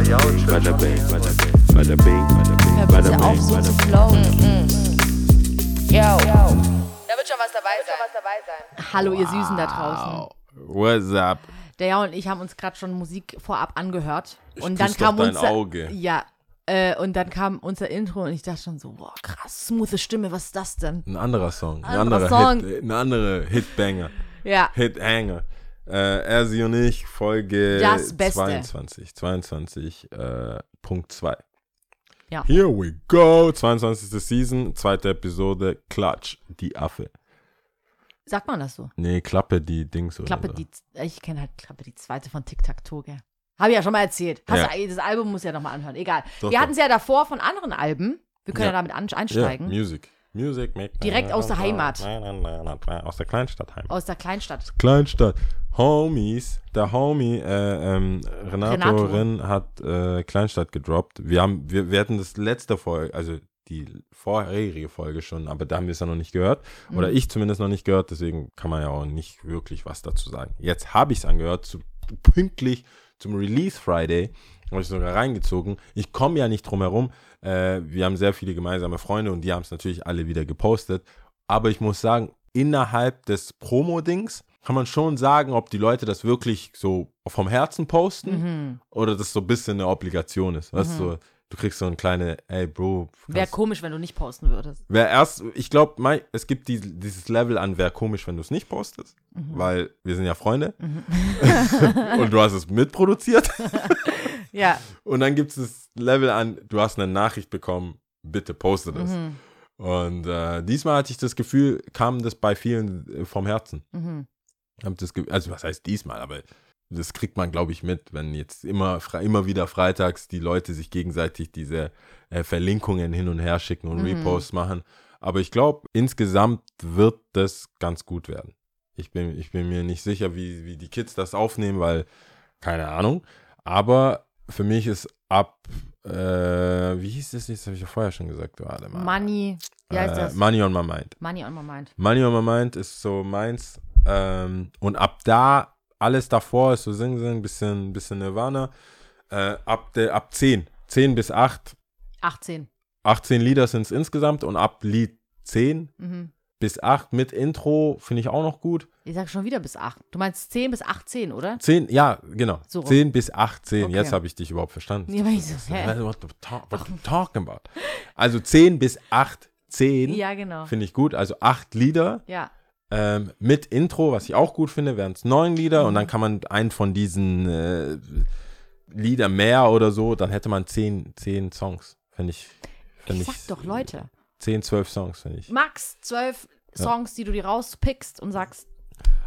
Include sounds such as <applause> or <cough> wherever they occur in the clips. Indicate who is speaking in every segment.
Speaker 1: Bada bing, bada bing, bada bing,
Speaker 2: auf, so zu flowen.
Speaker 3: Yo. Da wird schon was dabei sein.
Speaker 2: Hallo, ihr Süßen da draußen.
Speaker 1: What's up?
Speaker 2: Der Ja und ich haben uns gerade schon Musik vorab angehört.
Speaker 1: Ich
Speaker 2: und dann kam unser,
Speaker 1: Auge.
Speaker 2: Ja. Äh, und dann kam unser Intro und ich dachte schon so, boah, krass, smooth Stimme, was ist das denn?
Speaker 1: Ein anderer Song. Ein
Speaker 2: Anderer
Speaker 1: anderer
Speaker 2: Song.
Speaker 1: Hit, ein anderer Hitbanger.
Speaker 2: Ja.
Speaker 1: Hithanger. Äh, er, sie und ich, Folge
Speaker 2: Das Beste.
Speaker 1: 22. 22, äh, Punkt 2.
Speaker 2: Ja.
Speaker 1: Here we go. 22. Season, zweite Episode, Klatsch, die Affe.
Speaker 2: Sagt man das so?
Speaker 1: Nee, Klappe, die Dings oder
Speaker 2: Klappe,
Speaker 1: so.
Speaker 2: die, ich kenne halt Klappe, die zweite von Tic Tac Toe, gell? Habe ich ja schon mal erzählt.
Speaker 1: Ja.
Speaker 2: du, das Album muss ja nochmal anhören. Egal.
Speaker 1: Doch,
Speaker 2: Wir hatten es ja davor von anderen Alben. Wir können ja,
Speaker 1: Ja.
Speaker 2: damit an,
Speaker 1: Ja,
Speaker 2: einsteigen.
Speaker 1: Music. Music make
Speaker 2: Direkt aus der Heimat.
Speaker 1: Aus der Kleinstadt Heimat.
Speaker 2: aus der Kleinstadt.
Speaker 1: Kleinstadt. Homies, der Homie äh, ähm, Renato,
Speaker 2: Renato.
Speaker 1: Rin hat äh, Kleinstadt gedroppt. Wir haben, wir, wir hatten das letzte Folge, also die vorherige Folge schon, aber da haben wir es ja noch nicht gehört. Oder
Speaker 2: Mhm.
Speaker 1: ich zumindest noch nicht gehört, deswegen kann man ja auch nicht wirklich was dazu sagen. Jetzt habe ich es angehört, zu, pünktlich zum Release Friday. Habe ich sogar reingezogen. Ich komme ja nicht drum herum. Äh, wir haben sehr viele gemeinsame Freunde und die haben es natürlich alle wieder gepostet. Aber ich muss sagen, innerhalb des Promo-Dings kann man schon sagen, ob die Leute das wirklich so vom Herzen posten
Speaker 2: Mhm.
Speaker 1: oder das so ein bisschen eine Obligation ist. Weißt du, du kriegst so eine kleine, ey Bro,
Speaker 2: Wäre komisch, wenn du nicht posten würdest.
Speaker 1: Wer erst, ich glaube, es gibt die, dieses Level an, wäre komisch, wenn du es nicht postest,
Speaker 2: Mhm.
Speaker 1: weil wir sind ja Freunde <laughs> und du hast es mitproduziert. <laughs>
Speaker 2: Ja.
Speaker 1: Und dann gibt es das Level an, du hast eine Nachricht bekommen, bitte poste das.
Speaker 2: Mhm.
Speaker 1: Und äh, diesmal hatte ich das Gefühl, kam das bei vielen äh, vom Herzen.
Speaker 2: Mhm.
Speaker 1: Das also was heißt diesmal, aber das kriegt man, glaube ich, mit, wenn jetzt immer, immer wieder freitags die Leute sich gegenseitig diese äh, Verlinkungen hin und her schicken und
Speaker 2: Mhm.
Speaker 1: Reposts machen. Aber ich glaube, insgesamt wird das ganz gut werden. Ich bin, ich bin mir nicht sicher, wie, wie die Kids das aufnehmen, weil, keine Ahnung. Aber für mich ist ab, äh, wie hieß das jetzt? Das habe ich ja vorher schon gesagt. Warte mal.
Speaker 2: Money. Wie heißt
Speaker 1: äh,
Speaker 2: das?
Speaker 1: Money on my mind.
Speaker 2: Money on my mind.
Speaker 1: Money on my mind ist so meins. Ähm, und ab da, alles davor ist so Sing Sing, bisschen, bisschen Nirvana. Äh, ab, de, ab 10, 10 bis 8,
Speaker 2: 18.
Speaker 1: 18 Lieder sind es insgesamt und ab Lied 10
Speaker 2: Mhm.
Speaker 1: Bis 8 mit Intro finde ich auch noch gut.
Speaker 2: Ich sag schon wieder bis 8. Du meinst 10 bis 18, oder?
Speaker 1: 10, ja, genau.
Speaker 2: So rum.
Speaker 1: 10 bis 18,
Speaker 2: Okay.
Speaker 1: jetzt habe ich dich überhaupt verstanden.
Speaker 2: Ja, aber ich so, hä?
Speaker 1: What you talking about? Also 10 bis 8, 10
Speaker 2: Ja, genau.
Speaker 1: finde ich gut. Also 8 Lieder.
Speaker 2: Ja.
Speaker 1: Ähm, mit Intro, was ich auch gut finde, wären es neun Lieder
Speaker 2: Mhm.
Speaker 1: und dann kann man einen von diesen äh, Lieder mehr oder so, dann hätte man zehn, zehn Songs, finde ich. Find
Speaker 2: Ich sag doch, Leute.
Speaker 1: Zehn, zwölf Songs, finde ich.
Speaker 2: Max 12 Songs, die du dir rauspickst und sagst,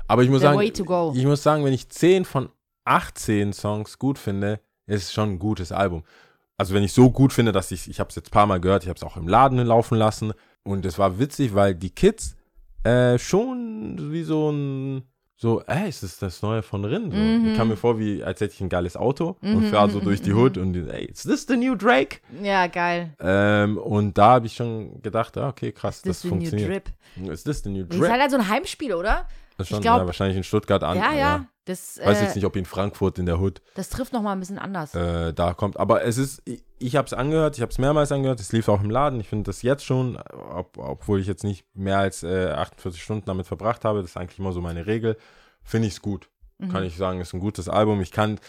Speaker 1: Aber ich muss sagen,
Speaker 2: way to go.
Speaker 1: ich muss sagen, wenn ich zehn von 18 Songs gut finde, ist es schon ein gutes Album. Also wenn ich so gut finde, dass ich, ich habe es jetzt ein paar Mal gehört, ich habe es auch im Laden laufen lassen und es war witzig, weil die Kids äh, schon wie so ein, so, ey, ist das das Neue von Rin? So.
Speaker 2: Mhm.
Speaker 1: Ich kam mir vor, wie als hätte ich ein geiles Auto
Speaker 2: Mhm,
Speaker 1: und fahre so
Speaker 2: mhm,
Speaker 1: durch die
Speaker 2: mhm.
Speaker 1: Hood und ey, is this the new Drake?
Speaker 2: Ja, geil.
Speaker 1: Ähm, und da habe ich schon gedacht, ah, okay, krass,
Speaker 2: Das
Speaker 1: das,
Speaker 2: ist the new
Speaker 1: funktioniert.
Speaker 2: drip.
Speaker 1: Is this the new
Speaker 2: Das ist
Speaker 1: Drake?
Speaker 2: halt, halt so ein Heimspiel, oder?
Speaker 1: Das ist
Speaker 2: ich glaub-
Speaker 1: ja, wahrscheinlich in Stuttgart an.
Speaker 2: ja, ja. Das,
Speaker 1: Weiß
Speaker 2: äh,
Speaker 1: jetzt nicht, ob in Frankfurt in der Hood
Speaker 2: das trifft nochmal ein bisschen anders.
Speaker 1: äh, da kommt. Aber es ist, ich, ich habe es angehört, ich habe es mehrmals angehört, es lief auch im Laden. Ich finde das jetzt schon, ob, obwohl ich jetzt nicht mehr als äh, 48 Stunden damit verbracht habe, das ist eigentlich immer so meine Regel, finde ich es gut.
Speaker 2: Mhm.
Speaker 1: Kann ich sagen, ist ein gutes Album. Ich kann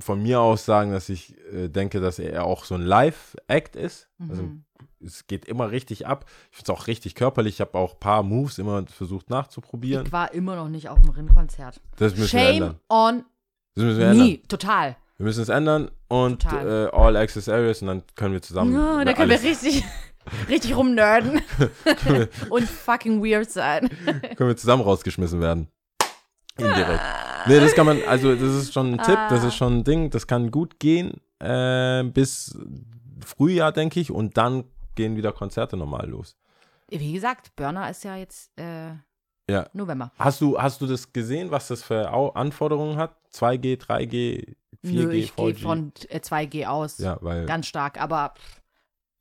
Speaker 1: von mir aus sagen, dass ich äh, denke, dass er auch so ein Live-Act ist. Also
Speaker 2: Mhm.
Speaker 1: es geht immer richtig ab. Ich finde es auch richtig körperlich. Ich habe auch ein paar Moves immer versucht nachzuprobieren.
Speaker 2: Ich war immer noch nicht auf dem Rin-Konzert.
Speaker 1: Das müssen wir
Speaker 2: Shame
Speaker 1: ändern.
Speaker 2: on
Speaker 1: Das müssen wir ändern.
Speaker 2: me. Total.
Speaker 1: Wir müssen es ändern und äh, All Access Areas und dann können wir zusammen.
Speaker 2: Ja, da können wir richtig, <laughs> richtig rumnerden <laughs> und fucking weird sein.
Speaker 1: können wir zusammen rausgeschmissen werden. Indirekt. Nee, das kann man, also das ist schon ein Tipp, das
Speaker 2: Ah.
Speaker 1: ist schon ein Ding, das kann gut gehen äh, bis Frühjahr, denke ich, und dann gehen wieder Konzerte normal los.
Speaker 2: Wie gesagt, Burner ist ja jetzt äh,
Speaker 1: Ja.
Speaker 2: November.
Speaker 1: Hast du, hast du das gesehen, was das für Anforderungen hat? 2G, 3G, 4G,
Speaker 2: Nö, ich gehe
Speaker 1: 4G?
Speaker 2: von äh, 2G aus.
Speaker 1: ja, weil
Speaker 2: Ganz stark, aber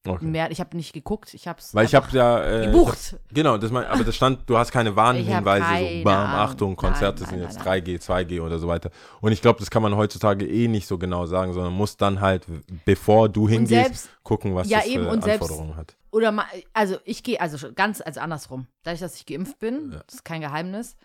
Speaker 1: Okay.
Speaker 2: Mehr, ich habe nicht geguckt, ich habe es
Speaker 1: Weil ich habe ja. Äh,
Speaker 2: gebucht.
Speaker 1: Genau, das mein, aber das stand, du hast keine Warnhinweise, so, bam,
Speaker 2: Ahnung.
Speaker 1: Achtung, Konzerte
Speaker 2: Nein,
Speaker 1: sind
Speaker 2: nein,
Speaker 1: jetzt
Speaker 2: nein,
Speaker 1: 3G, 2G oder so weiter. Und ich glaube, das kann man heutzutage eh nicht so genau sagen, sondern muss dann halt, bevor du hingehst,
Speaker 2: selbst-
Speaker 1: gucken, was
Speaker 2: Ja,
Speaker 1: das
Speaker 2: eben,
Speaker 1: für
Speaker 2: und selbst-
Speaker 1: Anforderungen hat.
Speaker 2: Oder ma- also ich gehe, also ganz, also andersrum. Dadurch, dass ich geimpft bin,
Speaker 1: Ja.
Speaker 2: das ist kein Geheimnis,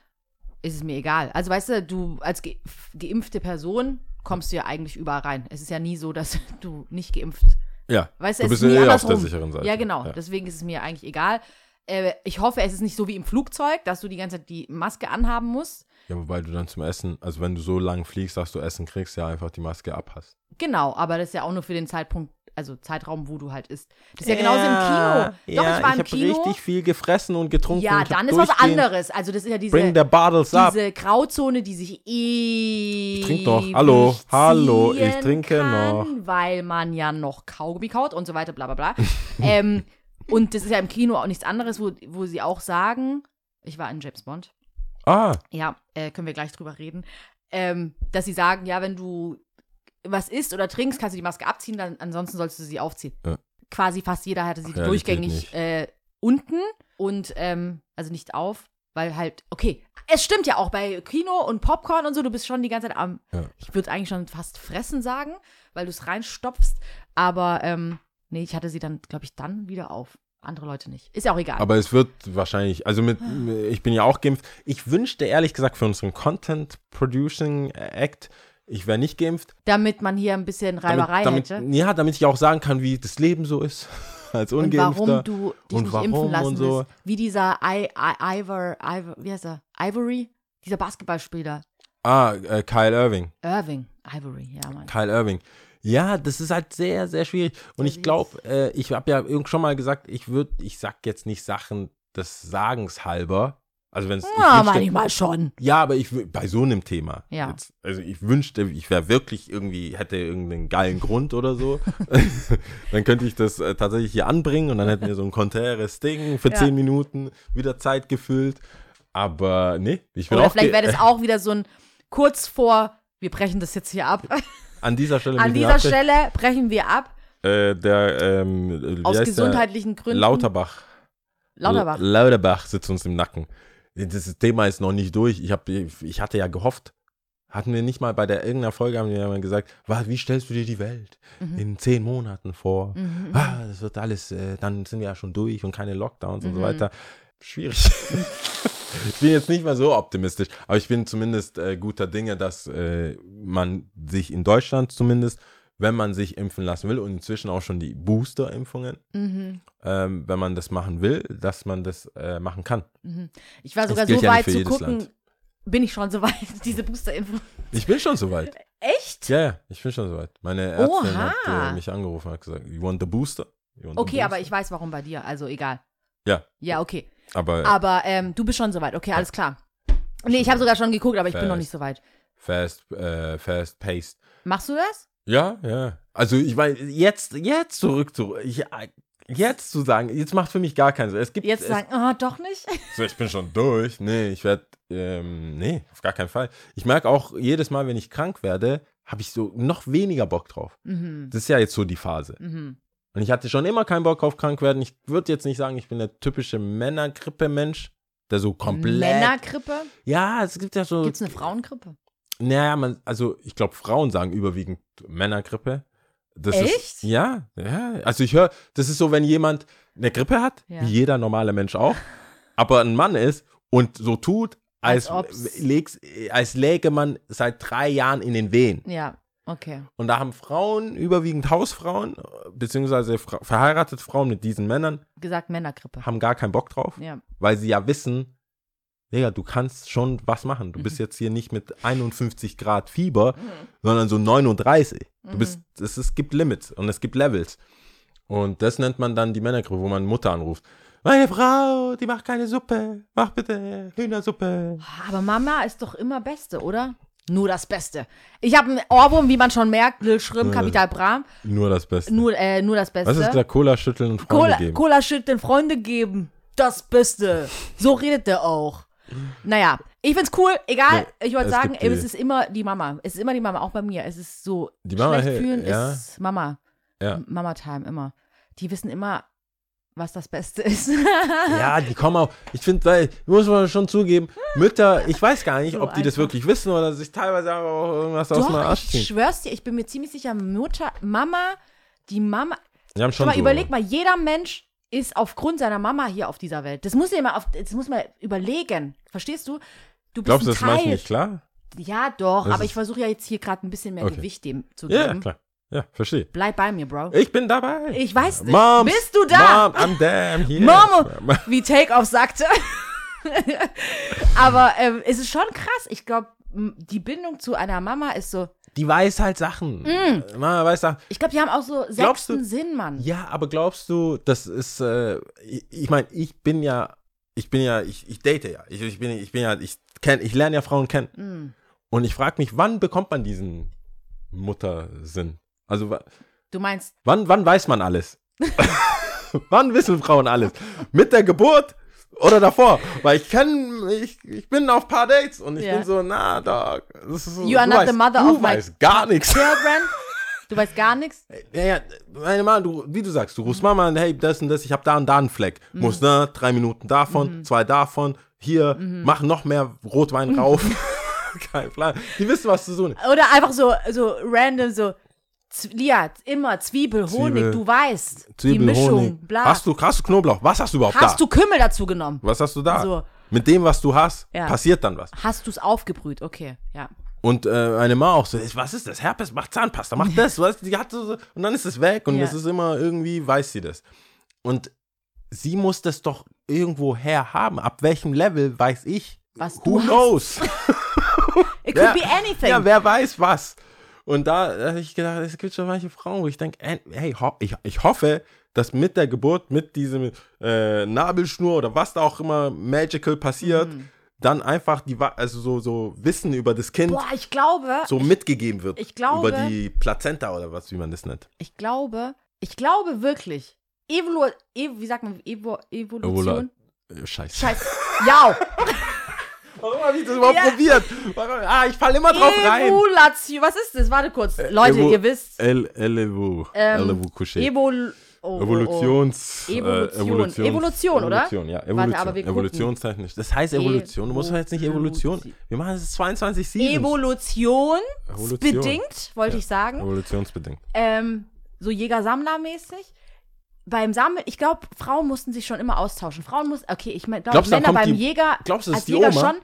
Speaker 2: ist es mir egal. Also weißt du, du als ge geimpfte Person kommst du ja eigentlich überall rein. Es ist ja nie so, dass <laughs> du nicht geimpft
Speaker 1: Ja,
Speaker 2: Weißt du,
Speaker 1: bist
Speaker 2: ist nie
Speaker 1: eh auf der sicheren Seite.
Speaker 2: Ja, genau.
Speaker 1: Ja.
Speaker 2: Deswegen ist es mir eigentlich egal. Äh, ich hoffe, es ist nicht so wie im Flugzeug, dass du die ganze Zeit die Maske anhaben musst.
Speaker 1: Ja, wobei du dann zum Essen, also wenn du so lang fliegst, dass du Essen kriegst, ja einfach die Maske abhast.
Speaker 2: Genau, aber das ist ja auch nur für den Zeitpunkt, also Zeitraum, wo du halt isst. Das ist ja genauso im Kino. Doch, ich war im
Speaker 1: hab
Speaker 2: Kino.
Speaker 1: richtig viel gefressen und getrunken.
Speaker 2: ja,
Speaker 1: Ich hab
Speaker 2: dann ist was anderes. Also das ist ja diese,
Speaker 1: Bring the bottles up.
Speaker 2: diese Grauzone, die sich eh.
Speaker 1: Ich trink noch. Hallo, hallo, ich trinke noch.
Speaker 2: Weil man ja noch Kaugummi kaut und so weiter, bla bla bla. <laughs> ähm, und das ist ja im Kino auch nichts anderes, wo, wo sie auch sagen, ich war in James Bond.
Speaker 1: Ah,
Speaker 2: ja, äh, können wir gleich drüber reden, ähm, dass sie sagen, ja, wenn du was isst oder trinkst, kannst du die Maske abziehen, dann ansonsten sollst du sie aufziehen.
Speaker 1: Ja.
Speaker 2: Quasi fast jeder hatte sie
Speaker 1: Ach,
Speaker 2: durchgängig äh, unten und ähm, also nicht auf, weil halt, okay, es stimmt ja auch bei Kino und Popcorn und so, du bist schon die ganze Zeit am,
Speaker 1: Ja.
Speaker 2: ich würde eigentlich schon fast fressen sagen, weil du es reinstopfst, aber ähm, nee, ich hatte sie dann, glaube ich, dann wieder auf. Andere Leute nicht. Ist ja auch egal.
Speaker 1: aber es wird wahrscheinlich, also mit, ich bin ja auch geimpft. Ich wünschte ehrlich gesagt für unseren Content Producing Act, ich wäre nicht geimpft.
Speaker 2: damit man hier ein bisschen Reiberei
Speaker 1: damit,
Speaker 2: hätte.
Speaker 1: damit, Ja, damit ich auch sagen kann, wie das Leben so ist. <laughs> Als
Speaker 2: Und
Speaker 1: Ungeimpfter.
Speaker 2: warum du dich
Speaker 1: Und
Speaker 2: nicht
Speaker 1: warum
Speaker 2: impfen lassen
Speaker 1: und so.
Speaker 2: willst. Wie dieser I, I, Ivor, Ivor, wie heißt er? Ivory? Dieser Basketballspieler.
Speaker 1: Ah, äh, Kyle Irving.
Speaker 2: Irving. Ivory, ja, Mann.
Speaker 1: Kyle Irving. Ja, das ist halt sehr, sehr schwierig. Und ich glaube, äh, ich habe ja schon mal gesagt, ich würde, ich sag jetzt nicht Sachen des Sagens halber. Also wenn es.
Speaker 2: Ja, manchmal schon.
Speaker 1: Ja, aber ich bei so einem Thema.
Speaker 2: Ja.
Speaker 1: Jetzt, also ich wünschte, ich wäre wirklich irgendwie, hätte irgendeinen geilen Grund oder so. <laughs> dann könnte ich das äh, tatsächlich hier anbringen und dann hätten wir so ein kontäres Ding für
Speaker 2: Ja.
Speaker 1: zehn Minuten wieder Zeit gefüllt. Aber nee, ich bin
Speaker 2: Oder
Speaker 1: auch
Speaker 2: vielleicht wäre das auch wieder so ein kurz vor, wir brechen das jetzt hier ab. <laughs>
Speaker 1: an dieser Stelle.
Speaker 2: An dieser. Stelle brechen wir ab.
Speaker 1: Äh, der, ähm,
Speaker 2: Aus gesundheitlichen
Speaker 1: der?
Speaker 2: Gründen.
Speaker 1: Lauterbach.
Speaker 2: Lauterbach.
Speaker 1: Lauterbach sitzt uns im Nacken. Das Thema ist noch nicht durch. Ich, hab, ich hatte ja gehofft, hatten wir nicht mal bei der irgendeiner Folge haben wir ja mal gesagt, "Wa- wie stellst du dir die Welt
Speaker 2: Mhm.
Speaker 1: in zehn Monaten vor? Ah, das wird alles, äh, dann sind wir ja schon durch und keine Lockdowns und so
Speaker 2: Mhm.
Speaker 1: weiter. Schwierig. <laughs> ich bin jetzt nicht mal so optimistisch, aber ich bin zumindest äh, guter Dinge, dass äh, man sich in Deutschland zumindest, wenn man sich impfen lassen will und inzwischen auch schon die Booster-Impfungen,
Speaker 2: Mhm.
Speaker 1: ähm, wenn man das machen will, dass man das äh, machen kann.
Speaker 2: Ich war sogar so weit zu gucken.
Speaker 1: Land.
Speaker 2: Bin ich schon so weit, <laughs> diese Boosterimpfung.
Speaker 1: Ich bin schon soweit. <laughs>
Speaker 2: Echt?
Speaker 1: Ja, ja, ich bin schon soweit. Meine Ärztin
Speaker 2: Oha.
Speaker 1: hat äh, mich angerufen und hat gesagt, you want the booster? Want the
Speaker 2: Okay, aber
Speaker 1: booster?
Speaker 2: ich weiß, warum bei dir. Also egal.
Speaker 1: Ja,
Speaker 2: Ja, okay.
Speaker 1: aber
Speaker 2: Aber ähm, du bist schon soweit. Okay, alles klar. Nee, ich habe sogar schon geguckt, aber ich bin noch
Speaker 1: Fast.
Speaker 2: nicht so weit.
Speaker 1: fast, äh, fast paced.
Speaker 2: Machst du das?
Speaker 1: Ja, ja. Also ich meine, jetzt, jetzt zurück zu, ich, jetzt zu sagen, jetzt macht für mich gar keinen Sinn. Es gibt,
Speaker 2: Jetzt
Speaker 1: es,
Speaker 2: sagen, oh, doch nicht. <laughs>
Speaker 1: so, ich bin schon durch. Nee, ich werde, ähm, nee, auf gar keinen Fall. Ich merke auch jedes Mal, wenn ich krank werde, habe ich so noch weniger Bock drauf.
Speaker 2: Mhm.
Speaker 1: Das ist ja jetzt so die Phase.
Speaker 2: Mhm.
Speaker 1: Und ich hatte schon immer keinen Bock auf krank werden. Ich würde jetzt nicht sagen, ich bin der typische Männergrippe-Mensch, der so komplett.
Speaker 2: Männergrippe?
Speaker 1: Ja, es gibt ja so.
Speaker 2: Gibt es eine Frauengrippe?
Speaker 1: Naja, man, also ich glaube, Frauen sagen überwiegend Männergrippe. Das
Speaker 2: Echt?
Speaker 1: Ist, ja, ja. Also ich höre, das ist so, wenn jemand eine Grippe hat,
Speaker 2: Ja.
Speaker 1: wie jeder normale Mensch auch, aber ein Mann ist und so tut, als,
Speaker 2: Als
Speaker 1: leg's, als läge man seit drei Jahren in den Wehen.
Speaker 2: Ja, okay.
Speaker 1: Und da haben Frauen, überwiegend Hausfrauen, beziehungsweise fra verheiratete Frauen mit diesen Männern,
Speaker 2: Gesagt Männergrippe.
Speaker 1: haben gar keinen Bock drauf,
Speaker 2: Ja.
Speaker 1: weil sie ja wissen, Digga, du kannst schon was machen. Du
Speaker 2: Mhm.
Speaker 1: bist jetzt hier nicht mit 51 Grad Fieber, sondern so 39. Du
Speaker 2: Mhm.
Speaker 1: bist, es, es gibt Limits und es gibt Levels. Und das nennt man dann die Männergrippe, wo man Mutter anruft. Meine Frau, die macht keine Suppe. Mach bitte Hühnersuppe.
Speaker 2: Aber Mama ist doch immer Beste, oder? Nur das Beste. Ich habe einen Ohrwurm, wie man schon merkt, Lil Schrimm,
Speaker 1: Ja.
Speaker 2: Kapital Bram.
Speaker 1: Nur das Beste.
Speaker 2: Nur, äh, nur das Beste.
Speaker 1: Was ist klar? Cola schütteln und Freunde
Speaker 2: Cola,
Speaker 1: geben.
Speaker 2: Cola Shit den Freunde geben. Das Beste. So redet der auch. Naja, ich find's cool. Egal,
Speaker 1: Nee,
Speaker 2: ich wollte sagen, es ist immer die Mama. Es ist immer die Mama, auch bei mir. Es ist so
Speaker 1: Die Mama,
Speaker 2: schlecht fühlen
Speaker 1: ja.
Speaker 2: ist Mama.
Speaker 1: Ja.
Speaker 2: Mama-Time immer. die wissen immer, was das Beste ist.
Speaker 1: Ja, <laughs> die kommen auch. Ich finde, weil, muss man schon zugeben, Mütter, ich weiß gar nicht,
Speaker 2: So
Speaker 1: ob die das
Speaker 2: einfach.
Speaker 1: wirklich wissen oder sich teilweise auch irgendwas aus dem Arsch
Speaker 2: ich
Speaker 1: ziehen.
Speaker 2: schwör's dir, ich bin mir ziemlich sicher, Mutter, Mama, die Mama,
Speaker 1: Die haben schon
Speaker 2: mal,
Speaker 1: so.
Speaker 2: überleg mal, jeder Mensch ist aufgrund seiner Mama hier auf dieser Welt. Das muss dir mal auf, das muss man überlegen. Verstehst du? Du bist
Speaker 1: Glaubst du, das mache ich
Speaker 2: Teil.
Speaker 1: nicht klar?
Speaker 2: Ja, doch,
Speaker 1: Das
Speaker 2: aber ich versuche ja jetzt hier gerade ein bisschen mehr
Speaker 1: Okay.
Speaker 2: Gewicht dem zu
Speaker 1: Ja,
Speaker 2: geben.
Speaker 1: klar. Ja, verstehe.
Speaker 2: Bleib bei mir, Bro.
Speaker 1: Ich bin dabei.
Speaker 2: Ich weiß nicht.
Speaker 1: Moms,
Speaker 2: Bist du da?
Speaker 1: Mom, I'm damn here.
Speaker 2: Mom, <laughs> wie Takeoff sagte. <laughs> aber ähm, es ist schon krass. Ich glaube, die Bindung zu einer Mama ist so.
Speaker 1: Die weiß halt Sachen. Mama weiß Sachen.
Speaker 2: Ich glaube, die haben auch so sechsten
Speaker 1: du-
Speaker 2: Sinn, Mann.
Speaker 1: Ja, aber glaubst du, das ist, äh, ich, ich meine, ich bin ja, ich bin ja, ich, ich date ja. Ich, ich bin, ich bin ja, ich kenn, ich lerne ja Frauen kennen.
Speaker 2: Mm.
Speaker 1: Und ich frage mich, wann bekommt man diesen Muttersinn? Also,
Speaker 2: Du meinst,
Speaker 1: wann, wann weiß man alles? <laughs> <laughs> wann wissen Frauen alles? Mit der Geburt oder davor? Weil ich kenne, ich, ich bin auf paar Dates und ich
Speaker 2: Ja.
Speaker 1: bin so, na, Dog. Das ist so,
Speaker 2: You are
Speaker 1: du
Speaker 2: not
Speaker 1: weißt,
Speaker 2: the mother
Speaker 1: du
Speaker 2: of my
Speaker 1: weißt gar nichts.
Speaker 2: Du weißt gar nichts? <laughs>
Speaker 1: Ja, ja, meine Mama, du, wie du sagst, du rufst Mama an, hey, das und das, ich habe da und da einen Fleck.
Speaker 2: Mhm.
Speaker 1: Muss, ne, drei Minuten davon, zwei davon, hier,
Speaker 2: Mhm.
Speaker 1: mach noch mehr Rotwein rauf. <laughs> <laughs> Kein Plan. Die wissen, was zu tun ist.
Speaker 2: Oder einfach so, so random, so, ja, immer Zwiebel, Honig,
Speaker 1: Zwiebel,
Speaker 2: du weißt. die
Speaker 1: Zwiebel,
Speaker 2: Mischung,
Speaker 1: Honig.
Speaker 2: bla.
Speaker 1: Hast du, hast du Knoblauch? Was hast du überhaupt
Speaker 2: Hast
Speaker 1: da?
Speaker 2: du Kümmel dazu genommen?
Speaker 1: was hast du da?
Speaker 2: So.
Speaker 1: Mit dem, was du hast,
Speaker 2: Ja.
Speaker 1: passiert dann was.
Speaker 2: Hast du es aufgebrüht? Okay, ja.
Speaker 1: Und äh, meine Mama auch so, was ist das? Herpes macht Zahnpasta, macht <laughs> das, was? Die hat so, und dann ist es weg und
Speaker 2: Ja.
Speaker 1: es ist immer irgendwie, weiß sie das. Und sie muss das doch irgendwo her haben. Ab welchem Level weiß ich?
Speaker 2: Was
Speaker 1: Who
Speaker 2: du hast.
Speaker 1: knows? <laughs>
Speaker 2: It could <laughs> be anything.
Speaker 1: Ja, wer weiß was. Und da habe ich gedacht, es gibt schon manche Frauen, wo ich denke, ey, hey, ho ich, ich hoffe, dass mit der Geburt, mit diesem äh, Nabelschnur oder was da auch immer magical passiert,
Speaker 2: Mhm.
Speaker 1: dann einfach die, also so, so Wissen über das Kind
Speaker 2: Boah, ich glaube,
Speaker 1: so mitgegeben wird.
Speaker 2: ich glaube-
Speaker 1: Über die Plazenta oder was, wie man das nennt.
Speaker 2: ich glaube, ich glaube wirklich, Evolu Ev wie sagt man, Evo Evolution?
Speaker 1: Äh, Scheiße.
Speaker 2: Scheiße. Ja, <laughs>
Speaker 1: Warum habe ich das überhaupt
Speaker 2: Ja.
Speaker 1: probiert? Warum? Ah, ich falle immer drauf rein.
Speaker 2: Evolution. Was ist das? Warte kurz. Leute,
Speaker 1: Evo-
Speaker 2: ihr wisst.
Speaker 1: El, Elevu.
Speaker 2: Ähm,
Speaker 1: Elevu Couché.
Speaker 2: Evol oh, oh, oh.
Speaker 1: Evolutions,
Speaker 2: Evolution.
Speaker 1: Äh,
Speaker 2: Evolution, oder?
Speaker 1: Evolution, ja.
Speaker 2: Warte,
Speaker 1: Evolution.
Speaker 2: aber wir.
Speaker 1: Evolutionstechnisch. Das heißt Evolution. Du musst jetzt nicht Evolution.
Speaker 2: Evolution.
Speaker 1: Wir machen es 22 Seasons.
Speaker 2: Evolution
Speaker 1: Evolution.
Speaker 2: bedingt, wollte
Speaker 1: Ja.
Speaker 2: ich sagen.
Speaker 1: Evolutionsbedingt.
Speaker 2: Ähm, so Jäger-Sammler-mäßig. Beim Sammeln, ich glaube, Frauen mussten sich schon immer austauschen. Frauen mussten, okay, ich meine,
Speaker 1: dann
Speaker 2: Männer beim
Speaker 1: die-
Speaker 2: Jäger,
Speaker 1: glaubst du,
Speaker 2: als Jäger
Speaker 1: Oma?
Speaker 2: schon.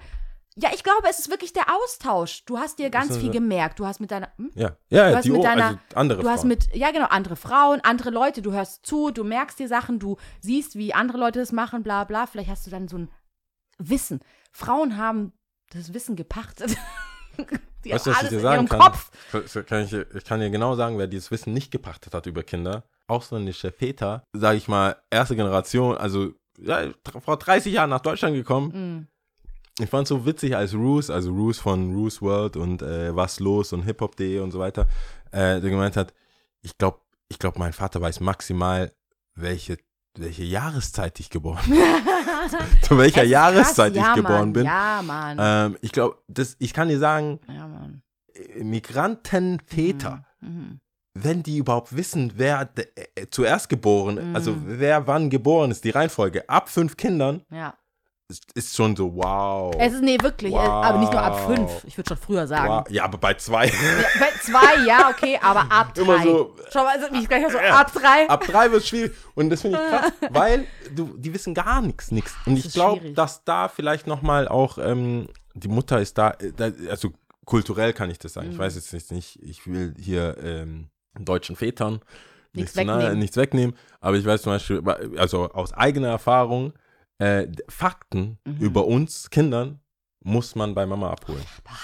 Speaker 2: Ja, ich glaube, es ist wirklich der Austausch. Du hast dir ganz viel gemerkt. Du hast mit deiner, hm?
Speaker 1: Ja, ja,
Speaker 2: Du hast mit deiner-
Speaker 1: also andere
Speaker 2: Du hast
Speaker 1: Frauen.
Speaker 2: mit, ja genau, andere Frauen, andere Leute, du hörst zu, du merkst dir Sachen, du siehst, wie andere Leute das machen, bla bla. Vielleicht hast du dann so ein Wissen. Frauen haben das Wissen gepachtet. <laughs> Die
Speaker 1: Weißt du, was ich dir sagen kann?
Speaker 2: Kopf.
Speaker 1: Kann ich, ich kann dir genau sagen, wer dieses Wissen nicht gepachtet hat über Kinder. Ausländische Väter, sage ich mal, erste Generation, also ja, vor 30 Jahren nach Deutschland gekommen.
Speaker 2: Mhm.
Speaker 1: Ich fand es so witzig, als Roos, also Roos von Roos World und äh, Was los und hiphop.de und so weiter, äh, der gemeint hat, ich glaube, ich glaub, mein Vater weiß maximal, welche, welche Jahreszeit ich geboren bin. <laughs> Zu welcher
Speaker 2: ist
Speaker 1: Jahreszeit
Speaker 2: krass,
Speaker 1: ich
Speaker 2: ja,
Speaker 1: geboren
Speaker 2: Mann,
Speaker 1: bin.
Speaker 2: Ja, Mann.
Speaker 1: Ähm, ich glaube, das, ich kann dir sagen,
Speaker 2: ja,
Speaker 1: Migrantenväter,
Speaker 2: Mhm.
Speaker 1: Wenn die überhaupt wissen, wer de, äh, zuerst geboren,
Speaker 2: Mhm.
Speaker 1: also wer wann geboren ist, die Reihenfolge, ab fünf Kindern,
Speaker 2: Ja.
Speaker 1: ist, ist schon so, wow.
Speaker 2: Es ist, nee, wirklich. äh, Aber nicht nur ab
Speaker 1: Wow.
Speaker 2: fünf. Ich würde schon früher sagen.
Speaker 1: wow. Ja, aber bei zwei.
Speaker 2: Ja, bei zwei, ja, okay, aber <laughs> ab drei.
Speaker 1: Immer so-
Speaker 2: Schau mal, also ich gleich so, ab drei.
Speaker 1: Ab drei wird es schwierig. Und das finde ich krass, <laughs> weil du, die wissen gar nichts, nichts. Und ich
Speaker 2: ist
Speaker 1: glaube, dass da vielleicht nochmal auch, ähm, die Mutter ist da, äh, da, also kulturell kann ich das sagen.
Speaker 2: Mhm.
Speaker 1: Ich weiß jetzt nicht, ich will hier ähm, deutschen Vätern
Speaker 2: Nichts
Speaker 1: zu nahe,
Speaker 2: wegnehmen.
Speaker 1: nichts wegnehmen. Aber ich weiß zum Beispiel, also aus eigener Erfahrung, äh, Fakten
Speaker 2: Mhm.
Speaker 1: über uns Kindern muss man bei Mama abholen.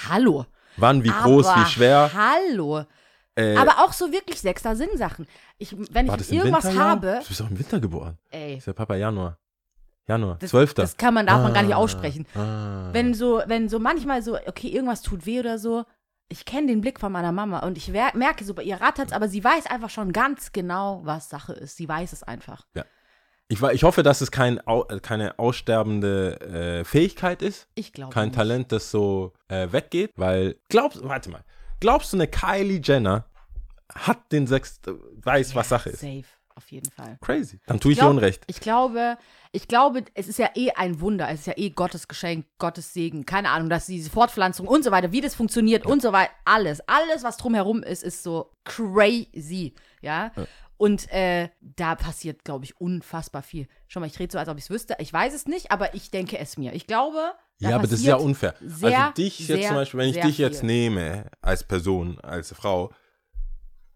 Speaker 2: Hallo.
Speaker 1: Wann, wie groß,
Speaker 2: aber
Speaker 1: wie schwer.
Speaker 2: Hallo.
Speaker 1: Äh,
Speaker 2: Aber auch so wirklich sechster Sinn-Sachen. Ich, wenn ich
Speaker 1: das
Speaker 2: irgendwas
Speaker 1: Winter, ja?
Speaker 2: habe,
Speaker 1: Du bist doch im Winter geboren.
Speaker 2: ey,
Speaker 1: Ist der Papa Januar. Januar,
Speaker 2: das,
Speaker 1: 12.
Speaker 2: das kann man, darf man gar nicht
Speaker 1: Ah,
Speaker 2: aussprechen.
Speaker 1: Ah.
Speaker 2: Wenn so, wenn so manchmal so, okay, irgendwas tut weh oder so, ich kenne den Blick von meiner Mama und ich merke so, bei ihr rattert's, aber sie weiß einfach schon ganz genau, was Sache ist. Sie weiß es einfach.
Speaker 1: ich, wa- ich hoffe, dass es kein, äh, keine aussterbende äh, Fähigkeit ist,
Speaker 2: Ich glaube
Speaker 1: kein
Speaker 2: nicht.
Speaker 1: Talent, das so äh, weggeht, weil glaubst, warte mal, glaubst du, eine Kylie Jenner hat den sechs, weiß, was Sache ist?
Speaker 2: Safe. auf jeden Fall.
Speaker 1: Crazy. Dann tue ich,
Speaker 2: glaub-
Speaker 1: dir Unrecht.
Speaker 2: Ich glaube, ich glaube, es ist ja eh ein Wunder. Es ist ja eh Gottes Geschenk, Gottes Segen. Keine Ahnung, dass diese Fortpflanzung und so weiter, wie das funktioniert und so weiter. Alles, alles, was drumherum ist, ist so crazy. Ja. Und äh, da passiert, glaube ich, unfassbar viel. Schau mal, ich rede so, als ob ich es wüsste. Ich weiß es nicht, aber ich denke es mir. Ich glaube,
Speaker 1: Ja, aber das ist ja unfair.
Speaker 2: sehr,
Speaker 1: also dich
Speaker 2: sehr,
Speaker 1: jetzt zum Beispiel, wenn ich dich jetzt
Speaker 2: viel.
Speaker 1: nehme als Person, als Frau,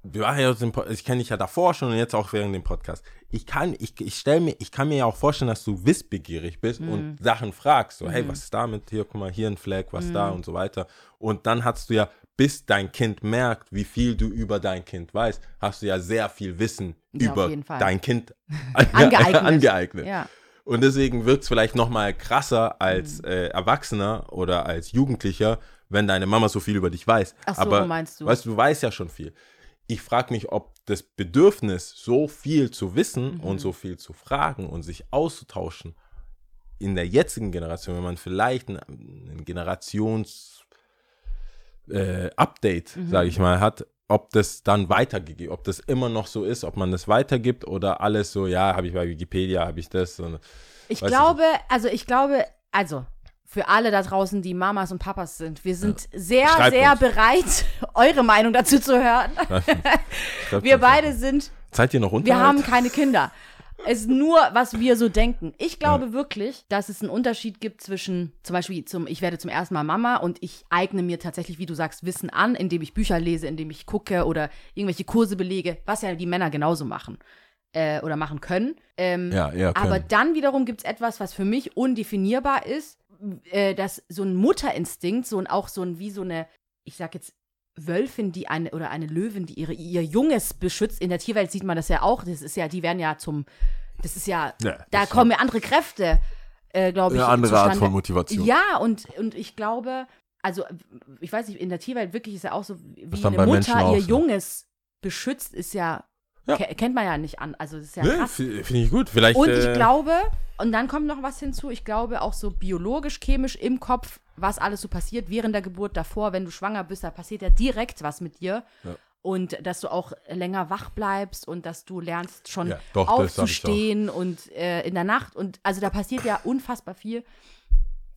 Speaker 1: wir waren ja Po- ich kenne dich ja davor schon und jetzt auch während dem Podcast. Ich kann, ich, ich stelle mir, ich kann mir ja auch vorstellen, dass du wissbegierig bist
Speaker 2: Mhm.
Speaker 1: und Sachen fragst. So, hey, was ist damit? Hier, guck mal, hier ein Flag, was da
Speaker 2: Mhm.
Speaker 1: und so weiter. Und dann hast du ja, bis dein Kind merkt, wie viel du über dein Kind weißt, hast du ja sehr viel Wissen
Speaker 2: Ja,
Speaker 1: über dein Kind <laughs> <laughs>
Speaker 2: Angeeignet.
Speaker 1: angeeignet.
Speaker 2: Ja.
Speaker 1: Und deswegen wirkt es vielleicht noch mal krasser als
Speaker 2: Mhm.
Speaker 1: äh, Erwachsener oder als Jugendlicher, wenn deine Mama so viel über dich weiß.
Speaker 2: Ach so,
Speaker 1: Aber
Speaker 2: meinst du?
Speaker 1: weißt du, du weißt ja schon viel. Ich frage mich, ob das Bedürfnis, so viel zu wissen
Speaker 2: Mhm.
Speaker 1: und so viel zu fragen und sich auszutauschen, in der jetzigen Generation, wenn man vielleicht ein, ein Generations äh, Update,
Speaker 2: Mhm.
Speaker 1: sage ich mal, hat, ob das dann weitergegeben, ob das immer noch so ist, ob man das weitergibt oder alles so, ja, habe ich bei Wikipedia, habe ich das. Und,
Speaker 2: Ich glaube, also ich glaube, also für alle da draußen, die Mamas und Papas sind, wir sind sehr,
Speaker 1: Schreibt
Speaker 2: sehr
Speaker 1: uns.
Speaker 2: bereit, <laughs> eure Meinung dazu zu hören. Wir beide sind,
Speaker 1: Seid ihr noch unter?
Speaker 2: wir haben keine Kinder. Es ist nur, was wir so denken. Ich glaube wirklich, dass es einen Unterschied gibt zwischen, zum Beispiel, zum, ich werde zum ersten Mal Mama und ich eigne mir tatsächlich, wie du sagst, Wissen an, indem ich Bücher lese, indem ich gucke oder irgendwelche Kurse belege, was ja die Männer genauso machen äh, oder machen können. Ähm,
Speaker 1: Ja, ja, können.
Speaker 2: aber dann wiederum gibt es etwas, was für mich undefinierbar ist, äh, dass so ein Mutterinstinkt, so ein auch so ein wie so eine, ich sag jetzt Wölfin, die eine oder eine Löwin, die ihre, ihr Junges beschützt. In der Tierwelt sieht man das ja auch. Das ist ja, die werden ja zum, das ist ja,
Speaker 1: Ja,
Speaker 2: da kommen ja andere Kräfte, äh, glaube ich.
Speaker 1: Eine andere Art
Speaker 2: zustande.
Speaker 1: von Motivation.
Speaker 2: Ja, und, und ich glaube, also ich weiß nicht, in der Tierwelt wirklich ist ja auch so, wie eine Mutter ihr. Junges beschützt, ist ja,
Speaker 1: Ja.
Speaker 2: ke- kennt man ja nicht an. Also das ist ja
Speaker 1: f- Finde ich gut. Vielleicht.
Speaker 2: Und
Speaker 1: äh,
Speaker 2: ich glaube, und dann kommt noch was hinzu, ich glaube auch so biologisch, chemisch im Kopf, was alles so passiert während der Geburt, davor, wenn du schwanger bist, da passiert ja direkt was mit dir.
Speaker 1: Ja.
Speaker 2: Und dass du auch länger wach bleibst und dass du lernst schon
Speaker 1: Ja, doch,
Speaker 2: aufzustehen und äh, in der Nacht. Und also da passiert ja unfassbar viel.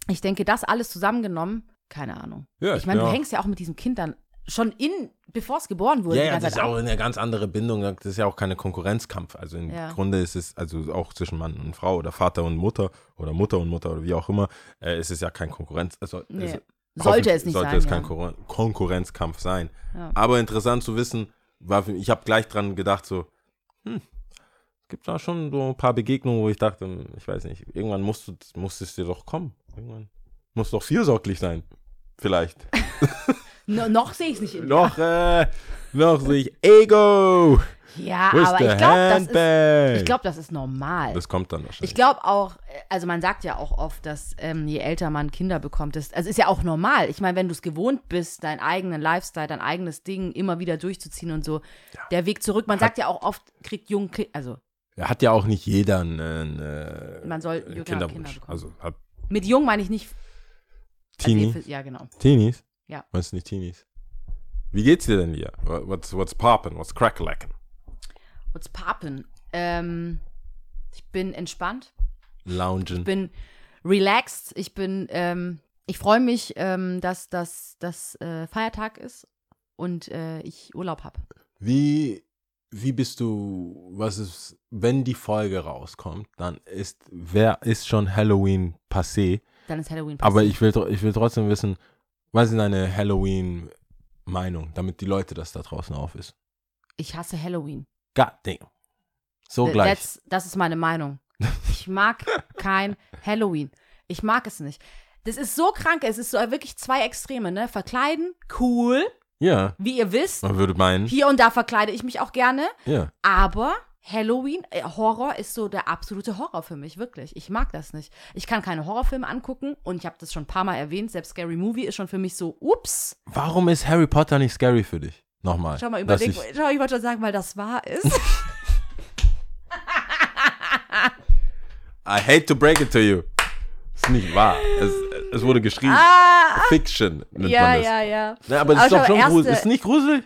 Speaker 2: Ich denke, das alles zusammengenommen, keine Ahnung.
Speaker 1: Ja,
Speaker 2: ich meine, du hängst ja auch mit diesem Kind dann schon in, bevor es geboren wurde.
Speaker 1: Ja, ja, das ist auch eine ganz andere Bindung. Das ist ja auch keine Konkurrenzkampf. Also im
Speaker 2: Ja.
Speaker 1: Grunde ist es, also auch zwischen Mann und Frau oder Vater und Mutter oder Mutter und Mutter oder wie auch immer, äh, ist es ja kein Konkurrenz. Also,
Speaker 2: Nee.
Speaker 1: es-
Speaker 2: Sollte es nicht
Speaker 1: sollte
Speaker 2: sein.
Speaker 1: es
Speaker 2: ja.
Speaker 1: kein Konkur- Konkurrenzkampf sein.
Speaker 2: Ja.
Speaker 1: Aber interessant zu wissen, war ich habe gleich dran gedacht, so, hm, es gibt da schon so ein paar Begegnungen, wo ich dachte, hm, ich weiß nicht, irgendwann musst du, muss es dir doch kommen. Irgendwann musst du doch fürsorglich sein. Vielleicht. <laughs>
Speaker 2: No, noch sehe ich es nicht in dir.
Speaker 1: noch, äh, noch sehe ich Ego.
Speaker 2: Ja,
Speaker 1: ist
Speaker 2: aber ich glaube, das ist? Ich glaube, das ist normal.
Speaker 1: das kommt dann wahrscheinlich.
Speaker 2: ich glaube auch, äh, also man sagt ja auch oft, dass ähm, je älter man Kinder bekommt, das, also ist ja auch normal. Ich meine, wenn du es gewohnt bist, deinen eigenen Lifestyle, dein eigenes Ding immer wieder durchzuziehen und so, der Weg zurück, man sagt ja auch oft, kriegt jung, also
Speaker 1: Ja, hat ja auch nicht jeder einen, äh,
Speaker 2: Man soll
Speaker 1: einen Kinderwunsch.
Speaker 2: Kinder bekommen.
Speaker 1: also hat
Speaker 2: mit jung meine ich nicht. also
Speaker 1: Teenie.
Speaker 2: ihr- ja, genau.
Speaker 1: Teenies?
Speaker 2: Ja.
Speaker 1: Meinst du nicht Teenies? Wie geht's dir denn hier? What's, what's poppin'? What's cracklackin'?
Speaker 2: What's poppin'? Ähm, ich bin entspannt.
Speaker 1: Loungen.
Speaker 2: Ich bin relaxed. Ich bin, ähm, ich freue mich, ähm, dass das dass, äh, Feiertag ist und äh, ich Urlaub habe.
Speaker 1: Wie, wie bist du, was ist, wenn die Folge rauskommt, dann ist, wer ist schon Halloween passé?
Speaker 2: Dann ist Halloween
Speaker 1: Aber
Speaker 2: passiert.
Speaker 1: ich will, ich will trotzdem wissen, was ist deine Halloween-Meinung, damit die Leute das da draußen auf ist?
Speaker 2: ich hasse Halloween.
Speaker 1: God damn. So
Speaker 2: Th-
Speaker 1: gleich.
Speaker 2: That's, das ist meine Meinung. <laughs> Ich mag kein Halloween. Ich mag es nicht. Das ist so krank. Es ist so wirklich zwei Extreme, ne? Verkleiden, cool,
Speaker 1: Ja,
Speaker 2: wie ihr wisst.
Speaker 1: man würde meinen.
Speaker 2: Hier und da verkleide ich mich auch gerne.
Speaker 1: Ja.
Speaker 2: Aber Halloween, äh, Horror ist so der absolute Horror für mich, wirklich. Ich mag das nicht. Ich kann keine Horrorfilme angucken und ich habe das schon ein paar Mal erwähnt. Selbst Scary Movie ist schon für mich so, ups.
Speaker 1: Warum ist Harry Potter nicht scary für dich? Nochmal.
Speaker 2: Schau mal, überleg,
Speaker 1: ich-
Speaker 2: schau, ich wollte schon sagen, weil das wahr ist. <laughs>
Speaker 1: I hate to break it to you. Ist nicht wahr. Es, es wurde geschrieben.
Speaker 2: ah,
Speaker 1: Fiction nennt
Speaker 2: ja,
Speaker 1: man das.
Speaker 2: ja, ja.
Speaker 1: Ne, aber das ist
Speaker 2: Aber
Speaker 1: doch schon gruselig. Ist nicht gruselig?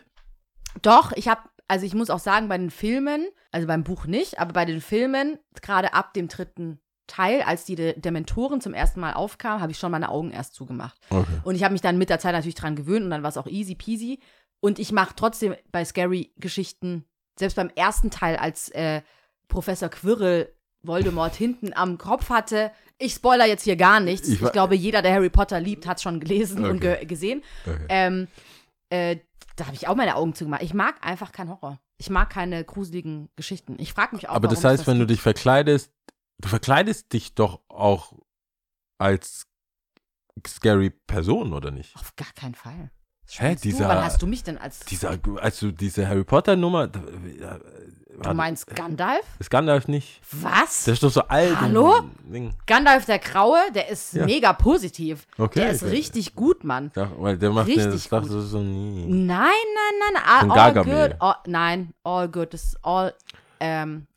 Speaker 2: Doch, ich habe, Also ich muss auch sagen, bei den Filmen, also beim Buch nicht, aber bei den Filmen, gerade ab dem dritten Teil, als die De Dementoren zum ersten Mal aufkamen, habe ich schon meine Augen erst zugemacht.
Speaker 1: Okay.
Speaker 2: Und ich habe mich dann mit der Zeit natürlich dran gewöhnt und dann war es auch easy peasy. Und ich mache trotzdem bei Scary-Geschichten, selbst beim ersten Teil, als äh, Professor Quirrell Voldemort hinten am Kopf hatte, ich spoiler jetzt hier gar nichts.
Speaker 1: Ich
Speaker 2: Ich, glaube, jeder, der Harry Potter liebt, hat schon gelesen und
Speaker 1: Okay.
Speaker 2: ge gesehen.
Speaker 1: Okay.
Speaker 2: Ähm, äh, da habe ich auch meine Augen zugemacht. Ich mag einfach keinen Horror. Ich mag keine gruseligen Geschichten. Ich frage mich auch,
Speaker 1: Aber das heißt, wenn du dich verkleidest, du verkleidest dich doch auch als scary Person, oder nicht?
Speaker 2: Auf gar keinen Fall.
Speaker 1: Hä, dieser-
Speaker 2: Du? Wann hast du mich denn als.
Speaker 1: Dieser, also diese Harry Potter Nummer, da- ja,
Speaker 2: du meinst Gandalf?
Speaker 1: ist Gandalf nicht?
Speaker 2: Was?
Speaker 1: Der ist doch so alt.
Speaker 2: Hallo? Gandalf der Graue, der ist
Speaker 1: Ja.
Speaker 2: mega positiv.
Speaker 1: Okay.
Speaker 2: der ist richtig gut, Mann.
Speaker 1: Ja, weil der macht
Speaker 2: Richtig
Speaker 1: den, das dachte
Speaker 2: gut.
Speaker 1: ich so nie.
Speaker 2: Nein, nein, nein, all,
Speaker 1: Von
Speaker 2: all
Speaker 1: Gargamel.
Speaker 2: good. All, nein, all good. Das ist all, ähm,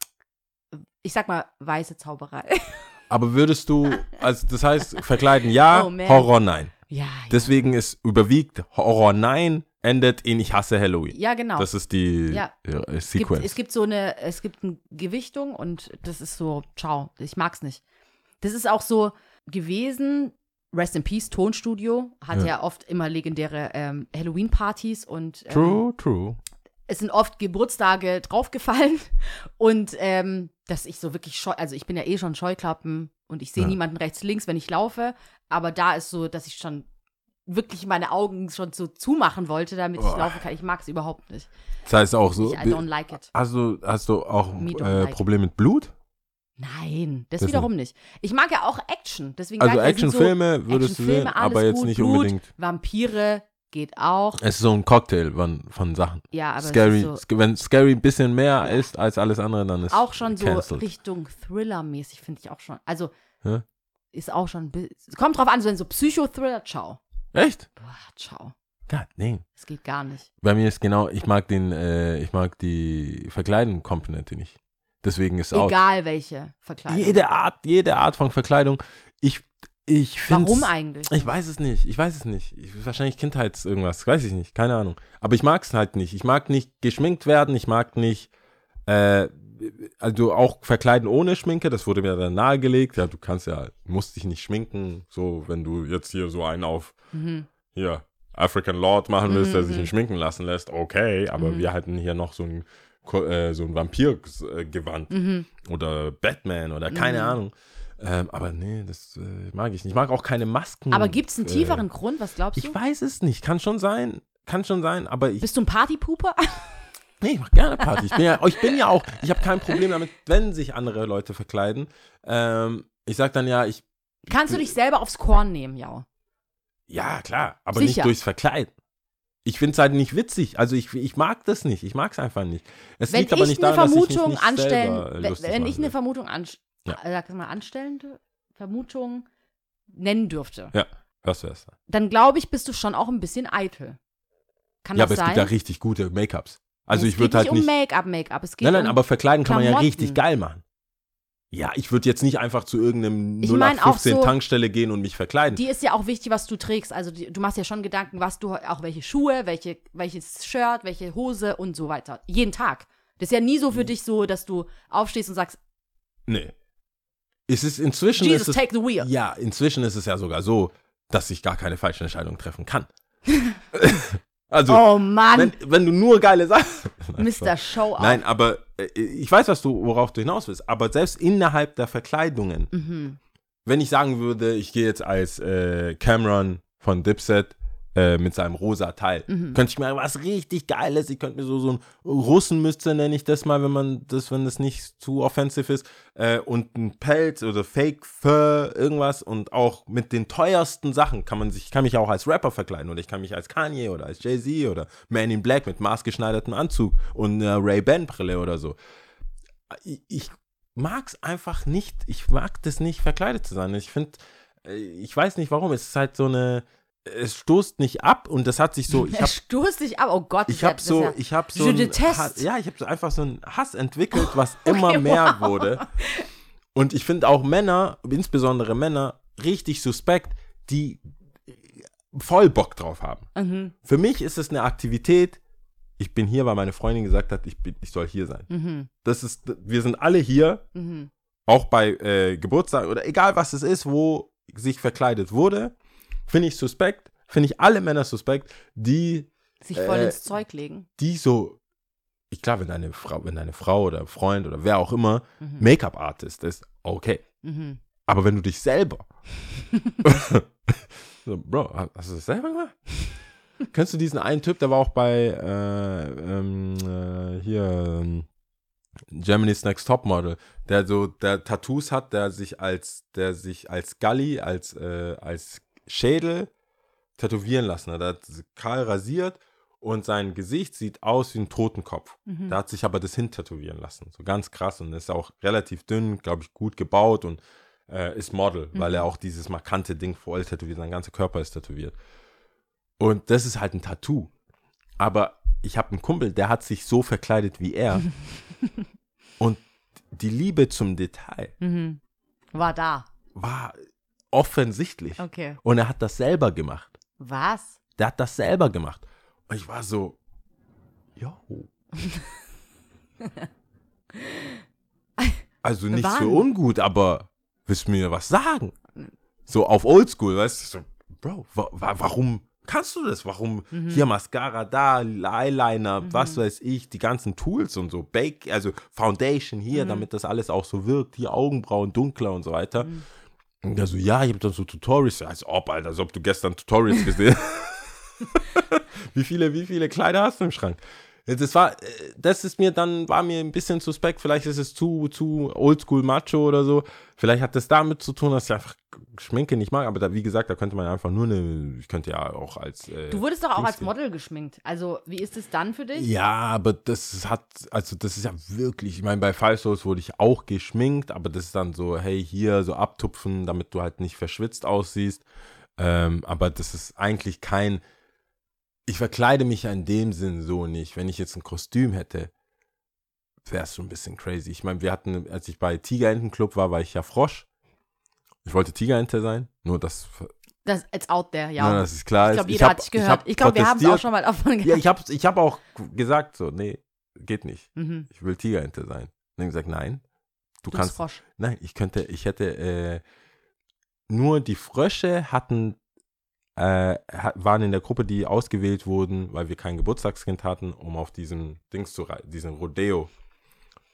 Speaker 2: ich sag mal, weiße Zauberei. <laughs>
Speaker 1: Aber würdest du, also das heißt, verkleiden ja, <laughs>
Speaker 2: Oh.
Speaker 1: Horror nein.
Speaker 2: Ja, ja.
Speaker 1: Deswegen ist überwiegt Horror nein, endet in Ich hasse Halloween.
Speaker 2: ja, genau.
Speaker 1: Das ist die
Speaker 2: Ja. es, gibt,
Speaker 1: Sequence.
Speaker 2: es gibt so eine, es gibt eine Gewichtung und das ist so, ciao, ich mag's nicht. Das ist auch so gewesen, Rest in Peace, Tonstudio, hat
Speaker 1: Ja.
Speaker 2: ja, oft immer legendäre ähm, Halloween-Partys und ähm,
Speaker 1: true, true.
Speaker 2: es sind oft Geburtstage draufgefallen <laughs> und ähm, dass ich so wirklich scheu, also ich bin ja eh schon Scheuklappen und ich sehe
Speaker 1: Ja.
Speaker 2: niemanden rechts, links, wenn ich laufe, aber da ist so, dass ich schon wirklich meine Augen schon so zumachen wollte, damit ich
Speaker 1: Boah.
Speaker 2: laufen kann. Ich mag es überhaupt nicht.
Speaker 1: Das heißt auch so,
Speaker 2: Ich, I don't like it.
Speaker 1: hast du, hast du auch äh,
Speaker 2: like.
Speaker 1: Probleme mit Blut?
Speaker 2: Nein, das,
Speaker 1: Das
Speaker 2: wiederum nicht. Ich mag ja auch Action. Deswegen
Speaker 1: Also
Speaker 2: ich,
Speaker 1: Actionfilme würdest du
Speaker 2: Actionfilme,
Speaker 1: sehen, aber jetzt
Speaker 2: gut,
Speaker 1: nicht
Speaker 2: Blut,
Speaker 1: unbedingt.
Speaker 2: Vampire geht auch.
Speaker 1: Es ist so ein Cocktail von, von Sachen.
Speaker 2: Ja, aber
Speaker 1: scary,
Speaker 2: es ist so,
Speaker 1: wenn scary ein bisschen mehr ist als alles andere, dann ist
Speaker 2: auch schon so
Speaker 1: cancelled.
Speaker 2: Richtung Thriller-mäßig, finde ich auch schon. Also
Speaker 1: Hä?
Speaker 2: ist auch schon. Kommt drauf an, so in so Psychothriller, ciao.
Speaker 1: Echt?
Speaker 2: Boah, ciao.
Speaker 1: God damn.
Speaker 2: Das geht gar nicht.
Speaker 1: Bei mir ist genau, ich mag den, äh, ich mag die Verkleiden-Komponente nicht. Deswegen ist auch
Speaker 2: Egal welche Verkleidung.
Speaker 1: jede Art, jede Art von Verkleidung. Ich, ich finde.
Speaker 2: Warum eigentlich?
Speaker 1: Ich weiß es nicht. Ich weiß es nicht. Ich, wahrscheinlich Kindheits irgendwas. Weiß ich nicht. Keine Ahnung. Aber ich mag es halt nicht. Ich mag nicht geschminkt werden. Ich mag nicht, äh, also auch verkleiden ohne Schminke. Das wurde mir dann nahegelegt. Ja, du kannst ja, musst dich nicht schminken. So, wenn du jetzt hier so einen auf,
Speaker 2: Mhm.
Speaker 1: hier, African Lord machen willst, der sich
Speaker 2: Mhm.
Speaker 1: nicht schminken lassen lässt. Okay. Aber
Speaker 2: Mhm.
Speaker 1: wir hatten hier noch so ein, äh, so ein Vampirgewand
Speaker 2: Mhm.
Speaker 1: oder Batman oder keine
Speaker 2: Mhm.
Speaker 1: Ahnung. Ähm, aber nee, das äh, mag ich nicht. Ich mag auch keine Masken.
Speaker 2: Aber gibt es einen
Speaker 1: äh,
Speaker 2: tieferen Grund? Was glaubst du?
Speaker 1: ich weiß es nicht. Kann schon sein. Kann schon sein, aber ich.
Speaker 2: Bist du ein Partypooper? <laughs>
Speaker 1: Nee, ich mach gerne Party. Ich bin ja, ich bin ja auch. Ich habe kein Problem damit, wenn sich andere Leute verkleiden. Ähm, ich sag dann ja, ich.
Speaker 2: Kannst du dich selber aufs Korn nehmen, ja.
Speaker 1: Ja, klar, aber
Speaker 2: Sicher.
Speaker 1: nicht durchs Verkleiden. Ich finde es halt nicht witzig. Also ich, ich mag das nicht. Ich mag es einfach nicht. Es
Speaker 2: Wenn
Speaker 1: liegt aber
Speaker 2: ich
Speaker 1: nicht daran, dass ich
Speaker 2: Vermutung
Speaker 1: mich nicht
Speaker 2: anstellen,
Speaker 1: selber
Speaker 2: wenn,
Speaker 1: lustig
Speaker 2: wenn ich eine. Vermutung anst
Speaker 1: Ja.
Speaker 2: äh, sag mal anstellende Vermutung nennen dürfte,
Speaker 1: Hörst du das?
Speaker 2: dann glaube ich, bist du schon auch ein bisschen eitel. Kann
Speaker 1: Ja, aber
Speaker 2: das
Speaker 1: es
Speaker 2: sein?
Speaker 1: gibt ja richtig gute Make-ups. Also
Speaker 2: es
Speaker 1: ich würde halt
Speaker 2: nicht um Make-up, Make-up. Es geht
Speaker 1: Nein, nein,
Speaker 2: um,
Speaker 1: aber verkleiden kann man ja
Speaker 2: Klamotten.
Speaker 1: richtig geil machen. Ja, ich würde jetzt nicht einfach zu irgendeinem
Speaker 2: Ich mein auch
Speaker 1: 0815
Speaker 2: so-
Speaker 1: Tankstelle gehen und mich verkleiden.
Speaker 2: die ist ja auch wichtig, was du trägst. Also die, du machst ja schon Gedanken, was du auch welche Schuhe, welche welches Shirt, welche Hose und so weiter. Jeden Tag. Das ist ja nie so für dich so, dass du aufstehst und sagst,
Speaker 1: nee. Es ist inzwischen
Speaker 2: Jesus,
Speaker 1: ist es,
Speaker 2: take the wheel.
Speaker 1: Ja, inzwischen ist es ja sogar so, dass ich gar keine falschen Entscheidungen treffen kann. <laughs> also,
Speaker 2: oh Mann,
Speaker 1: wenn, wenn du nur geile Sachen. <laughs> Nein,
Speaker 2: Mr. Show
Speaker 1: Nein, aber äh, ich weiß, was du, worauf du hinaus willst. Aber selbst innerhalb der Verkleidungen,
Speaker 2: Mhm.
Speaker 1: wenn ich sagen würde, ich gehe jetzt als äh, Cameron von Dipset äh, mit seinem rosa Teil,
Speaker 2: Mhm.
Speaker 1: könnte ich mir was richtig Geiles, ich könnte mir so, so ein Russenmütze, nenne ich das mal, wenn man das, wenn das nicht zu offensiv ist, äh, und ein Pelz oder Fake Fur, irgendwas und auch mit den teuersten Sachen kann man sich, ich kann mich auch als Rapper verkleiden oder ich kann mich als Kanye oder als Jay-Z oder Man in Black mit maßgeschneidertem Anzug und einer Ray-Ban-Brille oder so. Ich, ich mag es einfach nicht, ich mag das nicht, verkleidet zu sein. Ich finde, ich weiß nicht warum, es ist halt so eine, es stoßt nicht ab und das hat sich so, ich
Speaker 2: Er
Speaker 1: habe
Speaker 2: stoßt dich ab. Oh Gott.
Speaker 1: ich habe
Speaker 2: ja-
Speaker 1: so,
Speaker 2: ist
Speaker 1: ich habe so, ein. Hass, ja, ich habe so einfach so einen Hass entwickelt, was <laughs> immer mehr
Speaker 2: wow.
Speaker 1: wurde. Und ich finde auch Männer, insbesondere Männer, richtig suspekt, die voll Bock drauf haben.
Speaker 2: ja- Mhm.
Speaker 1: Für mich ist es eine Aktivität, ich bin hier, weil meine Freundin gesagt hat, ich, bin, ich soll hier sein.
Speaker 2: Mhm.
Speaker 1: Das ist, wir sind alle hier,
Speaker 2: Mhm.
Speaker 1: auch bei äh, Geburtstag oder egal was es ist, wo sich verkleidet wurde, finde ich suspekt, finde ich alle Männer suspekt, die,
Speaker 2: Sich voll
Speaker 1: Äh,
Speaker 2: ins Zeug legen.
Speaker 1: die so, ich klar, wenn deine Frau, wenn deine Frau oder Freund oder wer auch immer
Speaker 2: Mhm.
Speaker 1: Make-up-Artist ist, okay.
Speaker 2: Mhm.
Speaker 1: Aber wenn du dich selber, <laughs> so, Bro, hast du das selber gemacht? Kennst du diesen einen Typ, der war auch bei äh, ähm, äh, hier ähm, Germany's Next Topmodel, der so der Tattoos hat, der sich als der sich als Gully, als äh, als Schädel tätowieren lassen. Er hat kahl rasiert und sein Gesicht sieht aus wie ein Totenkopf.
Speaker 2: Mhm.
Speaker 1: Der hat sich aber das hin tätowieren lassen. So ganz krass und ist auch relativ dünn, glaube ich, gut gebaut und äh, ist Model, weil
Speaker 2: Mhm.
Speaker 1: er auch dieses markante Ding voll tätowiert, sein ganzer Körper ist tätowiert. Und das ist halt ein Tattoo. Aber ich habe einen Kumpel, der hat sich so verkleidet wie er. <laughs> und die Liebe zum Detail
Speaker 2: Mhm. War da.
Speaker 1: war offensichtlich.
Speaker 2: Okay.
Speaker 1: Und er hat das selber gemacht.
Speaker 2: Was?
Speaker 1: Der hat das selber gemacht. Und ich war so, yo. <laughs> Also nicht so
Speaker 2: Wann?
Speaker 1: ungut, aber willst du mir was sagen? So auf Oldschool, weißt du? So, Bro, wa wa warum kannst du das? Warum
Speaker 2: Mhm.
Speaker 1: hier Mascara da, Eyeliner, was weiß ich, die ganzen Tools und so, Bake, also Foundation
Speaker 2: Mhm.
Speaker 1: hier, damit das alles auch so wirkt, hier Augenbrauen dunkler und so weiter. Und er so, ja, ich habe dann so Tutorials, Ja, als ob, Alter, als ob du gestern Tutorials gesehen <laughs> <laughs> wie viele, wie viele Kleider hast du im Schrank? Das war, äh, das ist mir dann, war mir ein bisschen suspekt. Vielleicht ist es zu, zu oldschool macho oder so. Vielleicht hat das damit zu tun, dass ich einfach Schminke nicht mag. Aber da, wie gesagt, da könnte man einfach nur eine, ich könnte ja auch als. Äh,
Speaker 2: Du wurdest doch auch
Speaker 1: Dings
Speaker 2: als
Speaker 1: gehen.
Speaker 2: Model geschminkt. Also, wie ist es dann für dich?
Speaker 1: Ja, aber das hat, also das ist ja wirklich, ich meine, bei Five Souls wurde ich auch geschminkt, aber das ist dann so, hey, hier so abtupfen, damit du halt nicht verschwitzt aussiehst. Ähm, aber das ist eigentlich kein, ich verkleide mich ja in dem Sinn so nicht. Wenn ich jetzt ein Kostüm hätte, wäre es schon ein bisschen crazy. Ich meine, wir hatten, als ich bei Tigerentenclub war, war ich ja Frosch. Ich wollte Tigerente sein, nur das,
Speaker 2: Das it's out there, ja.
Speaker 1: nur, dass es klar
Speaker 2: ich
Speaker 1: ist.
Speaker 2: glaube, jeder
Speaker 1: hab-
Speaker 2: hat dich gehört.
Speaker 1: hab
Speaker 2: Ich, glaube, wir haben es auch schon mal davon
Speaker 1: Ja,
Speaker 2: gehabt.
Speaker 1: ich habe ich hab auch gesagt so, nee, geht nicht.
Speaker 2: Mhm.
Speaker 1: Ich will Tigerente sein. Und dann gesagt, nein, du,
Speaker 2: Du bist
Speaker 1: kannst,
Speaker 2: Frosch.
Speaker 1: nein, ich könnte, ich hätte, äh, nur die Frösche hatten, äh, waren in der Gruppe, die ausgewählt wurden, weil wir kein Geburtstagskind hatten, um auf diesem Dings zu reiten, diesen Rodeo.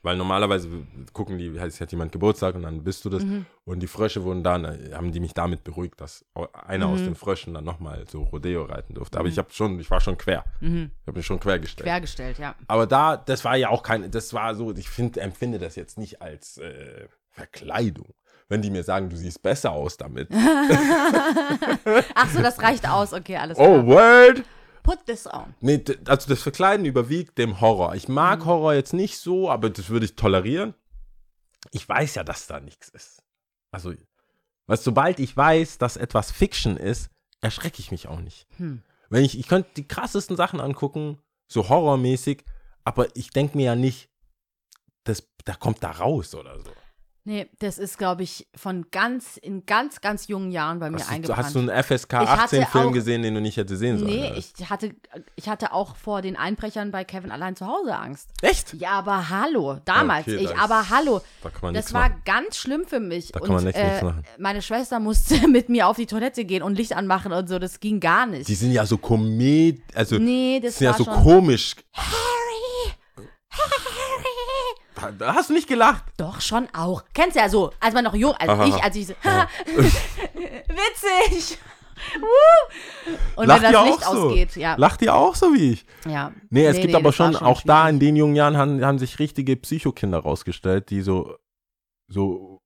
Speaker 1: Weil normalerweise gucken die, heißt, hat jemand Geburtstag und dann bist du das.
Speaker 2: Mhm.
Speaker 1: Und die Frösche wurden dann, äh, haben die mich damit beruhigt, dass einer aus
Speaker 2: Mhm.
Speaker 1: den Fröschen dann nochmal so Rodeo reiten durfte. Aber ich habe schon, ich war schon quer.
Speaker 2: Mhm.
Speaker 1: Ich habe mich schon quer gestellt.
Speaker 2: Quergestellt, ja.
Speaker 1: Aber da, das war ja auch kein, das war so, ich find, empfinde das jetzt nicht als äh, Verkleidung. Wenn die mir sagen, du siehst besser aus damit. <laughs>
Speaker 2: Ach so, das reicht aus. Okay, alles klar.
Speaker 1: oh, word!
Speaker 2: Put this on.
Speaker 1: Nee, also das Verkleiden überwiegt dem Horror. Ich mag Horror jetzt nicht so, aber das würde ich tolerieren. Ich weiß ja, dass da nichts ist. Also, weißt, sobald ich weiß, dass etwas Fiction ist, erschrecke ich mich auch nicht.
Speaker 2: Hm.
Speaker 1: Wenn ich, ich könnte die krassesten Sachen angucken, so horrormäßig, aber ich denke mir ja nicht, das, da kommt da raus oder so.
Speaker 2: Nee, das ist, glaube ich, von ganz, in ganz, ganz jungen Jahren bei mir
Speaker 1: Hast du,
Speaker 2: eingebrannt.
Speaker 1: hast du einen FSK
Speaker 2: Ich hatte
Speaker 1: 18 Film
Speaker 2: auch-
Speaker 1: gesehen, den du nicht hätte sehen sollen?
Speaker 2: Nee, ich hatte, ich hatte auch vor den Einbrechern bei Kevin allein zu Hause Angst.
Speaker 1: Echt?
Speaker 2: Ja, aber hallo, damals.
Speaker 1: Okay,
Speaker 2: ich, aber hallo.
Speaker 1: Da kann man
Speaker 2: Das
Speaker 1: nichts
Speaker 2: war
Speaker 1: machen.
Speaker 2: ganz schlimm für mich.
Speaker 1: Da kann
Speaker 2: und
Speaker 1: man echt
Speaker 2: äh,
Speaker 1: nichts machen.
Speaker 2: meine Schwester musste <laughs> mit mir auf die Toilette gehen und Licht anmachen und so. Das ging gar nicht.
Speaker 1: Die sind ja so Komet, also
Speaker 2: nee, das
Speaker 1: sind ja so komisch.
Speaker 2: Harry! Harry!
Speaker 1: Da hast du nicht gelacht.
Speaker 2: Doch, schon auch. Kennst ja so, als man noch jung, als
Speaker 1: Aha.
Speaker 2: ich, als ich so, <laughs> witzig. <laughs> Und
Speaker 1: Lacht
Speaker 2: wenn das Licht
Speaker 1: so?
Speaker 2: ausgeht, ja.
Speaker 1: Lacht ihr auch so wie ich?
Speaker 2: ja.
Speaker 1: Nee, es gibt aber
Speaker 2: das war
Speaker 1: schon, auch da
Speaker 2: schwierig.
Speaker 1: in den jungen Jahren haben, haben sich richtige Psychokinder rausgestellt, die so, so,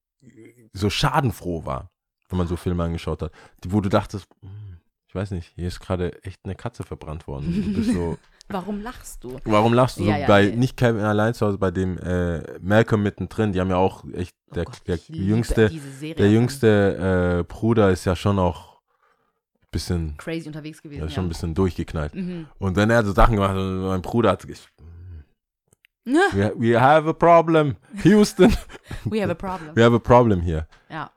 Speaker 1: so schadenfroh waren, wenn man so Filme angeschaut hat. Die, wo du dachtest, hm, ich weiß nicht, hier ist gerade echt eine Katze verbrannt worden. Du bist so, <laughs>
Speaker 2: Warum lachst du?
Speaker 1: warum lachst du so?
Speaker 2: Ja, ja,
Speaker 1: bei,
Speaker 2: nee.
Speaker 1: nicht Kevin allein zu Hause, bei dem äh, Malcolm mittendrin, die haben ja auch echt,
Speaker 2: Oh
Speaker 1: der,
Speaker 2: Gott,
Speaker 1: der
Speaker 2: ich
Speaker 1: jüngste, der jüngste äh, Bruder ist ja schon auch ein bisschen,
Speaker 2: Crazy unterwegs gewesen.
Speaker 1: ja,
Speaker 2: Ja,
Speaker 1: schon ein bisschen durchgeknallt.
Speaker 2: Mhm.
Speaker 1: Und wenn er so Sachen gemacht hat, mein Bruder hat gesagt, <laughs>
Speaker 2: Ja,
Speaker 1: we, we have a problem. Houston, <laughs>
Speaker 2: We have a problem.
Speaker 1: we have a problem here.
Speaker 2: Ja.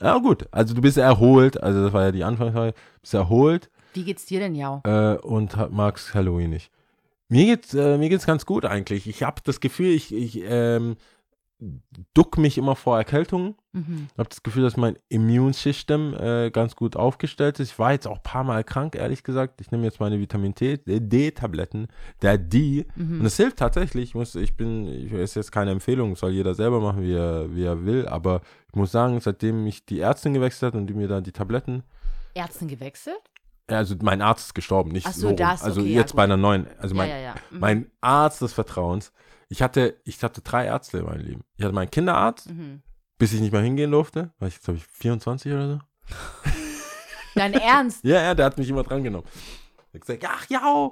Speaker 1: Ja gut, also du bist erholt, also das war ja die Anfangsfrage, bist erholt
Speaker 2: Wie geht's dir denn, Jau?
Speaker 1: äh, und magst Halloween nicht. Mir geht's, äh, mir geht's ganz gut eigentlich. Ich habe das Gefühl, ich, ich ähm, duck mich immer vor Erkältungen.
Speaker 2: Mhm.
Speaker 1: Ich habe das Gefühl, dass mein Immunsystem äh, ganz gut aufgestellt ist. Ich war jetzt auch ein paar Mal krank, ehrlich gesagt. Ich nehme jetzt meine Vitamin T- D-Tabletten, der D.
Speaker 2: Mhm.
Speaker 1: Und es hilft tatsächlich. Ich, muss, ich bin, ich, ist jetzt keine Empfehlung, soll jeder selber machen, wie er, wie er will. Aber ich muss sagen, seitdem mich die Ärztin gewechselt hat und die mir da die Tabletten
Speaker 2: Ärztin gewechselt?
Speaker 1: Ja, Also mein Arzt ist gestorben, nicht
Speaker 2: Ach so,
Speaker 1: so. rum.
Speaker 2: das,
Speaker 1: also
Speaker 2: okay, ja,
Speaker 1: jetzt
Speaker 2: gut.
Speaker 1: bei einer neuen. Also mein,
Speaker 2: ja, ja, ja. Mhm.
Speaker 1: mein Arzt des Vertrauens. Ich hatte, ich hatte drei Ärzte in meinem Leben. Ich hatte meinen Kinderarzt,
Speaker 2: Mhm.
Speaker 1: bis ich nicht mehr hingehen durfte. War ich jetzt, glaube ich, 24 oder so. <laughs>
Speaker 2: Dein Ernst? <laughs>
Speaker 1: Ja, ja, der hat mich immer drangenommen. Ich gesagt, ach ja.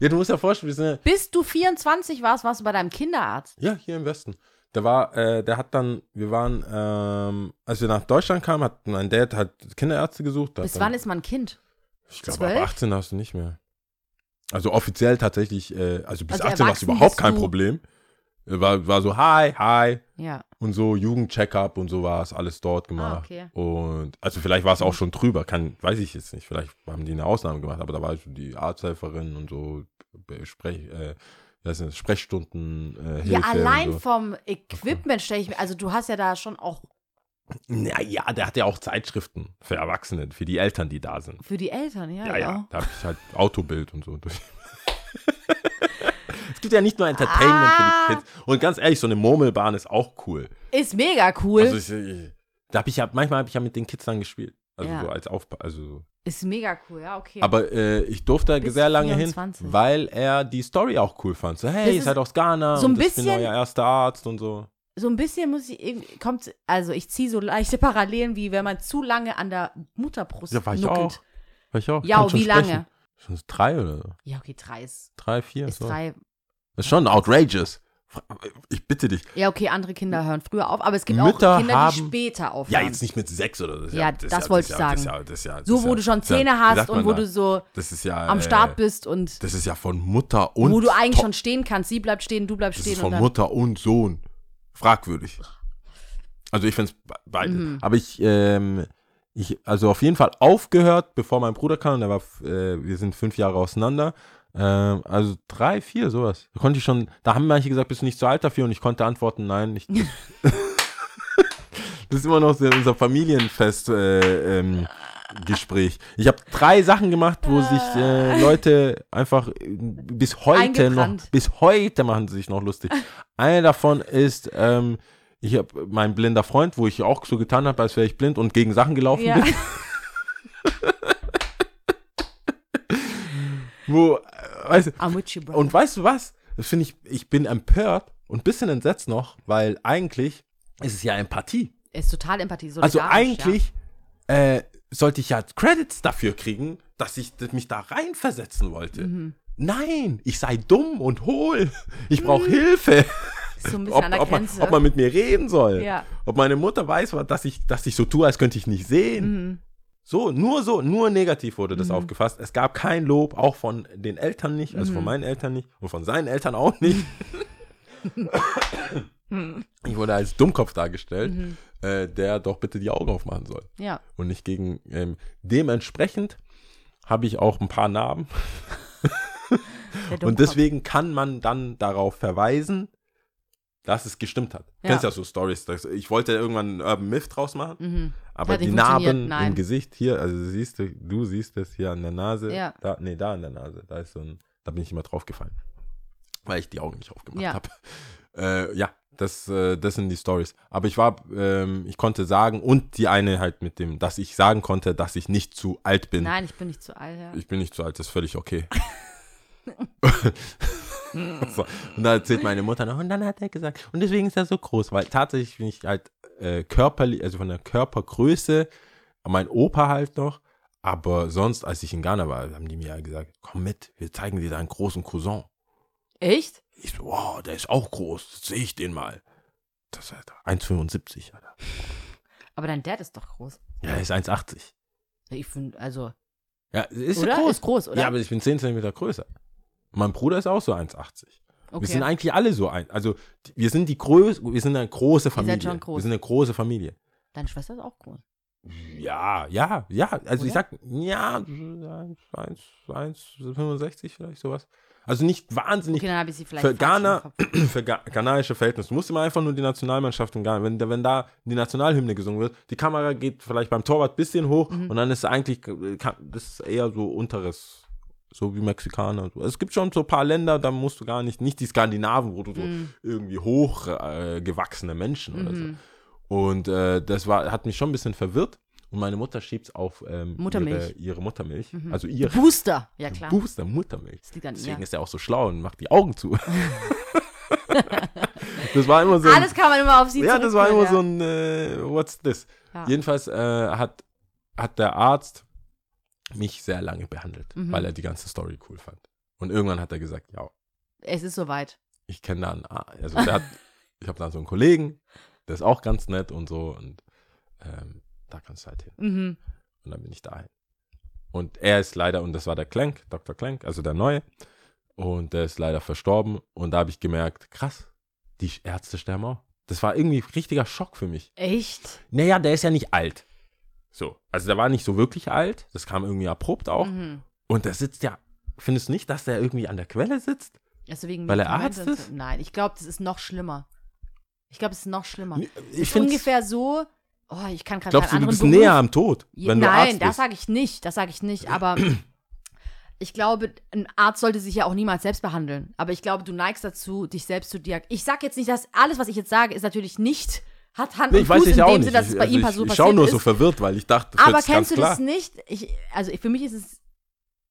Speaker 1: Ja, du musst ja vorstellen, wir ja,
Speaker 2: Bis du 24 warst, warst du bei deinem Kinderarzt.
Speaker 1: ja hier im Westen. Der war, äh, der hat dann, wir waren, ähm, als wir nach Deutschland kamen, hat mein Dad hat Kinderärzte gesucht.
Speaker 2: Bis wann ist man Kind?
Speaker 1: Ich glaube, ab 18 hast du nicht mehr. Also offiziell tatsächlich, äh, also bis
Speaker 2: Also
Speaker 1: 18 war es überhaupt kein
Speaker 2: du-
Speaker 1: Problem. Äh, War, war so, hi, hi.
Speaker 2: Ja.
Speaker 1: Und so Jugendcheckup und so war es alles dort gemacht.
Speaker 2: Ah, okay.
Speaker 1: Und also vielleicht war es auch schon drüber, kann, weiß ich jetzt nicht. Vielleicht haben die eine Ausnahme gemacht, aber da war so die Arzthelferin und so Sprech, äh, das, Sprechstunden, äh,
Speaker 2: Ja, allein
Speaker 1: so.
Speaker 2: vom Equipment stelle ich mir, also du hast ja da schon auch
Speaker 1: Naja, der hat ja auch Zeitschriften für Erwachsene, für die Eltern, die da sind.
Speaker 2: für die Eltern, ja.
Speaker 1: Ja, ja, da habe ich halt Autobild und so. <laughs> es gibt ja nicht nur Entertainment
Speaker 2: Ah.
Speaker 1: für die Kids. Und ganz ehrlich, so eine Murmelbahn ist auch cool.
Speaker 2: Ist mega cool.
Speaker 1: Also ich, ich, da habe ich ja, manchmal habe ich ja mit den Kids dann gespielt. Also
Speaker 2: Ja.
Speaker 1: so als Aufpa also
Speaker 2: ist mega cool, ja, okay.
Speaker 1: Aber äh, ich durfte
Speaker 2: Bis
Speaker 1: sehr lange
Speaker 2: 24.
Speaker 1: hin, weil er die Story auch cool fand. So, hey, ihr seid aus Ghana
Speaker 2: so ein
Speaker 1: und ich bin
Speaker 2: bisschen-
Speaker 1: euer erster Arzt und so.
Speaker 2: So ein bisschen muss ich irgendwie, kommt, also ich ziehe so leichte Parallelen, wie wenn man zu lange an der Mutterbrust
Speaker 1: Ja, war ich
Speaker 2: nuckelt.
Speaker 1: auch. War ich auch.
Speaker 2: Ja, wie
Speaker 1: sprechen.
Speaker 2: lange?
Speaker 1: Schon drei oder so.
Speaker 2: Ja, okay, drei ist,
Speaker 1: Drei, vier.
Speaker 2: ist
Speaker 1: so.
Speaker 2: drei.
Speaker 1: Das ist schon outrageous. Ich bitte dich.
Speaker 2: Ja, okay, andere Kinder hören früher auf, aber es gibt
Speaker 1: Mütter
Speaker 2: auch Kinder, die
Speaker 1: haben-
Speaker 2: später aufhören.
Speaker 1: Ja, jetzt nicht mit sechs oder so.
Speaker 2: Ja, das wollte ich
Speaker 1: ist ja, Das ist
Speaker 2: sagen.
Speaker 1: ja, das ist ja, das
Speaker 2: so,
Speaker 1: ist
Speaker 2: wo du schon
Speaker 1: das ist
Speaker 2: Zähne hast und wo
Speaker 1: da?
Speaker 2: du so
Speaker 1: Das ist ja.
Speaker 2: am
Speaker 1: äh,
Speaker 2: Start bist und
Speaker 1: Das ist ja von Mutter und.
Speaker 2: wo du eigentlich schon stehen kannst. Sie bleibt stehen, du bleibst
Speaker 1: Das
Speaker 2: stehen
Speaker 1: ist
Speaker 2: und
Speaker 1: von. Mutter und Sohn. Fragwürdig. Also ich finde es beide.
Speaker 2: Mhm.
Speaker 1: Aber ich, ähm, ich, also auf jeden Fall aufgehört, bevor mein Bruder kam. Der war, äh, wir sind fünf Jahre auseinander. Ähm, also drei, vier, sowas. Da konnte ich schon, da haben manche gesagt, bist du nicht zu alt dafür? Und ich konnte antworten, nein. Ich, <laughs> <laughs> das ist immer noch so unser Familienfest. Äh, ähm, Gespräch. Ich habe drei Sachen gemacht, wo sich äh, Leute einfach bis heute noch, bis heute machen sie sich noch lustig. Eine davon ist, ähm, ich habe mein blinder Freund, wo ich auch so getan habe, als wäre ich blind und gegen Sachen gelaufen
Speaker 2: Ja.
Speaker 1: bin. <laughs> Wo, äh, weißt du, und weißt du was? Das finde ich, ich bin empört und ein bisschen entsetzt noch, weil eigentlich ist es ja Empathie.
Speaker 2: ist total Empathie.
Speaker 1: Also eigentlich äh, sollte ich ja Credits dafür kriegen, dass ich mich da reinversetzen wollte.
Speaker 2: Mhm.
Speaker 1: Nein, ich sei dumm und hohl. Ich brauche Hilfe.
Speaker 2: Ja. So ein bisschen
Speaker 1: Ob,
Speaker 2: an der
Speaker 1: ob, man, ob man mit mir reden soll.
Speaker 2: Ja.
Speaker 1: Ob meine Mutter weiß, dass ich, dass ich so tue, als könnte ich nicht sehen.
Speaker 2: Mhm.
Speaker 1: So, nur so, nur negativ wurde das aufgefasst. Es gab kein Lob, auch von den Eltern nicht, also
Speaker 2: Mhm.
Speaker 1: von meinen Eltern nicht und von seinen Eltern auch nicht. <laughs> ich wurde als Dummkopf dargestellt,
Speaker 2: Mhm.
Speaker 1: Äh, der doch bitte die Augen aufmachen soll.
Speaker 2: Ja.
Speaker 1: Und nicht gegen. Ähm, dementsprechend habe ich auch ein paar Narben. Und deswegen kann man dann darauf verweisen, dass es gestimmt hat.
Speaker 2: Ja.
Speaker 1: Kennst ja so Stories. Ich wollte irgendwann einen Urban Myth draus machen.
Speaker 2: Mhm.
Speaker 1: Aber die Narben
Speaker 2: nein.
Speaker 1: im Gesicht hier, also siehst du, du siehst es hier an der Nase.
Speaker 2: Ja.
Speaker 1: Da, nee, da an der Nase. Da ist so ein, da bin ich immer drauf gefallen. Weil ich die Augen nicht aufgemacht
Speaker 2: Ja.
Speaker 1: habe. Äh, ja, das, äh, das sind die Stories. Aber ich war, ähm, ich konnte sagen, und die eine halt mit dem, dass ich sagen konnte, dass ich nicht zu alt bin.
Speaker 2: Nein, ich bin nicht zu alt. Ja.
Speaker 1: Ich bin nicht zu alt, das ist völlig okay. <laughs> <laughs> so. Und da erzählt meine Mutter noch, und dann hat er gesagt, und deswegen ist er so groß, weil tatsächlich bin ich halt äh, körperlich, also von der Körpergröße, mein Opa halt noch, aber sonst, als ich in Ghana war, haben die mir ja gesagt, komm mit, wir zeigen dir deinen großen Cousin.
Speaker 2: Echt?
Speaker 1: Ich so, wow, der ist auch groß, sehe ich den mal. Das ist 1,75, Alter.
Speaker 2: Aber dein Dad ist doch groß.
Speaker 1: Ja, er ist 1,80.
Speaker 2: Ich finde, also,
Speaker 1: Ja, ist
Speaker 2: oder?
Speaker 1: groß.
Speaker 2: Ist groß, oder?
Speaker 1: Ja, aber ich bin 10 cm größer. Mein Bruder ist auch so 1,80.
Speaker 2: okay.
Speaker 1: Wir sind eigentlich alle so ein. Also wir sind die größte, wir sind eine große Familie.
Speaker 2: schon groß.
Speaker 1: Wir sind eine große Familie.
Speaker 2: Deine Schwester ist auch groß.
Speaker 1: Ja, ja, ja. Also ich
Speaker 2: Oder?
Speaker 1: sag, ja, 1, 1, 1, 65 vielleicht sowas. Also nicht wahnsinnig
Speaker 2: Okay, dann habe ich sie vielleicht
Speaker 1: für Ghana, <clears throat> für ghanaische Verhältnisse. Du musst immer einfach nur die Nationalmannschaft in Ghana, wenn, da- wenn da die Nationalhymne gesungen wird, die Kamera geht vielleicht beim Torwart ein bisschen hoch
Speaker 2: Mhm.
Speaker 1: und dann ist eigentlich, das ist eher so unteres, so wie Mexikaner. Es gibt schon so ein paar Länder, da musst du gar nicht, nicht die Skandinaven, wo du so
Speaker 2: Mhm.
Speaker 1: irgendwie hoch äh, Menschen oder so. Und äh, das war, hat mich schon ein bisschen verwirrt. Und meine Mutter schiebt es auf ähm,
Speaker 2: Muttermilch.
Speaker 1: Ihre, ihre Muttermilch. Also ihre
Speaker 2: Booster. Ja, klar.
Speaker 1: Booster Muttermilch. Deswegen
Speaker 2: ihr.
Speaker 1: ist er auch so schlau und macht die Augen zu. <laughs> das war immer so. Ein,
Speaker 2: Alles kann man immer auf sie
Speaker 1: ja, das war immer so
Speaker 2: zurückführen,
Speaker 1: ein äh, What's this?
Speaker 2: Ja.
Speaker 1: Jedenfalls äh, hat, hat der Arzt mich sehr lange behandelt,
Speaker 2: Mhm.
Speaker 1: weil er die ganze Story cool fand. Und irgendwann hat er gesagt, ja,
Speaker 2: Es ist soweit.
Speaker 1: ich kenne da einen, also der hat, <laughs> ich habe da so einen Kollegen, der ist auch ganz nett und so und ähm, da kannst du halt hin.
Speaker 2: Mhm.
Speaker 1: Und dann bin ich dahin. Und er ist leider, und das war der Klenk, Dr. Klenk, also der Neue. Und der ist leider verstorben. Und da habe ich gemerkt, krass, die Ärzte sterben auch. Das war irgendwie ein richtiger Schock für mich.
Speaker 2: Echt?
Speaker 1: Naja, der ist ja nicht alt. So. Also der war nicht so wirklich alt. Das kam irgendwie abrupt auch.
Speaker 2: Mhm.
Speaker 1: Und der sitzt ja, findest du nicht, dass der irgendwie an der Quelle sitzt?
Speaker 2: Also wegen
Speaker 1: Weil er Arzt ist?
Speaker 2: Nein, ich glaube, das ist noch schlimmer. Ich glaube, es ist noch schlimmer.
Speaker 1: Ich
Speaker 2: ist
Speaker 1: find's-
Speaker 2: ungefähr so. Oh, ich kann gerade
Speaker 1: Glaubst du, du bist
Speaker 2: Beruf.
Speaker 1: näher am Tod, wenn du
Speaker 2: Nein,
Speaker 1: Arzt
Speaker 2: das
Speaker 1: bist?
Speaker 2: sage ich nicht. Das sage ich nicht. Aber ich glaube, ein Arzt sollte sich ja auch niemals selbst behandeln. Aber ich glaube, du neigst dazu, dich selbst zu diagnostizieren. Ich sage jetzt nicht, dass alles, was ich jetzt sage, ist natürlich nicht, hat Hand
Speaker 1: Nee,
Speaker 2: und
Speaker 1: ich weiß
Speaker 2: Fuß
Speaker 1: ich
Speaker 2: in dem. Sinne, dass es
Speaker 1: ich,
Speaker 2: bei
Speaker 1: also
Speaker 2: ihm
Speaker 1: ich,
Speaker 2: so
Speaker 1: ich
Speaker 2: passiert
Speaker 1: schaue nur
Speaker 2: ist.
Speaker 1: so verwirrt, weil ich dachte,
Speaker 2: Aber
Speaker 1: jetzt
Speaker 2: kennst du
Speaker 1: ganz
Speaker 2: das
Speaker 1: klar.
Speaker 2: nicht? Ich, also für mich ist es,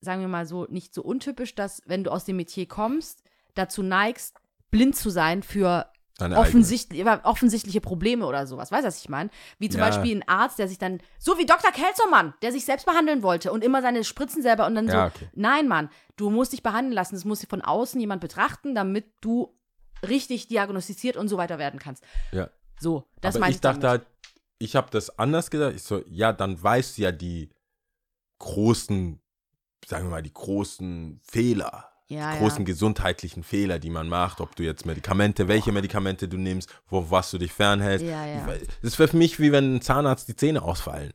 Speaker 2: sagen wir mal so, nicht so untypisch, dass wenn du aus dem Metier kommst, dazu neigst, blind zu sein für. Offensichtlich, offensichtliche Probleme oder sowas. Weißt du, was ich meine? Wie zum
Speaker 1: Ja.
Speaker 2: Beispiel ein Arzt, der sich dann, so wie Dr. Kelzermann, der sich selbst behandeln wollte und immer seine Spritzen selber und dann so,
Speaker 1: Ja, okay.
Speaker 2: nein, Mann, du musst dich behandeln lassen. Das muss von außen jemand betrachten, damit du richtig diagnostiziert und so weiter werden kannst.
Speaker 1: Ja.
Speaker 2: So, das meine
Speaker 1: ich
Speaker 2: ich
Speaker 1: dachte
Speaker 2: damit.
Speaker 1: halt, ich habe das anders gedacht. Ich so, ja, dann weißt du ja die großen, sagen wir mal, die großen Fehler,
Speaker 2: ja,
Speaker 1: die großen
Speaker 2: ja.
Speaker 1: gesundheitlichen Fehler, die man macht, ob du jetzt Medikamente, welche Medikamente du nimmst, wo was du dich fernhältst.
Speaker 2: Ja, ja.
Speaker 1: Das wäre für mich wie wenn ein Zahnarzt die Zähne ausfallen.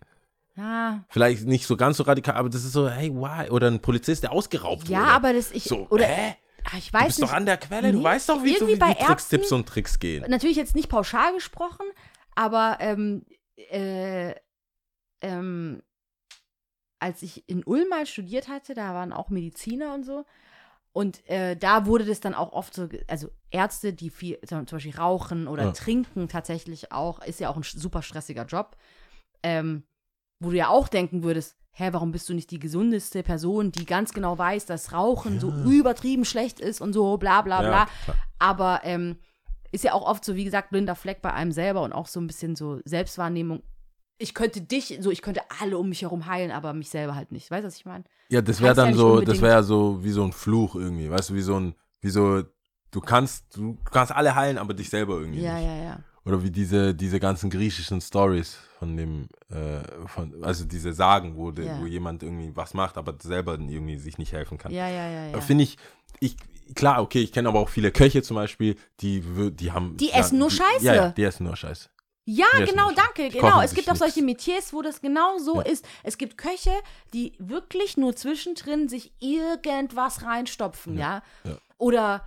Speaker 2: Ja,
Speaker 1: Vielleicht nicht so ganz so radikal, aber das ist so, hey, why? Oder ein Polizist, der ausgeraubt
Speaker 2: ja
Speaker 1: wurde.
Speaker 2: aber das, ich,
Speaker 1: so,
Speaker 2: oder,
Speaker 1: hä?
Speaker 2: Ah, ich
Speaker 1: Du
Speaker 2: weiß
Speaker 1: bist
Speaker 2: nicht.
Speaker 1: doch an der Quelle, du
Speaker 2: Nee,
Speaker 1: weißt doch, wie, so, wie
Speaker 2: bei
Speaker 1: die Tricks,
Speaker 2: Ärzten-
Speaker 1: Tipps und Tricks gehen.
Speaker 2: natürlich jetzt nicht pauschal gesprochen, aber ähm, äh, ähm, als ich in Ulm mal studiert hatte, da waren auch Mediziner und so. Und äh, da wurde das dann auch oft so, also Ärzte, die viel, zum Beispiel rauchen oder
Speaker 1: Ja.
Speaker 2: trinken tatsächlich auch, ist ja auch ein super stressiger Job, ähm, wo du ja auch denken würdest, hä, warum bist du nicht die gesundeste Person, die ganz genau weiß, dass Rauchen so übertrieben schlecht ist und so, bla bla
Speaker 1: Ja,
Speaker 2: bla.
Speaker 1: klar.
Speaker 2: Aber ähm, ist ja auch oft so, wie gesagt, blinder Fleck bei einem selber und auch so ein bisschen so Selbstwahrnehmung. Ich könnte dich, so ich könnte alle um mich herum heilen, aber mich selber halt nicht. Weißt du, was ich meine?
Speaker 1: Ja, das wäre
Speaker 2: ja
Speaker 1: dann
Speaker 2: nicht
Speaker 1: so, das
Speaker 2: unbedingt-
Speaker 1: wäre so wie so ein Fluch irgendwie, weißt du, wie so ein, wie so, du kannst, du kannst alle heilen, aber dich selber irgendwie
Speaker 2: Ja,
Speaker 1: nicht.
Speaker 2: ja, ja.
Speaker 1: Oder wie diese, diese ganzen griechischen Stories von dem, äh, von, also diese Sagen, wo, de,
Speaker 2: Ja.
Speaker 1: wo jemand irgendwie was macht, aber selber irgendwie sich nicht helfen kann.
Speaker 2: Ja, ja, ja, ja.
Speaker 1: Finde ich, ich, klar, okay, ich kenne aber auch viele Köche zum Beispiel, die, die haben.
Speaker 2: Die essen nur Scheiße.
Speaker 1: Ja, ja, die essen nur Scheiße.
Speaker 2: Ja,
Speaker 1: essen
Speaker 2: genau, danke. Genau. Es gibt auch solche
Speaker 1: nix.
Speaker 2: Metiers, wo das genau so
Speaker 1: Ja.
Speaker 2: ist. Es gibt Köche, die wirklich nur zwischendrin sich irgendwas reinstopfen, ja.
Speaker 1: ja.
Speaker 2: Oder,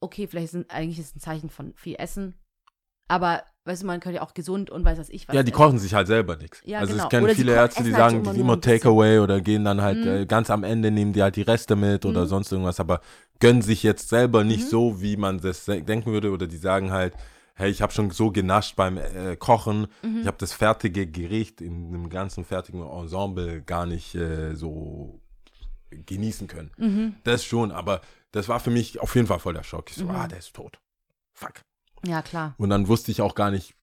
Speaker 2: okay, vielleicht sind eigentlich ist es ein Zeichen von viel Essen. Aber, weißt du, man könnte ja auch gesund und weiß was ich was.
Speaker 1: Ja, die
Speaker 2: essen.
Speaker 1: kochen sich halt selber nichts.
Speaker 2: Ja,
Speaker 1: also
Speaker 2: genau.
Speaker 1: ich kenne
Speaker 2: Oder
Speaker 1: viele Ärzte, die
Speaker 2: halt
Speaker 1: sagen,
Speaker 2: immer
Speaker 1: die immer. Takeaway oder gehen dann halt
Speaker 2: Mhm.
Speaker 1: äh, ganz am Ende, nehmen die halt die Reste mit oder
Speaker 2: Mhm.
Speaker 1: sonst irgendwas, aber gönnen sich jetzt selber nicht
Speaker 2: Mhm.
Speaker 1: so, wie man das denken würde oder die sagen halt, hey, ich habe schon so genascht beim äh, Kochen,
Speaker 2: Mhm.
Speaker 1: ich habe das fertige Gericht in einem ganzen fertigen Ensemble gar nicht äh, so genießen können.
Speaker 2: Mhm.
Speaker 1: Das schon, aber das war für mich auf jeden Fall voll der Schock. Ich so,
Speaker 2: Mhm.
Speaker 1: ah, der ist tot. Fuck.
Speaker 2: Ja, klar.
Speaker 1: Und dann wusste ich auch gar nicht,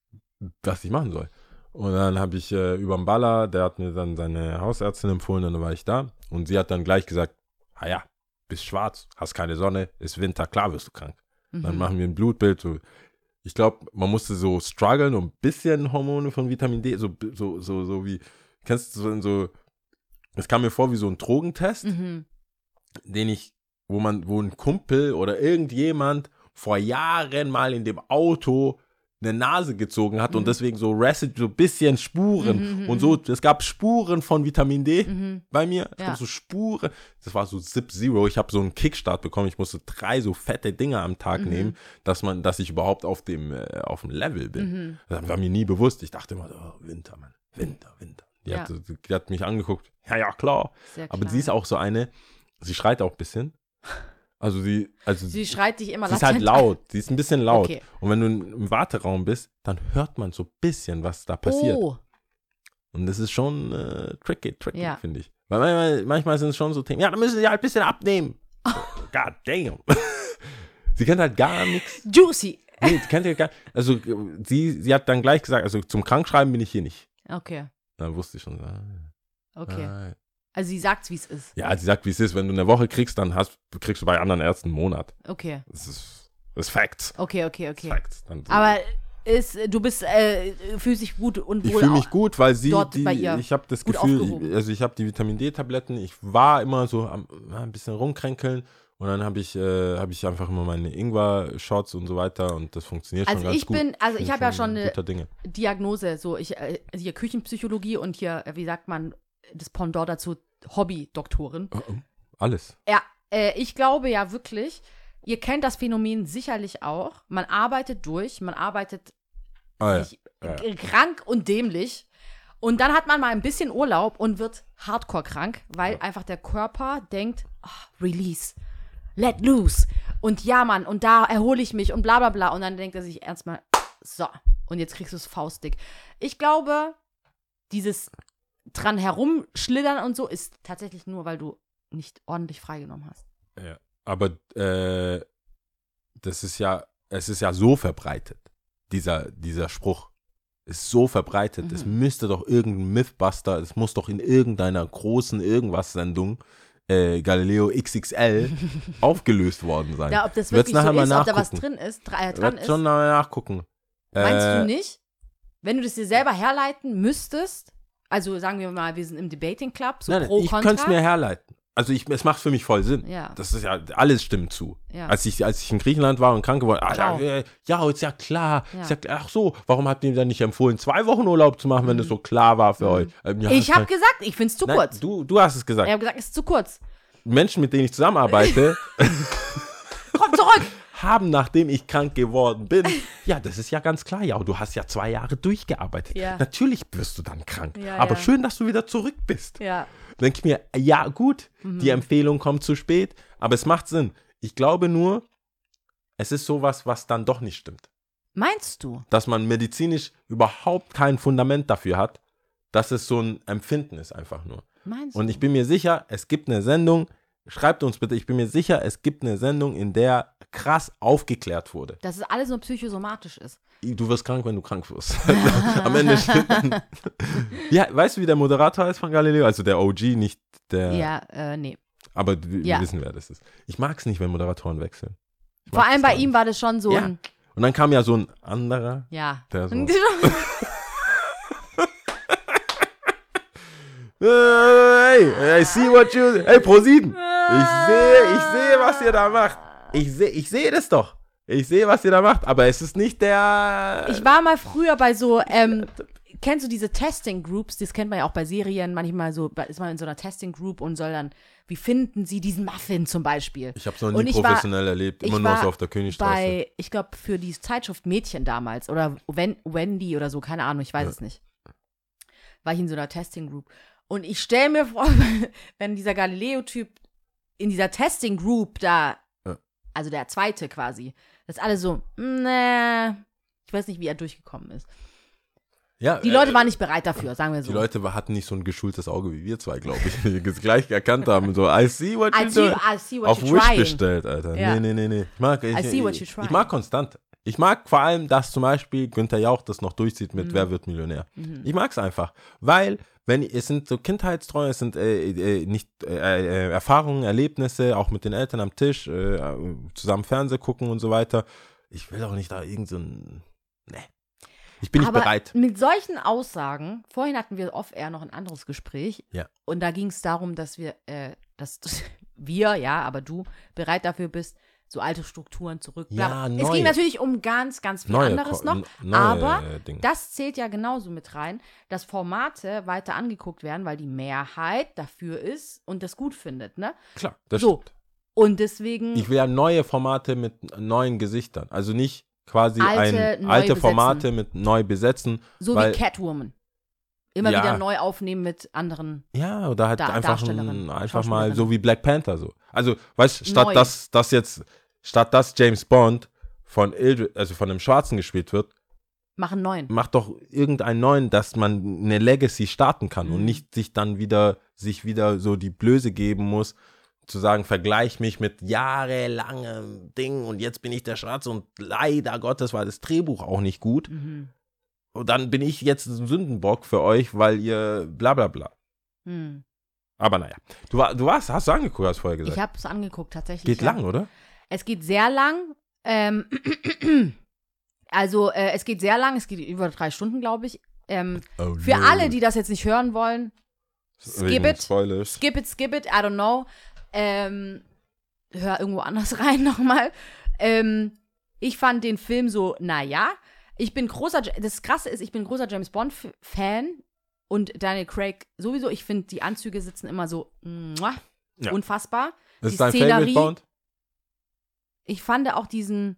Speaker 1: was ich machen soll. Und dann habe ich äh, über den Baller, der hat mir dann seine Hausärztin empfohlen und dann war ich da. Und sie hat dann gleich gesagt, ah ja, bist schwarz, hast keine Sonne, ist Winter, klar wirst du krank. Dann
Speaker 2: Mhm.
Speaker 1: machen wir ein Blutbild. So. Ich glaube, man musste so strugglen, um ein bisschen Hormone von Vitamin D, so, so, so, so wie, kennst du so, so, es kam mir vor wie so ein Drogentest
Speaker 2: Mhm.
Speaker 1: den ich, wo man, wo ein Kumpel oder irgendjemand vor Jahren mal in dem Auto eine Nase gezogen hat
Speaker 2: Mhm.
Speaker 1: und deswegen so Resid, so ein bisschen Spuren und so, es gab Spuren von Vitamin D
Speaker 2: Mhm.
Speaker 1: bei mir. Es
Speaker 2: Ja.
Speaker 1: gab so Spuren. Das war so Zip Zero. Ich habe so einen Kickstart bekommen. Ich musste drei so fette Dinge am Tag
Speaker 2: Mhm.
Speaker 1: nehmen, dass man, dass ich überhaupt auf dem, äh, auf dem Level bin.
Speaker 2: Mhm.
Speaker 1: Das war mir nie bewusst. Ich dachte immer, oh, Winter, Mann. Winter, Winter. Die,
Speaker 2: Ja.
Speaker 1: hat, die hat mich angeguckt. Ja, ja, klar.
Speaker 2: Sehr
Speaker 1: Aber
Speaker 2: klar.
Speaker 1: sie ist auch so eine, sie schreit auch ein bisschen. Also sie, also
Speaker 2: Sie schreit dich immer
Speaker 1: sie ist halt laut. Sie ist ein bisschen laut.
Speaker 2: Okay.
Speaker 1: Und wenn du im Warteraum bist, dann hört man so ein bisschen, was da passiert.
Speaker 2: Oh,
Speaker 1: Und das ist schon äh, tricky, tricky,
Speaker 2: Ja.
Speaker 1: finde ich. Weil manchmal, manchmal sind es schon so Themen, ja, dann müssen sie halt ein bisschen abnehmen. <laughs> God damn. <laughs> sie kennt halt gar nichts.
Speaker 2: juicy.
Speaker 1: Nee, sie kennt ja gar Also sie, sie hat dann gleich gesagt, also zum Krankschreiben bin ich hier nicht.
Speaker 2: Okay,
Speaker 1: Dann wusste ich schon. Ah,
Speaker 2: okay.
Speaker 1: ah.
Speaker 2: Also sie sagt's, wie es ist.
Speaker 1: Ja, sie sagt, wie es ist. Wenn du eine Woche kriegst, dann hast, kriegst du bei anderen Ärzten einen Monat.
Speaker 2: Okay,
Speaker 1: Das ist, das ist Facts.
Speaker 2: okay, okay, okay.
Speaker 1: Facts.
Speaker 2: Aber ist, du bist, äh, fühlst dich gut und
Speaker 1: ich
Speaker 2: wohl
Speaker 1: fühle
Speaker 2: au-
Speaker 1: mich gut, weil sie, die, ich habe das Gefühl,
Speaker 2: aufgehoben.
Speaker 1: also ich habe die Vitamin D-Tabletten, ich war immer so am, ein bisschen rumkränkeln und dann habe ich, äh, habe ich einfach immer meine Ingwer-Shots und so weiter und das funktioniert
Speaker 2: Also
Speaker 1: schon ganz
Speaker 2: ich
Speaker 1: gut.
Speaker 2: bin, also ich
Speaker 1: Bin
Speaker 2: habe ja schon eine
Speaker 1: Dinge.
Speaker 2: Diagnose, so ich, äh, hier Küchenpsychologie und hier, äh, wie sagt man, das Pendant dazu, Hobby-Doktorin.
Speaker 1: Oh, oh, Alles.
Speaker 2: Ja, äh, ich glaube ja wirklich, ihr kennt das Phänomen sicherlich auch. Man arbeitet durch, man arbeitet
Speaker 1: Ah, ja.
Speaker 2: sich
Speaker 1: ja.
Speaker 2: krank und dämlich. Und dann hat man mal ein bisschen Urlaub und wird hardcore krank, weil einfach der Körper denkt, ah, Release, let loose. Und ja, Mann, und da erhole ich mich und bla bla bla. Und dann denkt er sich erstmal, so, und jetzt kriegst du es faustdick. Ich glaube, dieses dran herumschlittern und so ist tatsächlich nur, weil du nicht ordentlich freigenommen hast.
Speaker 1: Ja. Aber äh, das ist ja, es ist ja so verbreitet, dieser, dieser Spruch ist so verbreitet. Es
Speaker 2: Mhm.
Speaker 1: müsste doch irgendein Mythbuster, es muss doch in irgendeiner großen Irgendwas-Sendung äh, Galileo XXL <laughs> aufgelöst worden sein.
Speaker 2: Ja, ob das wirklich
Speaker 1: nachher
Speaker 2: so ist, ob da was drin ist, äh, dran ist.
Speaker 1: schon mal nachgucken.
Speaker 2: Meinst
Speaker 1: Äh,
Speaker 2: du nicht? Wenn du das dir selber herleiten müsstest, also sagen wir mal, wir sind im Debating Club, so
Speaker 1: Nein,
Speaker 2: pro,
Speaker 1: ich könnte es mir herleiten. Also ich, es macht für mich voll Sinn.
Speaker 2: Ja.
Speaker 1: Das ist ja, alles stimmt zu.
Speaker 2: Ja.
Speaker 1: Als, ich, als ich in Griechenland war und krank geworden, ah, ja,
Speaker 2: Ciao.
Speaker 1: äh, ja, ist ja klar.
Speaker 2: Ja.
Speaker 1: Ist ja, ach so, warum habt ihr dann nicht empfohlen, zwei Wochen Urlaub zu machen, wenn das so klar war für euch? Ähm, ja,
Speaker 2: Mhm. ich habe gesagt, ich finde es zu
Speaker 1: Nein,
Speaker 2: kurz.
Speaker 1: Du, du hast es gesagt.
Speaker 2: Ich habe gesagt, es ist zu kurz.
Speaker 1: Menschen, mit denen ich zusammenarbeite, <laughs> <laughs>
Speaker 2: Komm zurück!
Speaker 1: Haben, nachdem ich krank geworden bin, <laughs> ja, das ist ja ganz klar, ja, du hast ja zwei Jahre durchgearbeitet.
Speaker 2: Ja.
Speaker 1: Natürlich wirst du dann krank.
Speaker 2: Ja,
Speaker 1: Aber
Speaker 2: ja.
Speaker 1: schön, dass du wieder zurück bist.
Speaker 2: Ja.
Speaker 1: denke ich mir, ja gut,
Speaker 2: Mhm.
Speaker 1: die Empfehlung kommt zu spät, aber es macht Sinn. Ich glaube nur, es ist sowas, was dann doch nicht stimmt.
Speaker 2: Meinst du?
Speaker 1: Dass man medizinisch überhaupt kein Fundament dafür hat, dass es so ein Empfinden ist einfach nur.
Speaker 2: Meinst
Speaker 1: Und ich bin mir sicher, es gibt eine Sendung, schreibt uns bitte, ich bin mir sicher, es gibt eine Sendung, in der krass aufgeklärt wurde.
Speaker 2: Dass es alles nur psychosomatisch ist.
Speaker 1: Du wirst krank, wenn du krank wirst. <laughs> <laughs> Am Ende steht dann, <laughs> Ja, weißt du, wie der Moderator ist von Galileo? Also der OG, nicht der.
Speaker 2: Ja, äh, nee.
Speaker 1: Aber wir
Speaker 2: Ja.
Speaker 1: wissen, wer das ist. Ich mag es nicht, wenn Moderatoren wechseln.
Speaker 2: Vor allem bei ihm
Speaker 1: nicht.
Speaker 2: war das schon so
Speaker 1: Ja.
Speaker 2: ein.
Speaker 1: Und dann kam ja so ein anderer,
Speaker 2: Ja.
Speaker 1: der so. Hey, I see what you. Hey, Pro7. Ich sehe, ich sehe, was ihr da macht. Ich sehe, ich sehe das doch. Ich sehe, was ihr da macht. Aber es ist nicht der.
Speaker 2: Ich war mal früher bei so, ähm, kennst du diese Testing Groups? Das kennt man ja auch bei Serien. Manchmal so, ist man in so einer Testing Group und soll dann, wie finden sie diesen Muffin zum Beispiel?
Speaker 1: Ich habe es noch nie
Speaker 2: ich war-
Speaker 1: professionell erlebt. Immer
Speaker 2: ich
Speaker 1: nur
Speaker 2: war
Speaker 1: so auf der Königstraße.
Speaker 2: Bei, ich glaube, für die Zeitschrift Mädchen damals oder Wen Wendy oder so, keine Ahnung, ich weiß
Speaker 1: Ja.
Speaker 2: es nicht. War ich in so einer Testing Group. Und ich stelle mir vor, <laughs> wenn dieser Galileo-Typ in dieser Testing Group da,
Speaker 1: Ja.
Speaker 2: also der zweite quasi, dass alle so, ne, ich weiß nicht, wie er durchgekommen ist.
Speaker 1: ja,
Speaker 2: Die
Speaker 1: äh,
Speaker 2: Leute waren nicht bereit dafür, sagen wir so.
Speaker 1: Die Leute hatten nicht so ein geschultes Auge wie wir zwei, glaube ich, <laughs> die es gleich erkannt haben. So, I see what you do.
Speaker 2: I see what
Speaker 1: Auf
Speaker 2: you're
Speaker 1: Wish
Speaker 2: trying.
Speaker 1: bestellt, Alter.
Speaker 2: Ja.
Speaker 1: Nee, nee, nee, nee. Ich mag, ich,
Speaker 2: I see what
Speaker 1: ich, ich mag konstant. Ich mag vor allem, dass zum Beispiel Günther Jauch das noch durchzieht
Speaker 2: Mhm.
Speaker 1: mit Wer wird Millionär. Ich mag es einfach, weil wenn es sind so Kindheitsträume, es sind äh, äh, nicht äh, äh, Erfahrungen, Erlebnisse, auch mit den Eltern am Tisch, äh, zusammen Fernseh gucken und so weiter. Ich will auch nicht da irgend so ein, ne. Ich bin nicht
Speaker 2: Aber
Speaker 1: bereit.
Speaker 2: mit solchen Aussagen, vorhin hatten wir off-air noch ein anderes Gespräch.
Speaker 1: Ja.
Speaker 2: Und da ging es darum, dass wir, äh, dass <laughs> wir, ja, aber du bereit dafür bist, so alte Strukturen zurück.
Speaker 1: Ja,
Speaker 2: bla. Es ging natürlich um ganz, ganz viel
Speaker 1: Neue
Speaker 2: anderes noch. aber
Speaker 1: äh, Dinge.
Speaker 2: das zählt ja genauso mit rein, dass Formate weiter angeguckt werden, weil die Mehrheit dafür ist und das gut findet, ne?
Speaker 1: Klar, das
Speaker 2: So.
Speaker 1: stimmt.
Speaker 2: Und deswegen.
Speaker 1: Ich will ja neue Formate mit neuen Gesichtern. Also nicht quasi
Speaker 2: Alte,
Speaker 1: ein,
Speaker 2: neu
Speaker 1: alte
Speaker 2: besetzen.
Speaker 1: Formate mit neu besetzen.
Speaker 2: so
Speaker 1: weil-
Speaker 2: wie Catwoman. Immer
Speaker 1: Ja.
Speaker 2: wieder neu aufnehmen mit anderen.
Speaker 1: Ja, oder halt
Speaker 2: Da-
Speaker 1: einfach, ein, einfach mal so wie Black Panther so. Also, weißt du, statt
Speaker 2: Neu.
Speaker 1: dass das jetzt, statt dass James Bond von Ildri- also von einem Schwarzen gespielt wird,
Speaker 2: Machen neuen.
Speaker 1: macht doch irgendeinen neuen, dass man eine Legacy starten kann und
Speaker 2: Mhm.
Speaker 1: nicht sich dann wieder, sich wieder so die Blöße geben muss, zu sagen, vergleich mich mit jahrelangem Ding und jetzt bin ich der Schwarze und leider Gottes war das Drehbuch auch nicht gut.
Speaker 2: Mhm.
Speaker 1: Und dann bin ich jetzt ein Sündenbock für euch, weil ihr bla bla bla.
Speaker 2: Hm.
Speaker 1: Aber naja, du, war, du warst, hast du angeguckt, hast du vorher gesagt.
Speaker 2: Ich habe es angeguckt, tatsächlich.
Speaker 1: Geht
Speaker 2: ja.
Speaker 1: lang, oder?
Speaker 2: Es geht sehr lang. Ähm, <clears throat> also, äh, es geht sehr lang. Es geht über drei Stunden, glaube ich. Ähm,
Speaker 1: Oh,
Speaker 2: für alle, die das jetzt nicht hören wollen, skip it.
Speaker 1: Spoilers.
Speaker 2: skip it, skip it, I don't know. Ähm, hör irgendwo anders <laughs> rein nochmal. Ähm, ich fand den Film so, naja. Ich bin großer, das Krasse ist, ich bin großer James Bond-Fan und Daniel Craig sowieso. Ich finde, die Anzüge sitzen immer so muah, <tsk>
Speaker 1: Ja.
Speaker 2: unfassbar.
Speaker 1: Das
Speaker 2: die
Speaker 1: ist dein
Speaker 2: Szenerie-
Speaker 1: Favorite Bond?
Speaker 2: Ich fand auch diesen,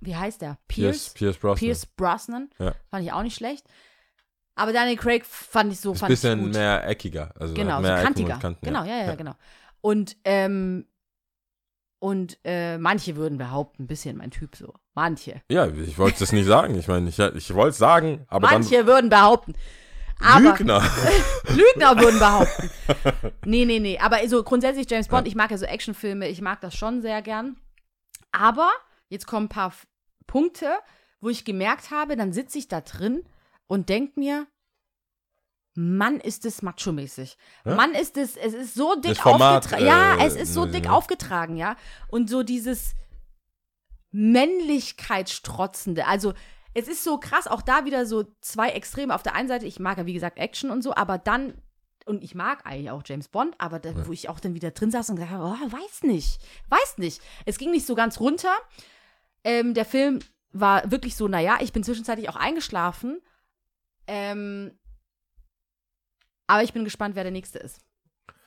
Speaker 2: wie heißt der? Pierce?
Speaker 1: Pierce Brosnan.
Speaker 2: Pierce Brosnan.
Speaker 1: Ja.
Speaker 2: Fand ich auch nicht schlecht. Aber Daniel Craig fand ich so,
Speaker 1: Ist ein
Speaker 2: fand ich
Speaker 1: bisschen
Speaker 2: gut.
Speaker 1: mehr eckiger. Also
Speaker 2: Genau, so
Speaker 1: mehr Ecken
Speaker 2: kantiger.
Speaker 1: Kanten,
Speaker 2: genau, ja, ja, ja, genau. Und, ähm, und äh, manche würden behaupten, ein bisschen mein Typ so. Manche.
Speaker 1: Ja, ich wollte das nicht sagen. Ich meine, ich, ich wollte es sagen, aber
Speaker 2: manche würden behaupten.
Speaker 1: dann
Speaker 2: Aber
Speaker 1: Lügner. <laughs>
Speaker 2: Lügner würden behaupten. <laughs> Nee, nee, nee. Aber so grundsätzlich James Bond, ich mag ja so Actionfilme, ich mag das schon sehr gern. Aber jetzt kommen ein paar Punkte, wo ich gemerkt habe, dann sitze ich da drin und denke mir, Mann, ist es macho-mäßig.
Speaker 1: Ja?
Speaker 2: Mann, ist es, es ist so dick aufgetragen. ja,
Speaker 1: äh,
Speaker 2: es ist so
Speaker 1: ne,
Speaker 2: dick
Speaker 1: ne?
Speaker 2: aufgetragen, ja. Und so dieses Männlichkeitsstrotzende. Also, es ist so krass, auch da wieder so zwei Extreme. Auf der einen Seite, ich mag ja wie gesagt Action und so, aber dann, und ich mag eigentlich auch James Bond, aber da, wo ich auch dann wieder drin saß und gesagt habe, oh, weiß nicht, weiß nicht. Es ging nicht so ganz runter. Ähm, der Film war wirklich so, naja, ich bin zwischenzeitlich auch eingeschlafen. Ähm, aber ich bin gespannt, wer der Nächste ist.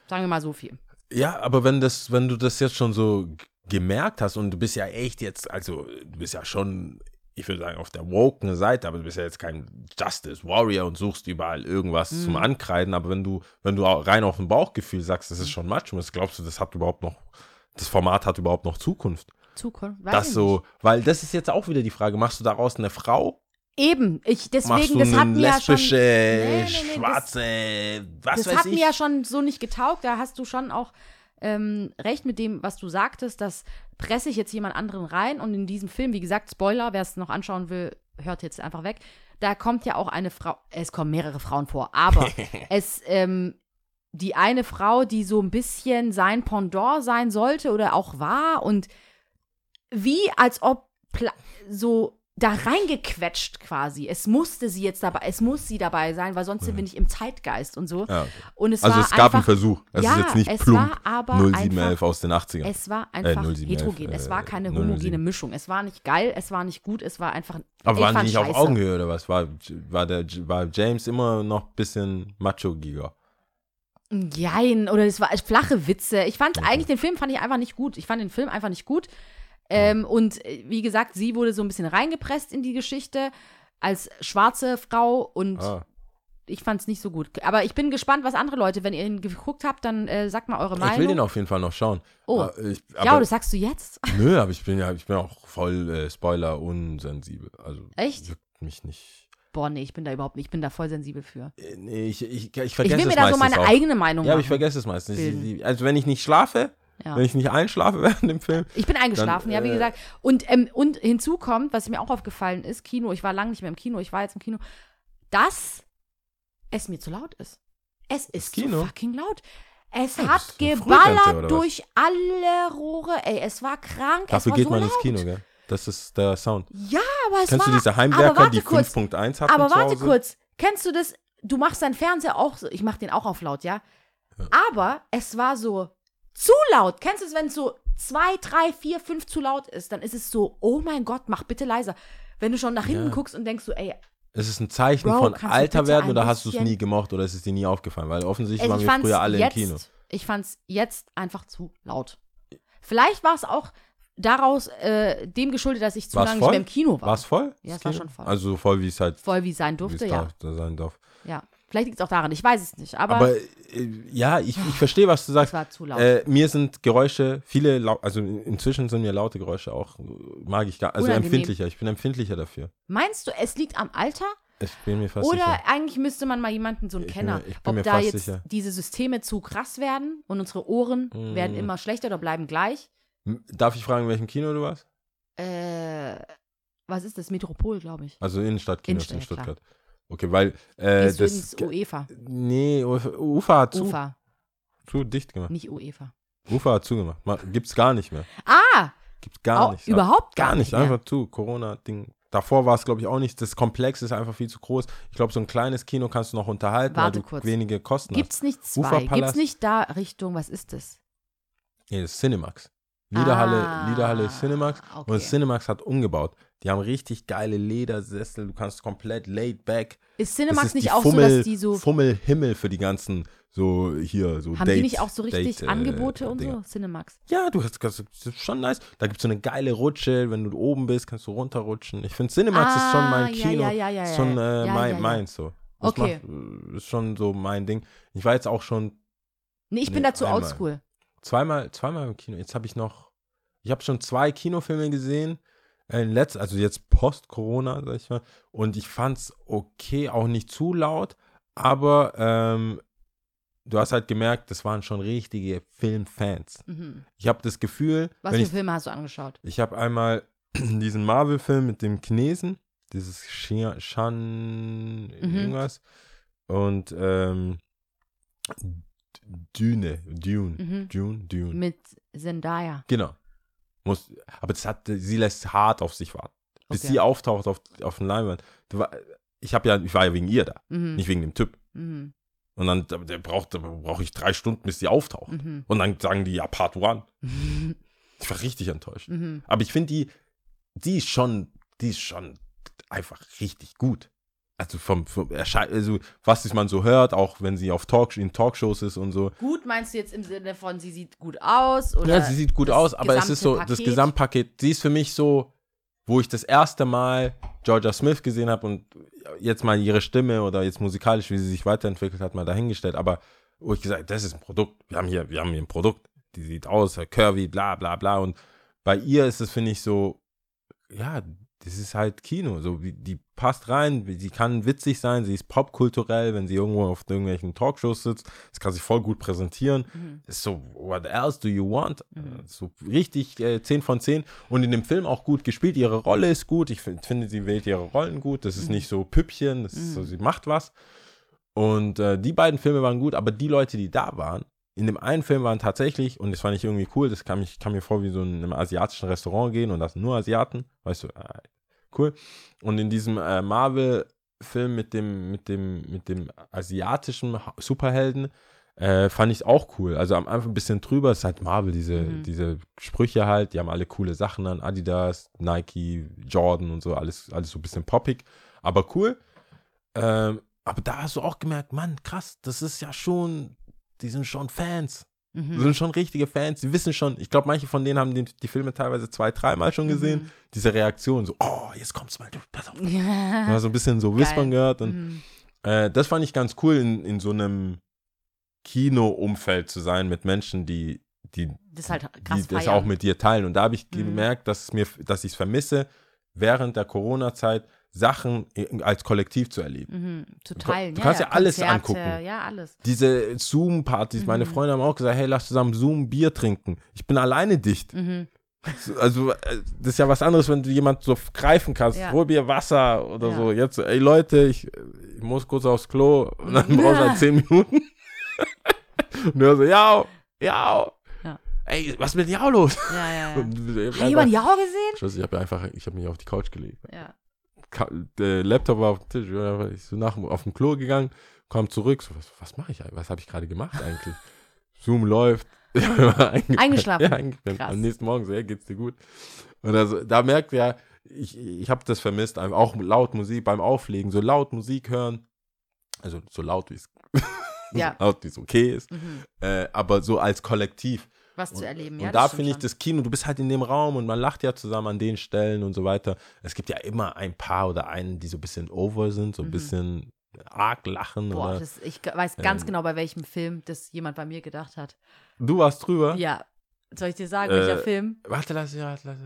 Speaker 2: Sagen wir mal so viel.
Speaker 1: Ja, aber wenn das, wenn du das jetzt schon so gemerkt hast und du bist ja echt jetzt, also du bist ja schon, ich würde sagen, auf der woken Seite, aber du bist ja jetzt kein Justice Warrior und suchst überall irgendwas
Speaker 2: Mhm.
Speaker 1: zum Ankreiden, aber wenn du, wenn du rein auf dem Bauchgefühl sagst, das ist schon Macho, was glaubst du, das hat überhaupt noch, das Format hat überhaupt noch Zukunft?
Speaker 2: Zukunft. Weiß
Speaker 1: das so, weil das ist jetzt auch wieder die Frage, machst du daraus eine Frau?
Speaker 2: Eben, ich, deswegen, das hat mir ja schon. Nee, nee, nee,
Speaker 1: schwarze, was
Speaker 2: das
Speaker 1: weiß
Speaker 2: hat
Speaker 1: ich?
Speaker 2: mir ja schon so nicht getaugt. Da hast du schon auch ähm, recht mit dem, was du sagtest. Das presse ich jetzt jemand anderen rein. Und in diesem Film, wie gesagt, Spoiler, wer es noch anschauen will, hört jetzt einfach weg. Da kommt ja auch eine Frau, es kommen mehrere Frauen vor, aber <laughs> es, ähm, die eine Frau, die so ein bisschen sein Pendant sein sollte oder auch war und wie als ob so da reingequetscht quasi. Es musste sie jetzt dabei, es muss sie dabei sein, weil sonst sind wir nicht im Zeitgeist und so.
Speaker 1: Ja, okay.
Speaker 2: Und es
Speaker 1: Also
Speaker 2: war
Speaker 1: es gab einen
Speaker 2: einfach,
Speaker 1: Versuch. Es
Speaker 2: ja,
Speaker 1: ist jetzt nicht
Speaker 2: es
Speaker 1: plump.
Speaker 2: war aber
Speaker 1: 0711
Speaker 2: einfach,
Speaker 1: aus den 80ern.
Speaker 2: es war einfach
Speaker 1: 0711,
Speaker 2: heterogen. es war keine
Speaker 1: äh,
Speaker 2: homogene
Speaker 1: 007.
Speaker 2: Mischung. Es war nicht geil, es war nicht gut, es war einfach.
Speaker 1: Aber waren die nicht auf
Speaker 2: scheiße.
Speaker 1: Augenhöhe oder was? War, war, der, war James immer noch ein bisschen macho-giger?
Speaker 2: Jein, oder es war flache Witze. Ich fand
Speaker 1: Okay.
Speaker 2: eigentlich, den Film fand ich einfach nicht gut. Ich fand den Film einfach nicht gut. Ähm, und äh, wie gesagt, sie wurde so ein bisschen reingepresst in die Geschichte als schwarze Frau und
Speaker 1: Ah.
Speaker 2: ich fand es nicht so gut. Aber ich bin gespannt, was andere Leute, wenn ihr ihn geguckt habt, dann äh, sagt mal eure Meinung.
Speaker 1: Ich will den auf jeden Fall noch schauen.
Speaker 2: Oh.
Speaker 1: Aber Ich,
Speaker 2: ja,
Speaker 1: aber,
Speaker 2: das sagst du jetzt? <laughs>
Speaker 1: nö, aber ich bin ja, ich bin auch voll äh, Spoiler unsensibel. Also
Speaker 2: Echt?
Speaker 1: juckt mich nicht.
Speaker 2: Boah, nee, ich bin da überhaupt nicht, ich bin da voll sensibel für.
Speaker 1: Äh, Nee, ich, ich, ich
Speaker 2: Ich
Speaker 1: vergesse
Speaker 2: will mir
Speaker 1: es
Speaker 2: da so
Speaker 1: meistens
Speaker 2: meine
Speaker 1: auch.
Speaker 2: eigene Meinung
Speaker 1: Ja, aber ich vergesse es meistens. Ich- Also wenn ich nicht schlafe,
Speaker 2: Ja.
Speaker 1: wenn ich nicht einschlafe <laughs> während dem Film,
Speaker 2: Ich bin eingeschlafen, ja, wie
Speaker 1: äh,
Speaker 2: gesagt. Und, ähm, und hinzu kommt, was mir auch aufgefallen ist, Kino, ich war lange nicht mehr im Kino, ich war jetzt im Kino, dass es mir zu laut ist. Es ist
Speaker 1: Kino?
Speaker 2: zu fucking laut. Es
Speaker 1: Ja,
Speaker 2: hat geballert durch alle Rohre, ey, es war krank,
Speaker 1: dafür
Speaker 2: war
Speaker 1: geht
Speaker 2: so
Speaker 1: man
Speaker 2: laut.
Speaker 1: ins Kino, gell? Das ist der Sound.
Speaker 2: Ja, aber es
Speaker 1: Kennst
Speaker 2: war,
Speaker 1: du diese Heimwerker, die
Speaker 2: kurz,
Speaker 1: 5.1 hatten
Speaker 2: aber warte kurz, kennst du das? Du machst deinen Fernseher auch so, ich mach den auch auf laut, ja? Aber es war so zu laut. Kennst du es, wenn es so zwei, drei, vier, fünf zu laut ist? Dann ist es so, oh mein Gott, mach bitte leiser. Wenn du schon nach hinten
Speaker 1: Ja.
Speaker 2: guckst und denkst so, ey,
Speaker 1: Ist es ein Zeichen
Speaker 2: Bro,
Speaker 1: von Alter werden oder hast du es nie gemocht oder ist es dir nie aufgefallen? Weil offensichtlich waren wir früher alle
Speaker 2: jetzt,
Speaker 1: im Kino.
Speaker 2: Ich fand's jetzt einfach zu laut. Vielleicht war es auch daraus äh, dem geschuldet, dass ich zu
Speaker 1: War's
Speaker 2: lange
Speaker 1: voll?
Speaker 2: nicht mehr im Kino war.
Speaker 1: War es voll?
Speaker 2: Ja, es war schon voll.
Speaker 1: Also so voll, wie es halt
Speaker 2: Voll wie es sein durfte,
Speaker 1: es
Speaker 2: ja.
Speaker 1: da, da sein darf.
Speaker 2: ja. Vielleicht liegt es auch daran, ich weiß es nicht. Aber,
Speaker 1: Aber, äh, ja, ich, ich verstehe, was du sagst.
Speaker 2: war zu laut.
Speaker 1: Äh, mir sind Geräusche, viele, lau- also inzwischen sind mir laute Geräusche auch, mag ich gar, also
Speaker 2: Unangenehm.
Speaker 1: empfindlicher. Ich bin empfindlicher dafür.
Speaker 2: Meinst du, es liegt am Alter?
Speaker 1: Ich bin mir fast
Speaker 2: Oder
Speaker 1: sicher.
Speaker 2: eigentlich müsste man mal jemanden, so einen
Speaker 1: Ich bin mir- ich bin
Speaker 2: ob
Speaker 1: mir
Speaker 2: da
Speaker 1: fast
Speaker 2: jetzt
Speaker 1: sicher.
Speaker 2: diese Systeme zu krass werden und unsere Ohren
Speaker 1: Mm.
Speaker 2: werden immer schlechter oder bleiben gleich.
Speaker 1: Darf ich fragen, in welchem Kino du warst?
Speaker 2: Äh, was ist das? Metropol, glaube ich.
Speaker 1: Also Innenstadtkinos
Speaker 2: Innenstadt,
Speaker 1: in
Speaker 2: ja, klar.
Speaker 1: Okay, weil äh,
Speaker 2: du
Speaker 1: das.
Speaker 2: UEFA?
Speaker 1: Nee, Ufa, Ufa hat zu,
Speaker 2: Ufa,
Speaker 1: zu dicht gemacht.
Speaker 2: nicht UEFA.
Speaker 1: Ufa hat zugemacht. Ma- Gibt's gar nicht mehr.
Speaker 2: Ah,
Speaker 1: Gibt's gar
Speaker 2: au-
Speaker 1: nicht.
Speaker 2: überhaupt
Speaker 1: Gar
Speaker 2: gar
Speaker 1: nicht,
Speaker 2: mehr.
Speaker 1: einfach zu. Corona-Ding. Davor war es, glaube ich, auch nicht. Das Komplex ist einfach viel zu groß. Ich glaube, so ein kleines Kino kannst du noch unterhalten,
Speaker 2: Warte
Speaker 1: weil du
Speaker 2: kurz.
Speaker 1: wenige Kosten
Speaker 2: Gibt's nicht zwei?
Speaker 1: Uferpalast.
Speaker 2: Gibt's nicht da Richtung, was ist das?
Speaker 1: hast. Nee, das ist Cinemax. Liederhalle,
Speaker 2: Ah,
Speaker 1: Liederhalle Cinemax.
Speaker 2: okay.
Speaker 1: Und Cinemax hat umgebaut. Die haben richtig geile Ledersessel. Du kannst komplett laid back.
Speaker 2: Ist Cinemax
Speaker 1: ist
Speaker 2: nicht auch
Speaker 1: Fummel,
Speaker 2: so, dass die so,
Speaker 1: Fummelhimmel für die ganzen, so hier, so
Speaker 2: haben
Speaker 1: Date,
Speaker 2: die nicht auch so richtig
Speaker 1: Date, äh,
Speaker 2: Angebote und
Speaker 1: Dinger.
Speaker 2: so? Cinemax.
Speaker 1: Ja, du hast, das ist schon nice. Da gibt es so eine geile Rutsche. Wenn du oben bist, kannst du runterrutschen. Ich finde, Cinemax ist schon mein
Speaker 2: Ah, ja,
Speaker 1: Kino.
Speaker 2: ja, ja, ja,
Speaker 1: ist schon äh, mein, meins so. Das
Speaker 2: Okay.
Speaker 1: Macht, äh, ist schon so mein Ding. Ich war jetzt auch schon
Speaker 2: Nee, ich bin
Speaker 1: Nee,
Speaker 2: dazu
Speaker 1: einmal.
Speaker 2: oldschool.
Speaker 1: Zweimal, zweimal im Kino. Jetzt habe ich noch, ich habe schon zwei Kinofilme gesehen. Äh, letzt, also jetzt post-Corona, sag ich mal. Und ich fand's okay, auch nicht zu laut. Aber ähm, du hast halt gemerkt, das waren schon richtige Filmfans.
Speaker 2: Mhm.
Speaker 1: Ich habe das Gefühl,
Speaker 2: Was für
Speaker 1: ich
Speaker 2: Filme hast du angeschaut?
Speaker 1: Ich habe einmal <clears throat> diesen Marvel-Film mit dem Chinesen, dieses Shia- Shan
Speaker 2: Mhm.
Speaker 1: irgendwas und ähm, Dune, Dune,
Speaker 2: Mhm.
Speaker 1: Dune, Dune.
Speaker 2: Mit Zendaya.
Speaker 1: Genau. Muss, aber das hat, sie lässt hart auf sich warten. Bis
Speaker 2: Okay.
Speaker 1: sie auftaucht auf, auf den Leinwand. Ich habe ja, ich war ja wegen ihr da,
Speaker 2: Mhm.
Speaker 1: nicht wegen dem Typ.
Speaker 2: Mhm.
Speaker 1: Und dann da- der braucht, da brauche ich drei Stunden, bis sie auftaucht.
Speaker 2: Mhm.
Speaker 1: Und dann sagen die ja Part One. <laughs> Ich war richtig enttäuscht.
Speaker 2: Mhm.
Speaker 1: Aber ich finde die, die ist schon, die ist schon einfach richtig gut. Also vom, vom also was man so hört, auch wenn sie auf Talk in Talkshows ist und so.
Speaker 2: Gut meinst du jetzt im Sinne von, sie sieht gut aus? Oder
Speaker 1: ja, sie sieht gut aus, aber es ist so,
Speaker 2: gesamte
Speaker 1: das
Speaker 2: Paket?
Speaker 1: Gesamtpaket, sie ist für mich so, wo ich das erste Mal Georgia Smith gesehen habe und jetzt mal ihre Stimme oder jetzt musikalisch, wie sie sich weiterentwickelt hat, mal dahingestellt, aber wo ich gesagt, das ist ein Produkt. Wir haben hier, wir haben hier ein Produkt, die sieht aus, curvy, bla bla bla. Und bei ihr ist es, finde ich, so, ja, das ist halt Kino. So, die passt rein, sie kann witzig sein, sie ist popkulturell, wenn sie irgendwo auf irgendwelchen Talkshows sitzt, das kann sich voll gut präsentieren.
Speaker 2: Mhm.
Speaker 1: Ist so, what else do you want?
Speaker 2: Mhm.
Speaker 1: So richtig äh, 10 von 10 und in dem Film auch gut gespielt. Ihre Rolle ist gut. Ich find, finde, sie wählt ihre Rollen gut. Das ist
Speaker 2: Mhm.
Speaker 1: nicht so Püppchen, das ist so,
Speaker 2: Mhm.
Speaker 1: sie macht was. Und äh, die beiden Filme waren gut, aber die Leute, die da waren, in dem einen Film waren tatsächlich, und das fand ich irgendwie cool, das kam, ich, kam mir vor, wie so in einem asiatischen Restaurant gehen und das sind nur Asiaten, weißt du, äh, cool. Und in diesem äh, Marvel-Film mit dem, mit dem, mit dem asiatischen Superhelden, äh, fand ich auch cool. Also am Anfang ein bisschen drüber, es ist halt Marvel, diese,
Speaker 2: Mhm.
Speaker 1: diese Sprüche halt, die haben alle coole Sachen an, Adidas, Nike, Jordan und so, alles, alles so ein bisschen poppig, aber cool. Ähm, aber da hast du auch gemerkt, Mann, krass, das ist ja schon, die sind schon Fans.
Speaker 2: Mhm.
Speaker 1: sind schon richtige Fans, die wissen schon, ich glaube, manche von denen haben die, die Filme teilweise zwei, dreimal schon gesehen.
Speaker 2: Mhm.
Speaker 1: Diese Reaktion, so, oh, jetzt kommt's mal, du, pass auf. <laughs>
Speaker 2: Ja.
Speaker 1: so ein bisschen so Whispern gehört und
Speaker 2: Mhm.
Speaker 1: äh, das fand ich ganz cool, in, in so einem Kino-Umfeld zu sein mit Menschen, die, die,
Speaker 2: Das halt
Speaker 1: die das auch mit dir teilen. Und da habe ich
Speaker 2: Mhm.
Speaker 1: gemerkt, dass es mir, dass ich es vermisse, während der Corona-Zeit Sachen als Kollektiv zu erleben.
Speaker 2: Mhm. Zu
Speaker 1: Du
Speaker 2: teilen.
Speaker 1: du kannst ja alles
Speaker 2: Konzerte,
Speaker 1: angucken.
Speaker 2: Ja, alles.
Speaker 1: Diese Zoom-Partys, meine
Speaker 2: Mhm.
Speaker 1: Freunde haben auch gesagt, hey, lass zusammen Zoom Bier trinken. Ich bin alleine dicht.
Speaker 2: Mhm.
Speaker 1: Also, äh, das ist ja was anderes, wenn du jemand so greifen kannst.
Speaker 2: Ja.
Speaker 1: Hol mir Wasser oder
Speaker 2: Ja.
Speaker 1: so. Jetzt, ey Leute, ich, ich muss kurz aufs Klo. Und dann <laughs> brauchst du halt zehn Minuten. <laughs> Und er so, ja, ja.
Speaker 2: Ja.
Speaker 1: Ey, was ist mit auch los?
Speaker 2: Ja, ja, ja. <laughs>
Speaker 1: Und ich hab
Speaker 2: Hat jemand
Speaker 1: einfach-
Speaker 2: Jau gesehen?
Speaker 1: Ich weiß, ich habe einfach, ich habe mich auf die Couch gelegt.
Speaker 2: Ja.
Speaker 1: Der Laptop war auf dem Tisch. Ich so nach auf dem Klo gegangen, kam zurück. So, was, was mache ich eigentlich? Was habe ich gerade gemacht eigentlich? <laughs> Zoom läuft. <laughs>
Speaker 2: Eingeschlafen.
Speaker 1: Ja.
Speaker 2: Krass.
Speaker 1: Am nächsten Morgen so, ja, geht's dir gut? Oder so, da merkt er, ich, ich habe das vermisst, auch laut Musik beim Auflegen, so laut Musik hören. Also so laut, wie es
Speaker 2: Ja. <laughs>
Speaker 1: so laut, wie es okay ist.
Speaker 2: Mhm.
Speaker 1: Äh, aber so als Kollektiv.
Speaker 2: Was
Speaker 1: Und,
Speaker 2: zu erleben,
Speaker 1: und
Speaker 2: ja.
Speaker 1: da
Speaker 2: das stimmt
Speaker 1: finde ich das Kino, du bist halt in dem Raum und man lacht ja zusammen an den Stellen und so weiter. Es gibt ja immer ein paar oder einen, die so ein bisschen over sind, so ein
Speaker 2: Mhm.
Speaker 1: bisschen arg lachen.
Speaker 2: Boah,
Speaker 1: oder,
Speaker 2: das, ich weiß ganz
Speaker 1: ähm,
Speaker 2: genau, bei welchem Film das jemand bei mir gedacht hat.
Speaker 1: du warst drüber?
Speaker 2: Ja. Soll ich dir sagen,
Speaker 1: Äh,
Speaker 2: welcher Film?
Speaker 1: Warte, lass, ja, warte, lass.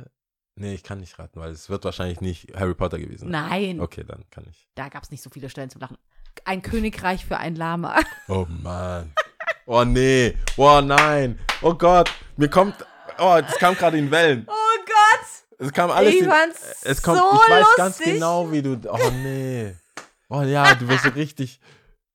Speaker 1: Nee, ich kann nicht raten, weil es wird wahrscheinlich nicht Harry Potter gewesen.
Speaker 2: Nein,
Speaker 1: Okay, dann kann ich.
Speaker 2: da gab es nicht so viele Stellen zum Lachen. Ein Königreich für ein Lama.
Speaker 1: Oh Mann. <laughs> Oh nee. Oh nein. Oh Gott. Mir kommt. Oh, das kam gerade in Wellen.
Speaker 2: Oh Gott!
Speaker 1: Es kam alles
Speaker 2: ich
Speaker 1: in.
Speaker 2: fand's
Speaker 1: Es kommt.
Speaker 2: so
Speaker 1: ich weiß
Speaker 2: lustig.
Speaker 1: ganz genau, wie du. Oh nee. Oh ja, du bist so richtig.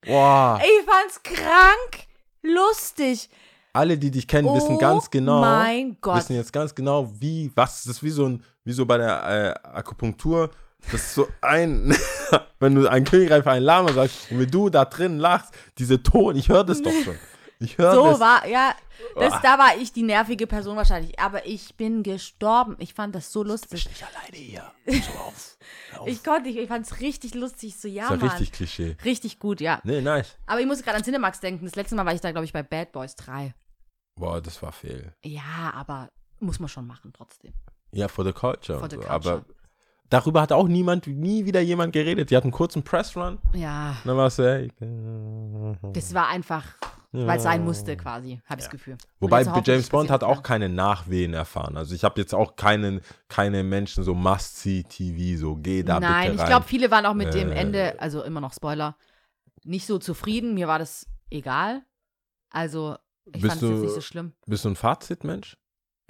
Speaker 1: Boah.
Speaker 2: Ich fand's krank lustig.
Speaker 1: Alle, die dich kennen, wissen
Speaker 2: oh
Speaker 1: ganz genau.
Speaker 2: mein Gott.
Speaker 1: Wissen jetzt ganz genau, wie. Was. Das ist wie so ein. Wie so bei der äh, Akupunktur. Das ist so ein. <laughs> wenn du ein Königreich für ein Lama sagst und wenn du da drin lachst, diese Ton, ich höre das doch <laughs> schon. Ich höre
Speaker 2: so
Speaker 1: das.
Speaker 2: war, ja, das, da war ich die nervige Person wahrscheinlich. Aber ich bin gestorben. Ich fand das so lustig.
Speaker 1: nicht alleine hier. <laughs> So auf. Auf.
Speaker 2: Ich konnte nicht, ich fand's richtig lustig. So, ja,
Speaker 1: ist ja
Speaker 2: Mann.
Speaker 1: richtig Klischee.
Speaker 2: Richtig gut, ja.
Speaker 1: Nee, nice.
Speaker 2: Aber ich muss gerade an Cinemax denken. Das letzte Mal war ich da, glaube ich, bei Bad Boys 3.
Speaker 1: Boah, das war fehl.
Speaker 2: Ja, aber muss man schon machen trotzdem.
Speaker 1: Ja, for the culture.
Speaker 2: For the culture.
Speaker 1: Aber darüber hat auch niemand, nie wieder jemand geredet. Die hatten einen kurzen Pressrun.
Speaker 2: Ja,
Speaker 1: dann war es so, hey.
Speaker 2: das war einfach, weil es sein musste quasi, habe ich das Gefühl.
Speaker 1: Wobei James Bond hat auch keine Nachwehen erfahren. Also ich habe jetzt auch keinen, keine Menschen so Must-See-TV, so geh da.
Speaker 2: Nein,
Speaker 1: bitte
Speaker 2: ich
Speaker 1: rein.
Speaker 2: glaube, viele waren auch mit dem
Speaker 1: Äh.
Speaker 2: Ende, also immer noch Spoiler, nicht so zufrieden. Mir war das egal. Also, ich
Speaker 1: Bist
Speaker 2: fand es jetzt
Speaker 1: du-
Speaker 2: nicht so schlimm.
Speaker 1: Bist du ein Fazitmensch?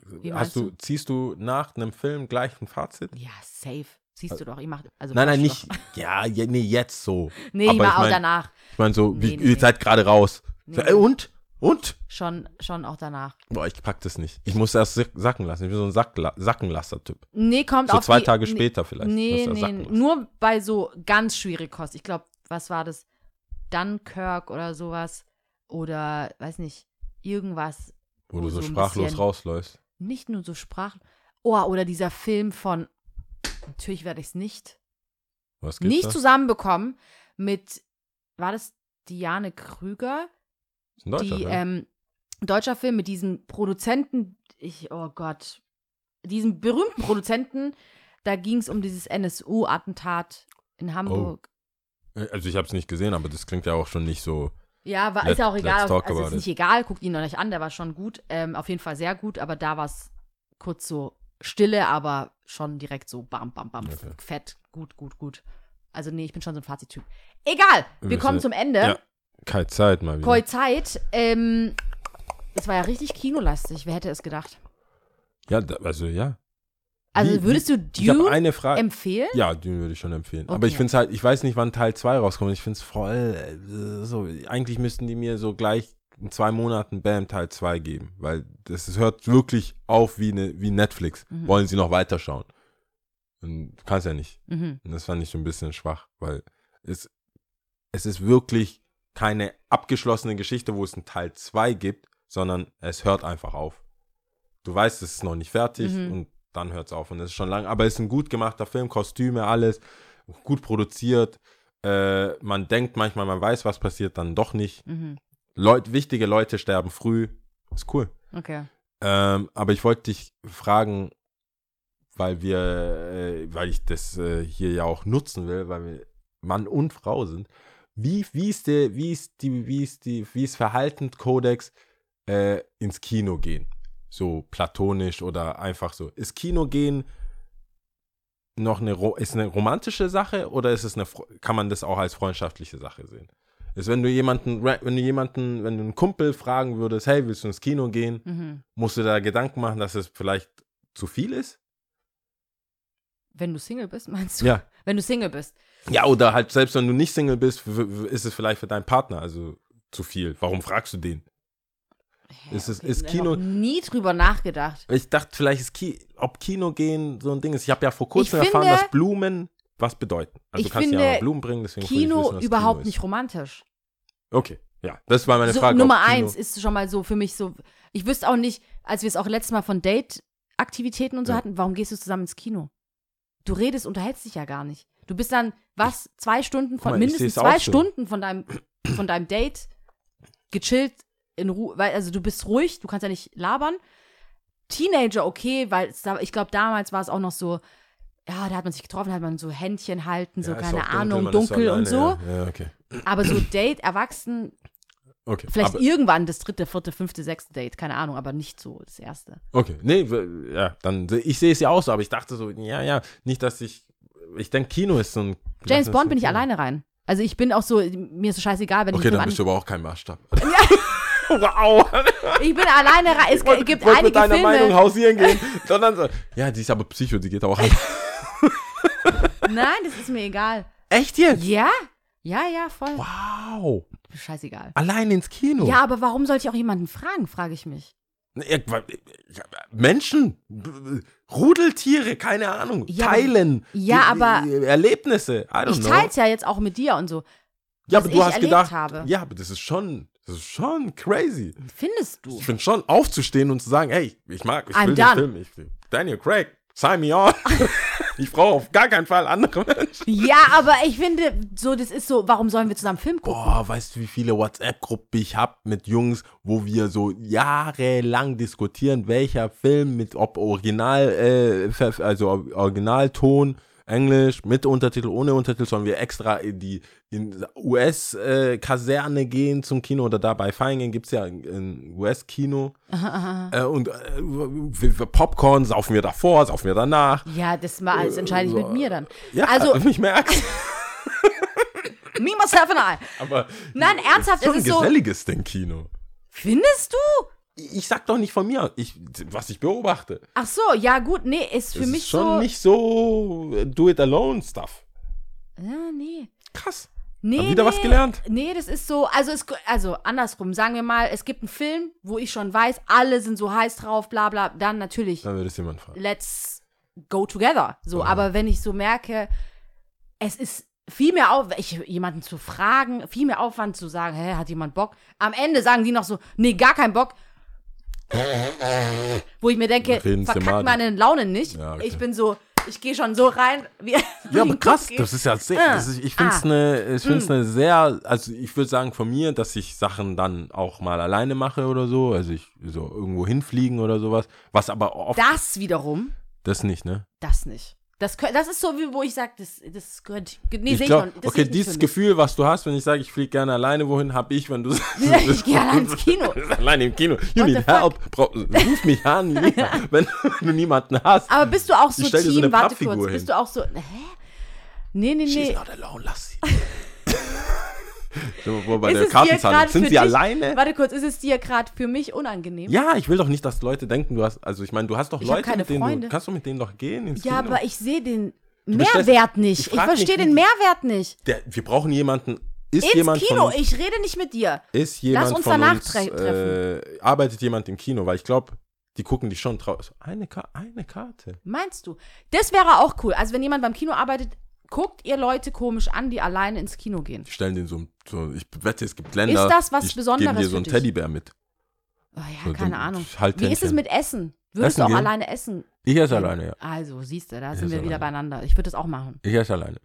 Speaker 1: Hast
Speaker 2: meinst
Speaker 1: du, ziehst du nach einem Film gleich ein Fazit?
Speaker 2: Ja, safe. Siehst du doch, ich mach, also
Speaker 1: Nein, nein, nicht. Ja, je- nee, jetzt so. <laughs>
Speaker 2: Nee,
Speaker 1: Aber
Speaker 2: war
Speaker 1: ich
Speaker 2: auch
Speaker 1: mein-
Speaker 2: danach.
Speaker 1: Ich meine so,
Speaker 2: Nee,
Speaker 1: wie,
Speaker 2: nee,
Speaker 1: ihr
Speaker 2: nee.
Speaker 1: seid gerade raus.
Speaker 2: Nee,
Speaker 1: so,
Speaker 2: nee.
Speaker 1: und? Und?
Speaker 2: Schon, schon auch danach.
Speaker 1: Boah, ich pack das nicht. Ich muss erst sacken lassen. Ich bin so ein Sackla Sackenlasser-Typ.
Speaker 2: Nee, kommt
Speaker 1: So
Speaker 2: auf
Speaker 1: zwei
Speaker 2: die,
Speaker 1: Tage
Speaker 2: nee,
Speaker 1: später vielleicht.
Speaker 2: Nee,
Speaker 1: er
Speaker 2: nee,
Speaker 1: lassen.
Speaker 2: nur bei so ganz schwierig Kost. Ich glaube, was war das? Dunkirk oder sowas. Oder, weiß nicht, irgendwas.
Speaker 1: Wo du so,
Speaker 2: so
Speaker 1: sprachlos rausläufst.
Speaker 2: Nicht nur so Sprach. Oh, oder dieser Film von. Natürlich werde ich es nicht.
Speaker 1: Was gibt's
Speaker 2: Nicht
Speaker 1: da?
Speaker 2: zusammenbekommen mit. War das Diane Krüger?
Speaker 1: Ist ein deutscher
Speaker 2: die
Speaker 1: Film.
Speaker 2: ähm, deutscher Film mit diesem Produzenten, ich, oh Gott, diesem berühmten Produzenten, da ging es um dieses NSU-Attentat in Hamburg.
Speaker 1: Also ich habe es nicht gesehen, aber das klingt ja auch schon nicht so.
Speaker 2: Ja, war, ist ja auch egal. Also ist nicht egal, guckt ihn noch nicht an, der war schon gut. Ähm, auf jeden Fall sehr gut, aber da war es kurz so Stille, aber schon direkt so bam, bam, bam,
Speaker 1: Okay.
Speaker 2: fett, gut, gut, gut. Also nee, ich bin schon so ein Fazittyp. Egal, wir
Speaker 1: müssen-
Speaker 2: kommen zum Ende.
Speaker 1: Ja. Keine Zeit mal wieder.
Speaker 2: Koi Zeit, ähm, es war ja richtig kinolastig, wer hätte es gedacht?
Speaker 1: Ja, da, also ja.
Speaker 2: Also würdest du Dune
Speaker 1: eine Frage.
Speaker 2: empfehlen?
Speaker 1: Ja, Dune würde ich schon empfehlen. Aber
Speaker 2: Okay.
Speaker 1: ich finde es halt, ich weiß nicht, wann Teil 2 rauskommt. Ich finde es voll, äh, so, eigentlich müssten die mir so gleich in zwei Monaten Bam Teil 2 geben, weil das es hört wirklich auf wie, eine, wie Netflix.
Speaker 2: Mhm.
Speaker 1: Wollen sie noch weiterschauen? Und du kannst ja nicht.
Speaker 2: Mhm.
Speaker 1: Und das fand ich so ein bisschen schwach, weil es, es ist wirklich keine abgeschlossene Geschichte, wo es einen Teil 2 gibt, sondern es hört einfach auf. Du weißt, es ist noch nicht fertig
Speaker 2: Mhm.
Speaker 1: und dann hört es auf. Und es ist schon lang, aber es ist ein gut gemachter Film, Kostüme, alles, gut produziert. Äh, man denkt manchmal, man weiß, was passiert, dann doch nicht.
Speaker 2: Mhm.
Speaker 1: Leut, wichtige Leute sterben früh. Ist cool.
Speaker 2: Okay.
Speaker 1: Ähm, aber ich wollte dich fragen, weil wir, äh, weil ich das äh, hier ja auch nutzen will, weil wir Mann und Frau sind. Wie, wie ist der, wie ist die, wie ist die, wie ist Verhaltenskodex äh, ins Kino gehen? So platonisch oder einfach so. Ist Kino gehen noch eine, ist eine romantische Sache oder ist es eine, kann man das auch als freundschaftliche Sache sehen? Ist, wenn du jemanden, wenn du jemanden, wenn du einen Kumpel fragen würdest, hey, willst du ins Kino gehen?
Speaker 2: Mhm.
Speaker 1: Musst du da Gedanken machen, dass es vielleicht zu viel ist?
Speaker 2: Wenn du Single bist, meinst du?
Speaker 1: Ja.
Speaker 2: Wenn du Single bist.
Speaker 1: Ja, oder halt, selbst wenn du nicht Single bist, ist es vielleicht für deinen Partner also zu viel. Warum fragst du den? Ist es-
Speaker 2: okay,
Speaker 1: ist Kino-
Speaker 2: nie drüber nachgedacht.
Speaker 1: Ich dachte, vielleicht ist Ki ob Kino gehen so ein Ding ist. Ich habe ja vor kurzem
Speaker 2: Ich
Speaker 1: erfahren,
Speaker 2: finde-
Speaker 1: dass Blumen was bedeuten. Also
Speaker 2: Ich
Speaker 1: du kannst ja
Speaker 2: finde
Speaker 1: auch Blumen bringen, deswegen ich
Speaker 2: Kino
Speaker 1: wissen, was
Speaker 2: überhaupt
Speaker 1: Kino
Speaker 2: nicht romantisch.
Speaker 1: Okay, ja, das war meine
Speaker 2: so,
Speaker 1: Frage.
Speaker 2: Nummer eins ist schon mal so für mich so, Ich wüsste auch nicht, als wir es auch letztes Mal von Date-Aktivitäten und so
Speaker 1: Ja.
Speaker 2: hatten, warum gehst du zusammen ins Kino? Du redest, unterhältst dich ja gar nicht. Du bist dann, was, zwei Stunden von,
Speaker 1: mal,
Speaker 2: mindestens zwei
Speaker 1: so.
Speaker 2: Stunden von deinem, von deinem Date gechillt in Ruhe, weil, also du bist ruhig, du kannst ja nicht labern. Teenager, okay, weil es da, ich glaube, damals war es auch noch so, ja, da hat man sich getroffen, hat man so Händchen halten, so
Speaker 1: Ja,
Speaker 2: keine
Speaker 1: dunkel,
Speaker 2: Ahnung,
Speaker 1: ist
Speaker 2: dunkel und so.
Speaker 1: Ja, ja okay.
Speaker 2: Aber so Date, Erwachsen,
Speaker 1: Okay.
Speaker 2: vielleicht irgendwann das dritte, vierte, fünfte, sechste Date, keine Ahnung, aber nicht so das erste.
Speaker 1: okay. Nee, ja, dann, ich sehe es ja auch so, aber ich dachte so, ja, ja, nicht, dass ich, ich denke, Kino ist so ein.
Speaker 2: James Bond bin ich alleine rein. Also ich bin auch so, mir ist es scheißegal, wenn
Speaker 1: Okay,
Speaker 2: ich
Speaker 1: dann
Speaker 2: einen
Speaker 1: bist du aber auch kein Maßstab. <laughs> wow.
Speaker 2: an, Ich bin alleine rein. Es
Speaker 1: wollte-
Speaker 2: gibt
Speaker 1: wollte
Speaker 2: einige
Speaker 1: mit deiner
Speaker 2: Filme.
Speaker 1: Meinung hausieren gehen. <laughs> Sondern so, ja, die ist aber Psycho, die geht auch.
Speaker 2: Nein, das ist mir egal.
Speaker 1: Echt jetzt?
Speaker 2: Ja? Ja, ja, voll.
Speaker 1: Wow.
Speaker 2: Scheißegal.
Speaker 1: Allein ins Kino.
Speaker 2: Ja, aber warum sollte ich auch jemanden fragen, frage ich mich.
Speaker 1: Ja, Menschen, b- Rudeltiere, keine Ahnung,
Speaker 2: Ja,
Speaker 1: teilen.
Speaker 2: ja,
Speaker 1: die-
Speaker 2: aber-
Speaker 1: die Erlebnisse.
Speaker 2: Ich teile es ja jetzt auch mit dir und so.
Speaker 1: ja, aber du
Speaker 2: ich
Speaker 1: hast gedacht,
Speaker 2: habe.
Speaker 1: ja, aber das ist schon, das ist schon crazy.
Speaker 2: Findest du?
Speaker 1: Ich finde schon aufzustehen und zu sagen, hey, ich mag, ich
Speaker 2: I'm
Speaker 1: will
Speaker 2: done.
Speaker 1: den Film, ich Daniel Craig, sign me on. <laughs> ich brauche auf gar keinen Fall andere Menschen.
Speaker 2: Ja, aber ich finde, so, das ist so, warum sollen wir zusammen Film gucken?
Speaker 1: Boah, weißt du, wie viele WhatsApp-Gruppen ich habe mit Jungs, wo wir so jahrelang diskutieren, welcher Film mit ob Original, äh, also Originalton, Englisch, mit Untertitel, ohne Untertitel, sollen wir extra in die US-Kaserne gehen zum Kino oder da bei Feiningen gibt es ja ein, ein US-Kino. <laughs> Äh, und äh, Popcorn saufen wir davor, saufen wir danach.
Speaker 2: Ja, das, mal, das entscheide ich mit mir dann.
Speaker 1: Ja,
Speaker 2: Also, <laughs>
Speaker 1: ich merk's. <laughs>
Speaker 2: me, myself and I.
Speaker 1: Aber
Speaker 2: Nein, ernsthaft,
Speaker 1: schon
Speaker 2: es
Speaker 1: ein
Speaker 2: ist so.
Speaker 1: geselliges Ding Kino.
Speaker 2: Findest du?
Speaker 1: Ich sag doch nicht von mir, ich, was ich beobachte.
Speaker 2: Ach so, ja gut, nee, ist für
Speaker 1: es
Speaker 2: mich
Speaker 1: ist schon
Speaker 2: so.
Speaker 1: nicht so äh, Do-it-alone-Stuff.
Speaker 2: Ja, nee.
Speaker 1: Krass.
Speaker 2: Nee,
Speaker 1: Hab wieder
Speaker 2: nee,
Speaker 1: was gelernt.
Speaker 2: Nee, das ist so, also, es, also andersrum, sagen wir mal, es gibt einen Film, wo ich schon weiß, alle sind so heiß drauf, bla bla, dann natürlich,
Speaker 1: Dann würde es jemand fragen.
Speaker 2: let's go together. So,
Speaker 1: Aha.
Speaker 2: aber wenn ich so merke, es ist viel mehr Aufwand, jemanden zu fragen, viel mehr Aufwand zu sagen, hä, hat jemand Bock? Am Ende sagen die noch so, nee, gar keinen Bock. Wo ich mir denke,
Speaker 1: Reden
Speaker 2: verkack
Speaker 1: Thematik.
Speaker 2: meine Laune nicht.
Speaker 1: Ja, okay.
Speaker 2: Ich bin so, ich gehe schon so rein, wie
Speaker 1: Ja, <laughs> aber krass,
Speaker 2: Cookie.
Speaker 1: das ist ja sehr,
Speaker 2: Ah,
Speaker 1: das ist, ich finde es
Speaker 2: ah, Hm.
Speaker 1: eine, ich find's eine sehr, also ich würde sagen von mir, dass ich Sachen dann auch mal alleine mache oder so, also ich so irgendwo hinfliegen oder sowas, was aber oft,
Speaker 2: Das wiederum,
Speaker 1: das nicht, ne?
Speaker 2: das nicht. Das, das ist so, wie wo ich sage, das, das gehört. Nee,
Speaker 1: ich
Speaker 2: sehe
Speaker 1: glaube,
Speaker 2: ich noch-
Speaker 1: okay, dieses. Gefühl, was du hast, wenn ich sage, ich fliege gerne alleine wohin, habe ich, wenn du <laughs> sagst,
Speaker 2: Ich gehe allein ins Kino. <laughs>
Speaker 1: alleine im Kino. You need help. Ruf mich an, <laughs> Lisa, wenn du niemanden hast.
Speaker 2: Aber bist du auch so
Speaker 1: so
Speaker 2: Team,
Speaker 1: eine
Speaker 2: warte kurz,
Speaker 1: hin.
Speaker 2: bist du auch so, hä? Nee, nee,
Speaker 1: She's
Speaker 2: nee.
Speaker 1: not alone, lass sie. So, wo bei
Speaker 2: Ist
Speaker 1: der Kartenzahlung.
Speaker 2: gerade
Speaker 1: Sind sie
Speaker 2: dich-
Speaker 1: alleine?
Speaker 2: Warte kurz, ist es dir gerade für mich unangenehm?
Speaker 1: Ja, ich will doch nicht, dass Leute denken, du hast, also ich meine, du hast doch
Speaker 2: Ich
Speaker 1: Leute,
Speaker 2: keine
Speaker 1: mit denen
Speaker 2: Freunde.
Speaker 1: du, kannst du mit denen doch gehen ins
Speaker 2: Ja,
Speaker 1: Kino?
Speaker 2: aber ich sehe den Mehrwert nicht.
Speaker 1: Ich
Speaker 2: Ich, verstehe den Mehrwert nicht.
Speaker 1: Der, wir brauchen jemanden, ist
Speaker 2: Ins
Speaker 1: jemand
Speaker 2: Kino,
Speaker 1: uns,
Speaker 2: ich rede nicht mit dir.
Speaker 1: ist jemand
Speaker 2: uns
Speaker 1: von
Speaker 2: danach
Speaker 1: uns,
Speaker 2: tre-
Speaker 1: äh, arbeitet jemand im Kino, weil ich glaube, die gucken die schon draus. Eine, Ka eine Karte.
Speaker 2: Meinst du? Das wäre auch cool. Also wenn jemand beim Kino arbeitet, guckt ihr Leute komisch an, die alleine ins Kino gehen.
Speaker 1: Die stellen den so, so ich wette, es gibt Länder,
Speaker 2: Ist das was
Speaker 1: die
Speaker 2: Besonderes
Speaker 1: geben dir so einen? Teddybär mit.
Speaker 2: Oh ja,
Speaker 1: So
Speaker 2: keine Ahnung.
Speaker 1: Halbtändchen.
Speaker 2: Wie ist es mit Essen? Würdest
Speaker 1: Essen
Speaker 2: du auch
Speaker 1: gehen?
Speaker 2: alleine essen?
Speaker 1: Ich esse alleine, ja.
Speaker 2: Also, siehst du, da
Speaker 1: Ich
Speaker 2: sind wir
Speaker 1: esse
Speaker 2: wieder
Speaker 1: alleine.
Speaker 2: beieinander. Ich würde das auch machen.
Speaker 1: Ich esse alleine.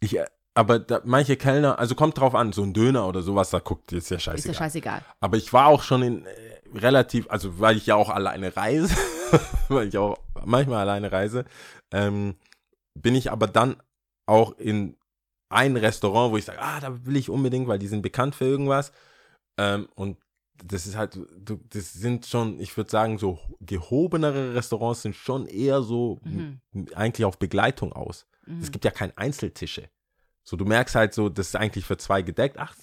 Speaker 1: Ich, aber da, manche Kellner, also kommt drauf an, so ein Döner oder sowas, da guckt, ist ja
Speaker 2: Ist
Speaker 1: scheißegal.
Speaker 2: ja scheißegal.
Speaker 1: Aber ich war auch schon in äh, relativ, also weil ich ja auch alleine reise, <laughs> weil ich auch manchmal alleine reise, ähm, bin ich aber dann auch in ein Restaurant, wo ich sage, ah, da will ich unbedingt, weil die sind bekannt für irgendwas. Ähm, und das ist halt, du, das sind schon, ich würde sagen, so gehobenere Restaurants sind schon eher so
Speaker 2: Mhm.
Speaker 1: eigentlich auf Begleitung aus. Es gibt ja kein Einzeltische. So, du merkst halt so, das ist eigentlich für zwei gedeckt. Ach,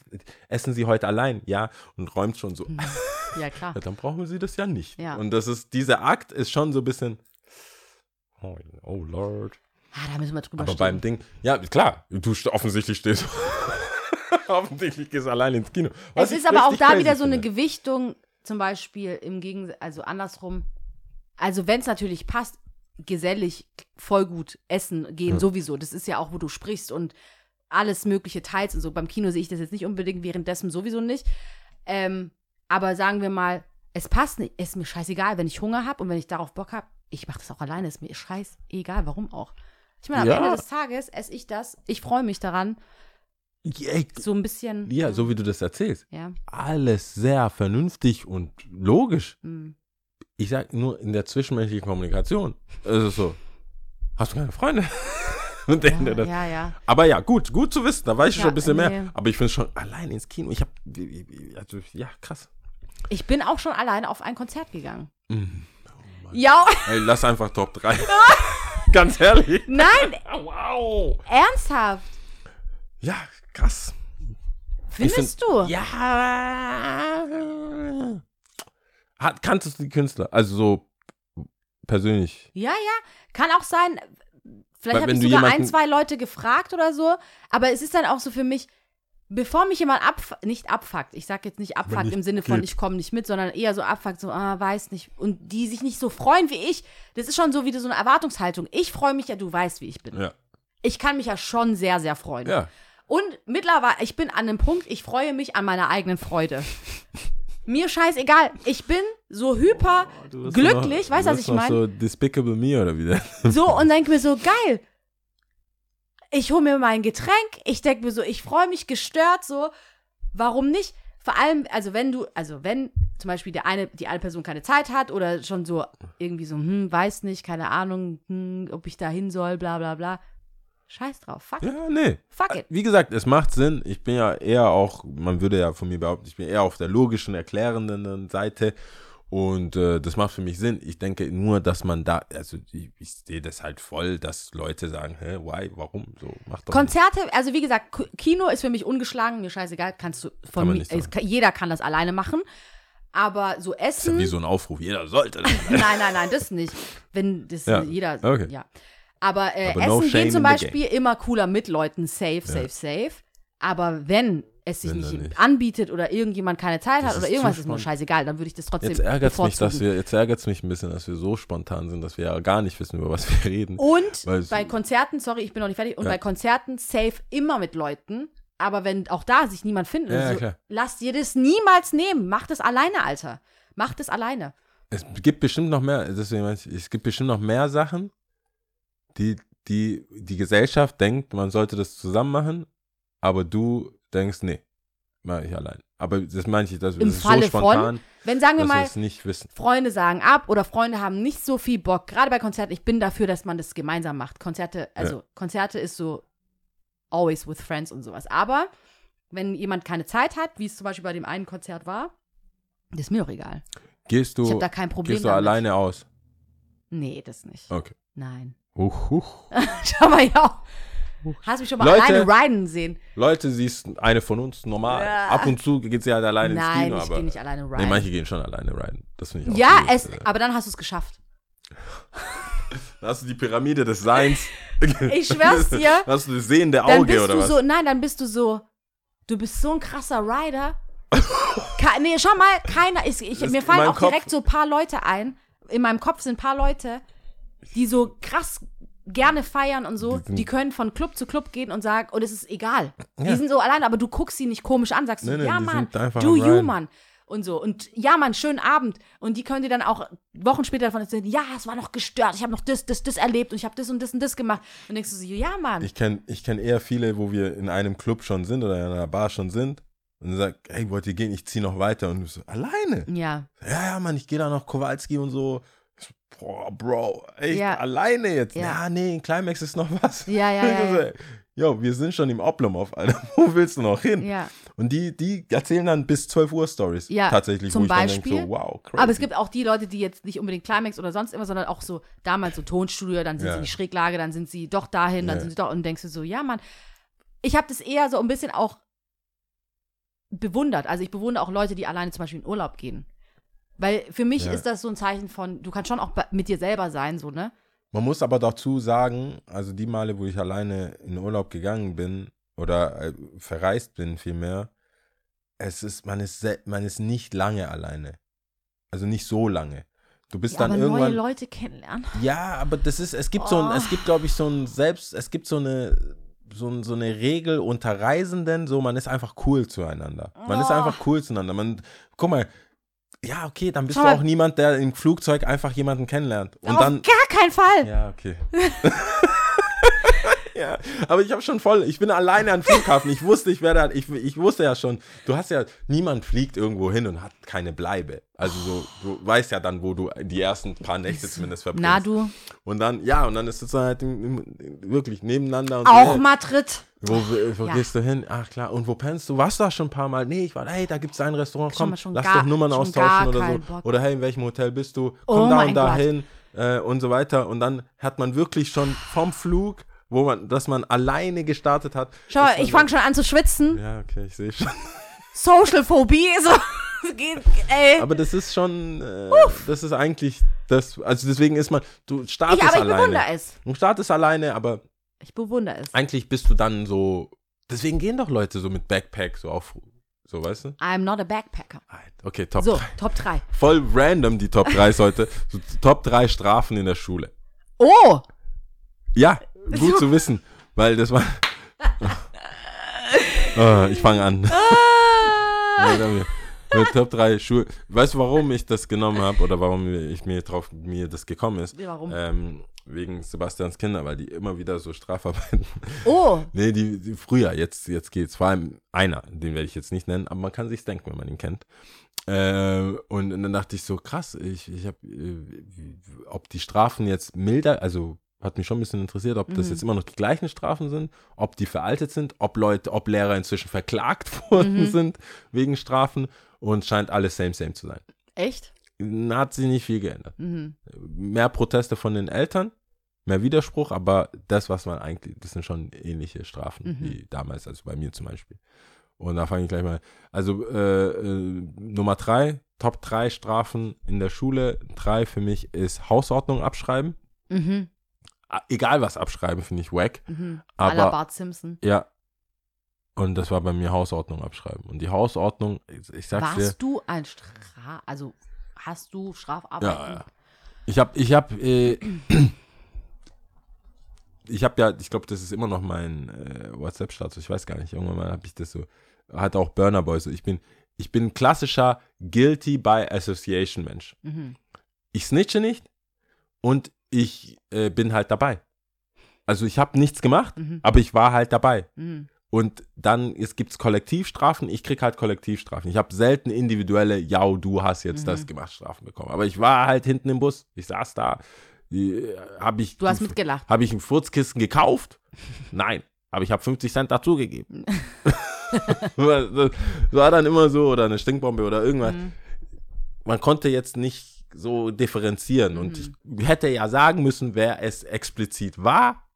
Speaker 1: essen sie heute allein? Ja. Und räumt schon so.
Speaker 2: Ja, klar. <laughs>
Speaker 1: Ja, dann brauchen sie das ja nicht.
Speaker 2: Ja.
Speaker 1: Und das ist, dieser Akt ist schon so ein bisschen, oh, oh Lord.
Speaker 2: Ah, da müssen wir drüber
Speaker 1: Aber
Speaker 2: stehen.
Speaker 1: beim Ding, ja, klar, du offensichtlich stehst <laughs> offensichtlich gehst du allein ins Kino. Was
Speaker 2: es ist aber auch da wieder so eine
Speaker 1: finde.
Speaker 2: Gewichtung, zum Beispiel im Gegensatz, also andersrum. Also wenn es natürlich passt, gesellig, voll gut essen gehen
Speaker 1: Ja.
Speaker 2: sowieso. Das ist ja auch, wo du sprichst und alles mögliche teils und so. Beim Kino sehe ich das jetzt nicht unbedingt, währenddessen sowieso nicht. Ähm, aber sagen wir mal, es passt nicht, ist mir scheißegal, wenn ich Hunger habe und wenn ich darauf Bock habe, ich mache das auch alleine, ist mir scheißegal, warum auch. Ich meine, am
Speaker 1: Ja.
Speaker 2: Ende des Tages esse ich das, ich freue mich daran,
Speaker 1: Ja,
Speaker 2: so ein bisschen,
Speaker 1: ja, so wie du das erzählst.
Speaker 2: ja,
Speaker 1: Alles sehr vernünftig und logisch.
Speaker 2: mm.
Speaker 1: Ich sag nur in der zwischenmenschlichen Kommunikation. Es ist so, hast du keine Freunde? <laughs> Und der, der,
Speaker 2: ja, ja, ja.
Speaker 1: Aber ja, gut, gut zu wissen, da weiß ich
Speaker 2: Ja,
Speaker 1: schon ein bisschen mehr.
Speaker 2: nee.
Speaker 1: Aber ich finde schon allein ins Kino, ich habe, also, ja, krass.
Speaker 2: Ich bin auch schon alleine auf ein Konzert gegangen.
Speaker 1: Mhm.
Speaker 2: Ja,
Speaker 1: Ey, lass einfach Top 3. <laughs> <laughs> Ganz ehrlich.
Speaker 2: nein, <laughs>
Speaker 1: Wow.
Speaker 2: ernsthaft.
Speaker 1: Ja, krass.
Speaker 2: Findest
Speaker 1: find-
Speaker 2: du?
Speaker 1: Ja. Hat, kanntest du die Künstler? Also so persönlich.
Speaker 2: Ja, ja. Kann auch sein. Vielleicht habe ich sogar ein, zwei Leute gefragt oder so. Aber es ist dann auch so für mich, bevor mich jemand ab, nicht abfuckt, ich sage jetzt nicht abfuckt
Speaker 1: nicht
Speaker 2: im Sinne von,
Speaker 1: geht.
Speaker 2: ich komme nicht mit, sondern eher so abfuckt, so, ah, weiß nicht. Und die sich nicht so freuen wie ich. Das ist schon so wieder so eine Erwartungshaltung. Ich freue mich ja, du weißt, wie ich bin.
Speaker 1: Ja.
Speaker 2: Ich kann mich ja schon sehr, sehr freuen.
Speaker 1: Ja.
Speaker 2: Und mittlerweile, ich bin an einem Punkt, ich freue mich an meiner eigenen Freude. <laughs> Mir scheißegal. Ich bin so hyper
Speaker 1: Du wirst
Speaker 2: glücklich,
Speaker 1: noch-
Speaker 2: weißt
Speaker 1: du
Speaker 2: was ich meine?
Speaker 1: So Despicable Me oder wie der.
Speaker 2: So und denke mir so, geil. Ich hole mir mein Getränk, ich denke mir so, ich freue mich gestört, so, warum nicht? Vor allem, also wenn du, also wenn zum Beispiel der eine, die eine Person keine Zeit hat oder schon so irgendwie so, hm, weiß nicht, keine Ahnung, hm, ob ich da hin soll, bla bla bla. Scheiß drauf, fuck, it,
Speaker 1: Ja, nee.
Speaker 2: fuck it.
Speaker 1: Wie gesagt, es macht Sinn. Ich bin ja eher auch, man würde ja von mir behaupten, ich bin eher auf der logischen, erklärenden Seite. Und äh, das macht für mich Sinn. Ich denke nur, dass man da, also ich, ich sehe das halt voll, dass Leute sagen, hä, why, warum? So, mach doch.
Speaker 2: Konzerte, also wie gesagt, Kino ist für mich ungeschlagen, mir scheißegal, kannst du
Speaker 1: Kann
Speaker 2: von
Speaker 1: man
Speaker 2: mir,
Speaker 1: nicht
Speaker 2: es kann- jeder kann das alleine machen. Aber so
Speaker 1: Das ist
Speaker 2: Essen.
Speaker 1: ja wie so ein Aufruf. Jeder sollte. das. <laughs>
Speaker 2: Nein, nein, nein, das nicht. Wenn das
Speaker 1: Ja,
Speaker 2: jeder,
Speaker 1: okay.
Speaker 2: ja. Aber, äh,
Speaker 1: Aber no
Speaker 2: Essen
Speaker 1: shame
Speaker 2: geht zum Beispiel immer cooler mit Leuten, safe, safe, safe. Aber wenn es sich nicht,
Speaker 1: nicht.
Speaker 2: anbietet oder irgendjemand keine Zeit
Speaker 1: Das
Speaker 2: hat oder irgendwas, ist mir scheißegal, dann würde ich das trotzdem
Speaker 1: Jetzt ärgert es mich, dass wir, jetzt ärgert mich ein bisschen, dass wir so spontan sind, dass wir ja gar nicht wissen, über was wir reden.
Speaker 2: Und
Speaker 1: es-
Speaker 2: bei Konzerten, sorry, ich bin noch nicht fertig, und
Speaker 1: Ja.
Speaker 2: bei Konzerten safe immer mit Leuten. Aber wenn auch da sich niemand findet,
Speaker 1: Ja,
Speaker 2: so, lasst ihr das niemals nehmen. Macht es alleine, Alter. Macht es alleine.
Speaker 1: Es gibt bestimmt noch mehr, deswegen meine ich, es gibt bestimmt noch mehr Sachen, die, die die Gesellschaft denkt, man sollte das zusammen machen, aber du denkst, nee, mache ich allein. Aber das meine ich, das,
Speaker 2: Im
Speaker 1: das
Speaker 2: Falle
Speaker 1: so
Speaker 2: von,
Speaker 1: spontan,
Speaker 2: Wenn, sagen wir
Speaker 1: dass wir
Speaker 2: mal,
Speaker 1: es nicht wissen.
Speaker 2: Freunde sagen ab oder Freunde haben nicht so viel Bock. Gerade bei Konzerten, ich bin dafür, dass man das gemeinsam macht. Konzerte, also
Speaker 1: Ja.
Speaker 2: Konzerte ist so always with friends und sowas. Aber wenn jemand keine Zeit hat, wie es zum Beispiel bei dem einen Konzert war, das ist mir doch egal.
Speaker 1: Gehst
Speaker 2: Ich
Speaker 1: du,
Speaker 2: habe da kein Problem
Speaker 1: gehst du
Speaker 2: damit.
Speaker 1: alleine aus?
Speaker 2: Nee, das nicht.
Speaker 1: Okay.
Speaker 2: Nein.
Speaker 1: Huch, huch. <laughs>
Speaker 2: Schau mal, ja. Hast mich schon mal
Speaker 1: Leute.
Speaker 2: alleine riden sehen?
Speaker 1: Leute, sie ist eine von uns, normal.
Speaker 2: Ja.
Speaker 1: Ab und zu geht sie halt alleine ins
Speaker 2: Nein,
Speaker 1: Kino,
Speaker 2: ich
Speaker 1: aber.
Speaker 2: gehe nicht alleine
Speaker 1: Nee,
Speaker 2: riden.
Speaker 1: manche gehen schon alleine rein. Das finde ich auch
Speaker 2: ja,
Speaker 1: gut.
Speaker 2: es,
Speaker 1: Äh,
Speaker 2: aber dann hast du es geschafft.
Speaker 1: Da <laughs> hast du die Pyramide des Seins. <laughs>
Speaker 2: Ich schwör's dir.
Speaker 1: Hast du das sehende
Speaker 2: Dann
Speaker 1: Auge
Speaker 2: bist
Speaker 1: oder
Speaker 2: du
Speaker 1: was?
Speaker 2: so, nein, dann bist du so, du bist so ein krasser Rider. <laughs> Ke nee, schau mal, keiner, ich, ich, mir fallen auch
Speaker 1: Kopf-
Speaker 2: direkt so ein paar Leute ein. In meinem Kopf sind ein paar Leute, die so krass gerne feiern und so.
Speaker 1: Die
Speaker 2: Die können von Club zu Club gehen und sagen, und es ist egal.
Speaker 1: Ja.
Speaker 2: Die sind so allein, aber du guckst sie nicht komisch an, sagst
Speaker 1: Nee,
Speaker 2: so,
Speaker 1: nee,
Speaker 2: ja Mann, do
Speaker 1: am
Speaker 2: you. Mann. Und so. Und ja, Mann, schönen Abend. Und die können dir dann auch Wochen später davon erzählen, ja, es war noch gestört, ich habe noch das, das, das erlebt und ich habe das und das und das gemacht. Und denkst du so, ja, Mann.
Speaker 1: Ich kenne ich kenn eher viele, wo wir in einem Club schon sind oder in einer Bar schon sind und sagt, hey, wollt ihr gehen? Ich zieh noch weiter. Und du so, alleine?
Speaker 2: ja.
Speaker 1: Ja, ja, Mann, ich gehe da noch Kowalski und so. Boah, Bro, echt
Speaker 2: Ja.
Speaker 1: alleine jetzt?
Speaker 2: Ja.
Speaker 1: Ja. nee, in Climax ist noch was.
Speaker 2: Ja, ja, ja,
Speaker 1: so, <laughs> Jo, wir sind schon im Oblomov, Alter. <laughs> Wo willst du noch hin?
Speaker 2: Ja.
Speaker 1: Und die, die erzählen dann bis 12 Uhr Stories.
Speaker 2: Ja,
Speaker 1: tatsächlich,
Speaker 2: zum
Speaker 1: wo ich dann
Speaker 2: Beispiel.
Speaker 1: denke, so, wow, crazy.
Speaker 2: Aber es gibt auch die Leute, die jetzt nicht unbedingt Climax oder sonst immer, sondern auch so damals so Tonstudio, dann sind
Speaker 1: Ja.
Speaker 2: sie in die Schräglage, dann sind sie doch dahin, dann
Speaker 1: Ja.
Speaker 2: sind sie doch und denkst du so, ja, Mann. Ich habe das eher so ein bisschen auch bewundert. Also ich bewundere auch Leute, die alleine zum Beispiel in Urlaub gehen. Weil für mich
Speaker 1: Ja.
Speaker 2: ist das so ein Zeichen von, du kannst schon auch mit dir selber sein, so, ne?
Speaker 1: Man muss aber dazu sagen, also die Male, wo ich alleine in Urlaub gegangen bin oder äh, verreist bin vielmehr, es ist, man ist, man ist nicht lange alleine. Also nicht so lange. Du bist
Speaker 2: Ja,
Speaker 1: dann
Speaker 2: aber
Speaker 1: irgendwann.
Speaker 2: neue Leute kennenlernen.
Speaker 1: Ja, aber das ist, es gibt so ein,
Speaker 2: Oh.
Speaker 1: es gibt, glaube ich, so ein Selbst, es gibt so eine, so, so eine Regel unter Reisenden, so man ist einfach cool zueinander. Man ist
Speaker 2: Oh.
Speaker 1: einfach cool zueinander. Man, guck mal, Ja, okay, dann bist
Speaker 2: Schau
Speaker 1: du
Speaker 2: mal.
Speaker 1: auch niemand, der im Flugzeug einfach jemanden kennenlernt. Und
Speaker 2: Auf
Speaker 1: dann.
Speaker 2: gar keinen Fall.
Speaker 1: Ja, okay. <laughs> ja, aber ich habe schon voll, ich bin alleine am Flughafen. Ich wusste, ich werde, ich, ich wusste ja schon, du hast ja, niemand fliegt irgendwo hin und hat keine Bleibe. Also so, du weißt ja dann, wo du die ersten paar Nächte zumindest verbringst.
Speaker 2: Na du.
Speaker 1: Und dann, ja, und dann ist es halt wirklich nebeneinander.
Speaker 2: Auch
Speaker 1: so,
Speaker 2: Madrid.
Speaker 1: Wo, wo
Speaker 2: Ja.
Speaker 1: gehst du hin? Ach klar, und wo pennst du? Warst du da schon ein paar Mal? Nee, ich war, hey, da gibt's ein Restaurant, komm, lass
Speaker 2: gar-
Speaker 1: doch Nummern austauschen oder so.
Speaker 2: Bock.
Speaker 1: Oder hey, in welchem Hotel bist du?
Speaker 2: Oh
Speaker 1: Komm da
Speaker 2: mein
Speaker 1: und da hin äh, und so weiter. Und dann hat man wirklich schon vom Flug, wo man, dass man alleine gestartet hat.
Speaker 2: Schau, ich fange schon an zu schwitzen.
Speaker 1: Ja, okay, ich sehe schon.
Speaker 2: Social Phobie. <laughs> So. Geht, ey.
Speaker 1: Aber das ist schon, äh, das ist eigentlich das, also deswegen ist man, du startest
Speaker 2: ich, aber ich
Speaker 1: alleine.
Speaker 2: bewundere es.
Speaker 1: Du startest alleine, aber
Speaker 2: Ich bewundere es.
Speaker 1: eigentlich bist du dann so, deswegen gehen doch Leute so mit Backpack so auf, so, weißt du?
Speaker 2: I'm not a backpacker.
Speaker 1: Okay, Top
Speaker 2: So,
Speaker 1: 3.
Speaker 2: Top 3.
Speaker 1: Voll random die Top 3 heute. So, Top 3 Strafen in der Schule.
Speaker 2: Oh,
Speaker 1: Ja, gut zu wissen, weil das war. <laughs> Ah, ich fange an.
Speaker 2: Ah. <laughs>
Speaker 1: Top 3 Schule. Weißt du, warum ich das genommen habe oder warum ich mir drauf mir das gekommen ist?
Speaker 2: Warum?
Speaker 1: Ähm, wegen Sebastians Kinder, weil die immer wieder so Strafarbeiten. <laughs>
Speaker 2: Oh,
Speaker 1: nee, die, die früher, jetzt, jetzt geht's. Vor allem einer, den werde ich jetzt nicht nennen, aber man kann sich's denken, wenn man ihn kennt. Äh, und, und dann dachte ich so, krass, ich, ich habe, äh, ob die Strafen jetzt milder, also hat mich schon ein bisschen interessiert, ob das
Speaker 2: Mhm.
Speaker 1: jetzt immer noch die gleichen Strafen sind, ob die veraltet sind, ob Leute, ob Lehrer inzwischen verklagt <laughs> worden
Speaker 2: Mhm.
Speaker 1: sind wegen Strafen und scheint alles same, same zu sein.
Speaker 2: echt?
Speaker 1: Hat sich nicht viel geändert.
Speaker 2: Mhm.
Speaker 1: Mehr Proteste von den Eltern, mehr Widerspruch, aber das, was man eigentlich, das sind schon ähnliche Strafen
Speaker 2: Mhm.
Speaker 1: wie damals, also bei mir zum Beispiel. Und da fange ich gleich mal. Also äh, äh, Nummer drei, Top drei Strafen in der Schule. Drei für mich ist Hausordnung abschreiben.
Speaker 2: Mhm.
Speaker 1: Egal was abschreiben, finde ich wack.
Speaker 2: Mhm. À la
Speaker 1: Aber
Speaker 2: Bart Simpson.
Speaker 1: ja. Und das war bei mir Hausordnung abschreiben. Und die Hausordnung, ich, ich sag's dir.
Speaker 2: Warst du ein Straf... Also, hast du Strafarbeiten?
Speaker 1: Ja, ja. Ich habe, ich habe, äh, <clears throat> ich habe ja, ich glaube, das ist immer noch mein äh, WhatsApp-Status. Ich weiß gar nicht. Irgendwann mal habe ich das so, hat auch Burner Boy so. Ich bin, ich bin klassischer Guilty by Association Mensch.
Speaker 2: Mhm.
Speaker 1: Ich snitche nicht und ich äh, bin halt dabei. Also ich habe nichts gemacht,
Speaker 2: Mhm.
Speaker 1: aber ich war halt dabei.
Speaker 2: Mhm.
Speaker 1: Und dann gibt es Kollektivstrafen. Ich krieg halt Kollektivstrafen. Ich habe selten individuelle, ja, du hast jetzt das
Speaker 2: Mhm.
Speaker 1: gemacht, Strafen bekommen. Aber ich war halt hinten im Bus. Ich saß da. Habe ich,
Speaker 2: Du hast mitgelacht.
Speaker 1: hab ich ein Furzkissen gekauft? <laughs> Nein. Aber ich habe 50 Cent dazugegeben. <laughs> <laughs> das war dann immer so, oder eine Stinkbombe oder irgendwas.
Speaker 2: Mhm.
Speaker 1: Man konnte jetzt nicht so differenzieren. Und ich hätte ja sagen müssen, wer es explizit war,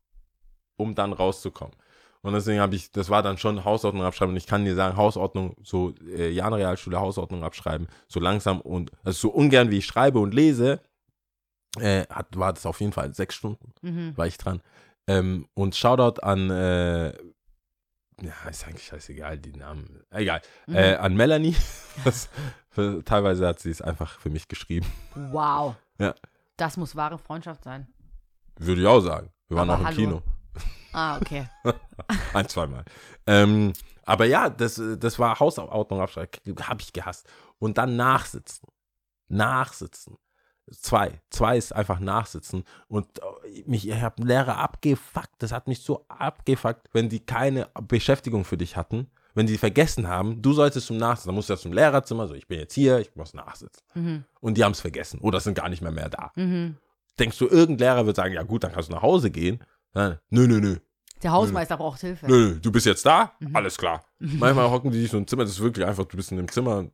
Speaker 1: um dann rauszukommen. Und deswegen habe ich, das war dann schon Hausordnung abschreiben. Und ich kann dir sagen, Hausordnung, so äh, Jahrenrealschule Hausordnung abschreiben, so langsam und also so ungern wie ich schreibe und lese, äh, hat, war das auf jeden Fall sechs Stunden,
Speaker 2: Mhm.
Speaker 1: war ich dran. Ähm, und Shoutout an, äh, ja, ist eigentlich scheißegal, die Namen, egal,
Speaker 2: Mhm.
Speaker 1: äh, an Melanie. <laughs> Das, für, teilweise hat sie es einfach für mich geschrieben.
Speaker 2: Wow. <laughs>
Speaker 1: Ja.
Speaker 2: Das muss wahre Freundschaft sein.
Speaker 1: Würde ich auch sagen. Wir waren
Speaker 2: Aber
Speaker 1: auch im
Speaker 2: hallo.
Speaker 1: Kino.
Speaker 2: Ah, okay. <laughs>
Speaker 1: Ein, zweimal. Ähm, aber ja, das, das war Hausordnung. Habe ich gehasst. Und dann nachsitzen. Nachsitzen. Zwei. Zwei ist einfach nachsitzen. Und äh, mich, ich habe Lehrer abgefuckt. Das hat mich so abgefuckt, wenn die keine Beschäftigung für dich hatten. Wenn die vergessen haben, du solltest zum Nachsitzen. Dann musst du ja zum Lehrerzimmer. So, ich bin jetzt hier, ich muss nachsitzen.
Speaker 2: Mhm.
Speaker 1: Und die haben es vergessen. Oder sind gar nicht mehr mehr da.
Speaker 2: Mhm.
Speaker 1: Denkst du, irgendein Lehrer wird sagen, ja gut, dann kannst du nach Hause gehen? Nein, nö, nö, nö.
Speaker 2: Der Hausmeister braucht Hilfe.
Speaker 1: Nö, du bist jetzt da?
Speaker 2: Mhm.
Speaker 1: Alles klar. <laughs> Manchmal hocken die sich so im Zimmer, das ist wirklich einfach, du bist in dem Zimmer,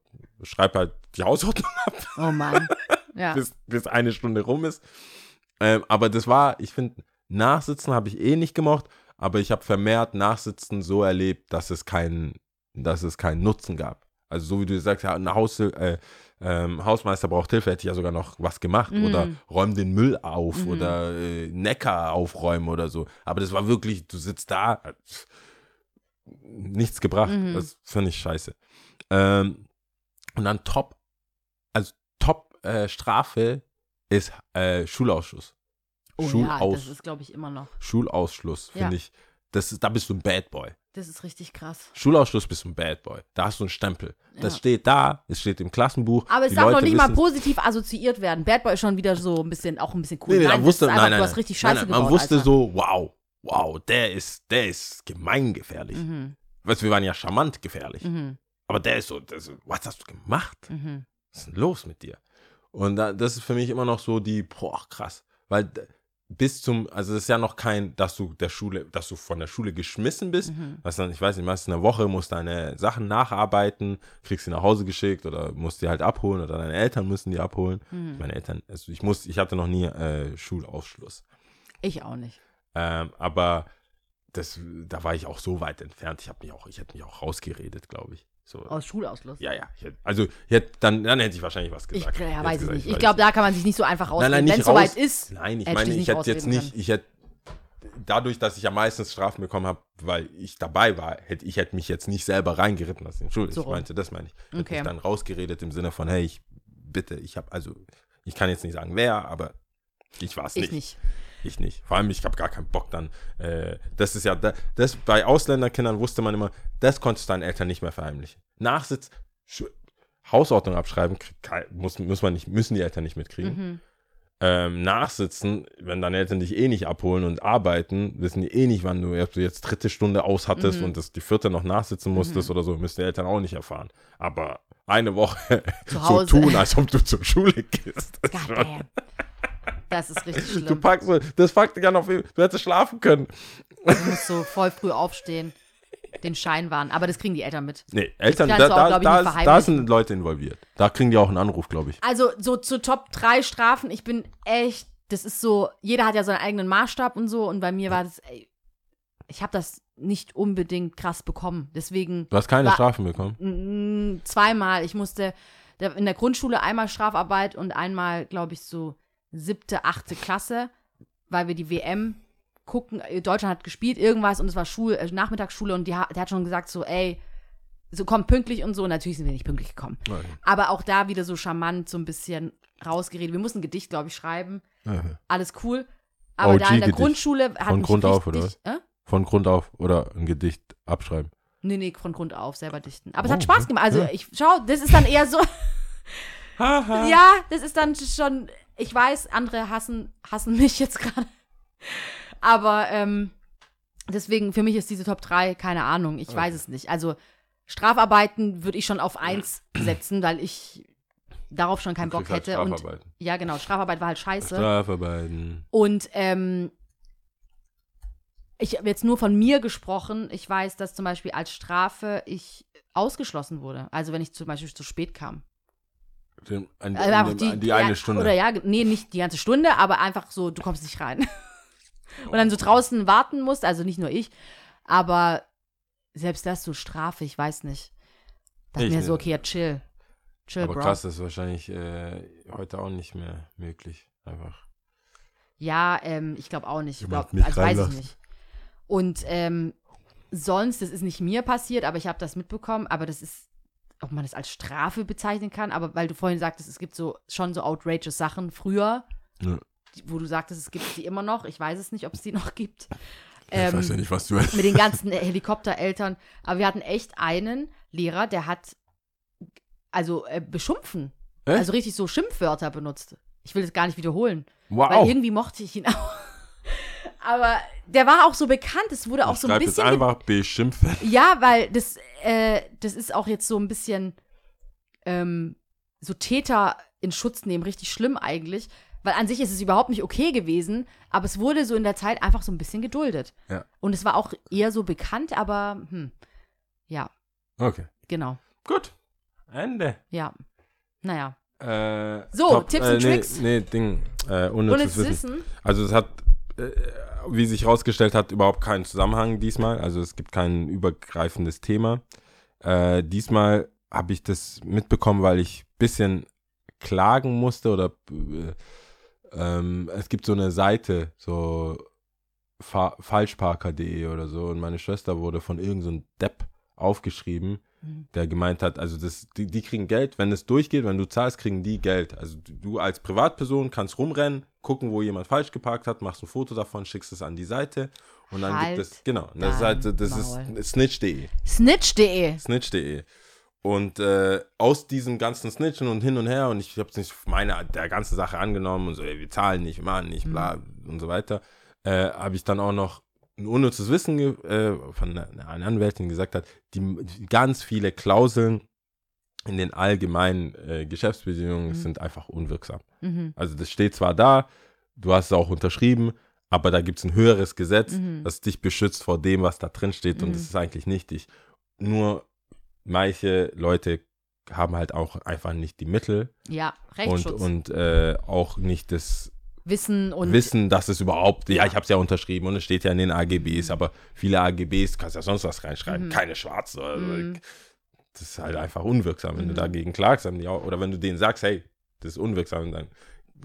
Speaker 1: schreib halt die Hausordnung ab,
Speaker 2: Oh Mann. <laughs> Ja.
Speaker 1: bis, bis eine Stunde rum ist. Ähm, aber das war, ich finde, Nachsitzen habe ich eh nicht gemocht, aber ich habe vermehrt Nachsitzen so erlebt, dass es keinen, dass es keinen Nutzen gab. Also so wie du sagst, ja, ein Haus, äh, ähm, Hausmeister braucht Hilfe, hätte ich ja sogar noch was gemacht.
Speaker 2: Mhm.
Speaker 1: Oder räum den Müll auf
Speaker 2: Mhm.
Speaker 1: oder äh, Neckar aufräumen oder so. Aber das war wirklich, du sitzt da, äh, nichts gebracht.
Speaker 2: Mhm.
Speaker 1: Das finde ich scheiße. Ähm, und dann Top, also Top äh, Strafe ist äh, Schulausschuss.
Speaker 2: Oh ja,
Speaker 1: Schulaus
Speaker 2: das ist, glaube ich, immer noch.
Speaker 1: Schulausschluss, finde
Speaker 2: Ja.
Speaker 1: ich. Das ist, da bist du ein Bad Boy.
Speaker 2: Das ist richtig krass.
Speaker 1: Schulausschluss bist du ein Bad Boy. Da hast du einen Stempel. Das
Speaker 2: Ja.
Speaker 1: steht da, es steht im Klassenbuch.
Speaker 2: Aber es darf noch
Speaker 1: Leute
Speaker 2: nicht mal
Speaker 1: wissen's.
Speaker 2: positiv assoziiert werden. Bad Boy ist schon wieder so ein bisschen, auch ein bisschen cool.
Speaker 1: Nee, nee,
Speaker 2: nein, das
Speaker 1: wusste,
Speaker 2: einfach,
Speaker 1: nein, nein,
Speaker 2: du hast
Speaker 1: nein.
Speaker 2: richtig
Speaker 1: nein,
Speaker 2: Scheiße
Speaker 1: nein, Man
Speaker 2: gebaut,
Speaker 1: wusste
Speaker 2: Alter.
Speaker 1: so, wow, wow, der ist, der ist gemeingefährlich.
Speaker 2: Mhm,
Speaker 1: Weißt du, wir waren ja charmant gefährlich.
Speaker 2: mhm,
Speaker 1: Aber der ist so, der ist so, was hast du gemacht?
Speaker 2: mhm.
Speaker 1: Was ist denn los mit dir? Und da, das ist für mich immer noch so die, boah, krass. Weil bis zum, also das ist ja noch kein, dass du der Schule, dass du von der Schule geschmissen bist.
Speaker 2: Mhm.
Speaker 1: Was dann, ich weiß nicht, meistens eine Woche musst deine Sachen nacharbeiten, kriegst sie nach Hause geschickt oder musst die halt abholen oder deine Eltern müssen die abholen.
Speaker 2: Mhm.
Speaker 1: Meine Eltern, also ich muss, ich hatte noch nie äh, Schulausschluss.
Speaker 2: Ich auch nicht.
Speaker 1: Ähm, aber das, da war ich auch so weit entfernt. Ich habe mich auch, ich hätte mich auch rausgeredet, glaube ich. So,
Speaker 2: Aus Schulausschluss.
Speaker 1: ja, ja. Ich also ich hätte, dann, dann hätte ich wahrscheinlich was
Speaker 2: Ich,
Speaker 1: gesagt.
Speaker 2: ja,
Speaker 1: Hätte
Speaker 2: weiß ich nicht.
Speaker 1: weiß
Speaker 2: Ich glaube, da kann man sich nicht so einfach rausreden. Wenn es soweit ist,
Speaker 1: Nein, ich meine,
Speaker 2: ich
Speaker 1: ich
Speaker 2: nicht
Speaker 1: hätte jetzt nicht, ich hätte, dadurch, dass ich ja meistens Strafen bekommen habe, weil ich dabei war, hätte ich hätte mich jetzt nicht selber reingeritten lassen. Entschuldigung,
Speaker 2: So
Speaker 1: ich meinte, das meine ich. Ich hätte
Speaker 2: Okay.
Speaker 1: mich dann rausgeredet im Sinne von, hey, ich bitte, ich habe, also, ich kann jetzt nicht sagen, wer, aber ich war es
Speaker 2: ich
Speaker 1: nicht. Ich nicht. Vor allem, ich habe gar keinen Bock dann. Äh, das ist ja, da- das bei Ausländerkindern wusste man immer, das konntest du deinen Eltern nicht mehr verheimlichen. Nachsitz, Schu- Hausordnung abschreiben, muss, muss man nicht, müssen die Eltern nicht mitkriegen.
Speaker 2: Mhm.
Speaker 1: Ähm, nachsitzen, wenn deine Eltern dich eh nicht abholen und arbeiten, wissen die eh nicht, wann du, ob du jetzt dritte Stunde aus hattest
Speaker 2: Mhm.
Speaker 1: und das, die vierte noch nachsitzen musstest oder so, müssen die Eltern auch nicht erfahren. Aber eine Woche
Speaker 2: Zu <laughs>
Speaker 1: so tun, als ob du zur Schule gehst. das
Speaker 2: Das ist richtig
Speaker 1: Du
Speaker 2: schlimm.
Speaker 1: packst so, das packt dich ja noch, du hättest schlafen können.
Speaker 2: Du musst so voll früh aufstehen, den Schein wahren. Aber das kriegen die Eltern mit.
Speaker 1: Nee, Eltern, da,
Speaker 2: du auch,
Speaker 1: da, da, ist, da sind Leute involviert. Da kriegen die auch einen Anruf, glaube ich.
Speaker 2: Also so zu Top 3 Strafen, ich bin echt, das ist so, jeder hat ja seinen eigenen Maßstab und so und bei mir war das, ey, ich habe das nicht unbedingt krass bekommen. Deswegen
Speaker 1: Du hast keine
Speaker 2: War-
Speaker 1: Strafen bekommen.
Speaker 2: mm, zweimal, ich musste in der Grundschule einmal Strafarbeit und einmal, glaube ich, so siebte, achte Klasse, weil wir die WM gucken, äh, Deutschland hat gespielt, irgendwas und es war Schul äh, Nachmittagsschule und die, der hat schon gesagt so, ey, so komm pünktlich und so. Und natürlich sind wir nicht pünktlich gekommen.
Speaker 1: Okay.
Speaker 2: Aber auch da wieder so charmant, so ein bisschen rausgeredet. Wir mussten ein Gedicht, glaube ich, schreiben.
Speaker 1: Okay.
Speaker 2: Alles cool. Aber da in der
Speaker 1: OG-Gedicht.
Speaker 2: Grundschule hat
Speaker 1: Von Grund auf, oder
Speaker 2: Äh?
Speaker 1: Von Grund auf oder ein Gedicht abschreiben.
Speaker 2: Nee, nee, von Grund auf selber dichten. Aber es
Speaker 1: Oh,
Speaker 2: hat Spaß
Speaker 1: ja.
Speaker 2: gemacht. Also
Speaker 1: Ja.
Speaker 2: ich schau, das ist dann eher so. <laughs> ja, das ist dann schon. Ich weiß, andere hassen, hassen <laughs> mich jetzt gerade. Aber ähm, deswegen, für mich ist diese Top 3, keine Ahnung, ich weiß es nicht. Also Strafarbeiten würde ich schon auf 1 setzen, weil ich darauf schon keinen Bock
Speaker 1: halt
Speaker 2: hätte. Und
Speaker 1: Strafarbeiten.
Speaker 2: ja, genau, Strafarbeit war halt scheiße.
Speaker 1: Strafarbeiten.
Speaker 2: Und ähm, ich habe jetzt nur von mir gesprochen. Ich weiß, dass zum Beispiel als Strafe ich ausgeschlossen wurde. Also wenn ich zum Beispiel zu spät kam.
Speaker 1: Den, an,
Speaker 2: Also
Speaker 1: an, dem- an die eine
Speaker 2: ja,
Speaker 1: Stunde.
Speaker 2: Oder ja, nee, nicht die ganze Stunde, aber einfach so, du kommst nicht rein. <laughs> Und dann so draußen warten musst, also nicht nur ich, aber selbst das so Strafe, ich weiß nicht. Dachte
Speaker 1: Ich
Speaker 2: mir so,
Speaker 1: nicht.
Speaker 2: okay, ja, chill. Chill,
Speaker 1: Aber
Speaker 2: Bro.
Speaker 1: krass, das ist wahrscheinlich äh, heute auch nicht mehr möglich. Einfach.
Speaker 2: Ja, ähm, ich glaube auch nicht. Ich glaub, also weiß ich nicht. Und ähm, sonst, das ist nicht mir passiert, aber ich habe das mitbekommen, aber das ist, ob man das als Strafe bezeichnen kann, aber weil du vorhin sagtest, es gibt so schon so outrageous Sachen früher,
Speaker 1: Ja.
Speaker 2: wo du sagtest, es gibt die immer noch. Ich weiß es nicht, ob es die <laughs> noch gibt.
Speaker 1: ich
Speaker 2: Ähm,
Speaker 1: weiß ja nicht, was du
Speaker 2: mit den ganzen Helikoptereltern. Aber wir hatten echt einen Lehrer, der hat also äh, beschumpfen.
Speaker 1: Echt?
Speaker 2: Also richtig so Schimpfwörter benutzt. Ich will das gar nicht wiederholen.
Speaker 1: Wow.
Speaker 2: Weil irgendwie mochte ich ihn auch. Aber der war auch so bekannt, es wurde auch
Speaker 1: ich
Speaker 2: so ein bisschen.
Speaker 1: einfach beschimpfen.
Speaker 2: Ja, weil das, äh, das ist auch jetzt so ein bisschen ähm, so Täter in Schutz nehmen, richtig schlimm eigentlich. Weil an sich ist es überhaupt nicht okay gewesen, aber es wurde so in der Zeit einfach so ein bisschen geduldet.
Speaker 1: Ja.
Speaker 2: Und es war auch eher so bekannt, aber hm, ja,
Speaker 1: Okay.
Speaker 2: genau.
Speaker 1: Gut. Ende.
Speaker 2: Ja. Naja.
Speaker 1: Äh,
Speaker 2: So, Tipps und
Speaker 1: nee,
Speaker 2: Tricks.
Speaker 1: Nee, Ding. Äh,
Speaker 2: Und
Speaker 1: unnützes
Speaker 2: jetzt
Speaker 1: Wissen.
Speaker 2: Wissen.
Speaker 1: Also es hat, äh, wie sich herausgestellt hat, überhaupt keinen Zusammenhang diesmal. Also es gibt kein übergreifendes Thema. Äh, diesmal habe ich das mitbekommen, weil ich ein bisschen klagen musste oder äh, ähm, es gibt so eine Seite, so fa falschparker.de oder so und meine Schwester wurde von irgendeinem so Depp aufgeschrieben, der gemeint hat, also das, die, die kriegen Geld, wenn es durchgeht, wenn du zahlst, kriegen die Geld. Also du- als Privatperson kannst rumrennen, gucken, wo jemand falsch geparkt hat, machst ein Foto davon, schickst es an die Seite und dann
Speaker 2: Halt
Speaker 1: gibt es, genau, das ist halt, das
Speaker 2: Maul.
Speaker 1: ist snitch.de.
Speaker 2: Snitch.de.
Speaker 1: Snitch.de. Und äh, aus diesem ganzen Snitchen und hin und her, und ich habe es nicht meine der ganzen Sache angenommen und so, ey, wir zahlen nicht, wir machen nicht, bla und so weiter, äh, habe ich dann auch noch ein unnützes Wissen äh, von einer, einer Anwältin gesagt hat, die, die ganz viele Klauseln in den allgemeinen äh, Geschäftsbedingungen sind einfach unwirksam.
Speaker 2: Mhm.
Speaker 1: Also das steht zwar da, du hast es auch unterschrieben, aber da gibt es ein höheres Gesetz,
Speaker 2: Mhm.
Speaker 1: das dich beschützt vor dem, was da drin steht und
Speaker 2: Mhm.
Speaker 1: das ist eigentlich nichtig. Nur manche Leute haben halt auch einfach nicht die Mittel
Speaker 2: Ja,
Speaker 1: und,
Speaker 2: Rechtsschutz.
Speaker 1: und äh, auch nicht das
Speaker 2: Wissen und
Speaker 1: Wissen, dass es überhaupt, ja, ich habe es ja unterschrieben und es steht ja in den AGBs, aber viele AGBs kannst ja sonst was reinschreiben,
Speaker 2: Mhm.
Speaker 1: keine schwarze. Also,
Speaker 2: Mhm.
Speaker 1: Das ist halt einfach unwirksam, wenn du
Speaker 2: Mhm.
Speaker 1: dagegen klagst, oder wenn du denen sagst, hey, das ist unwirksam, dann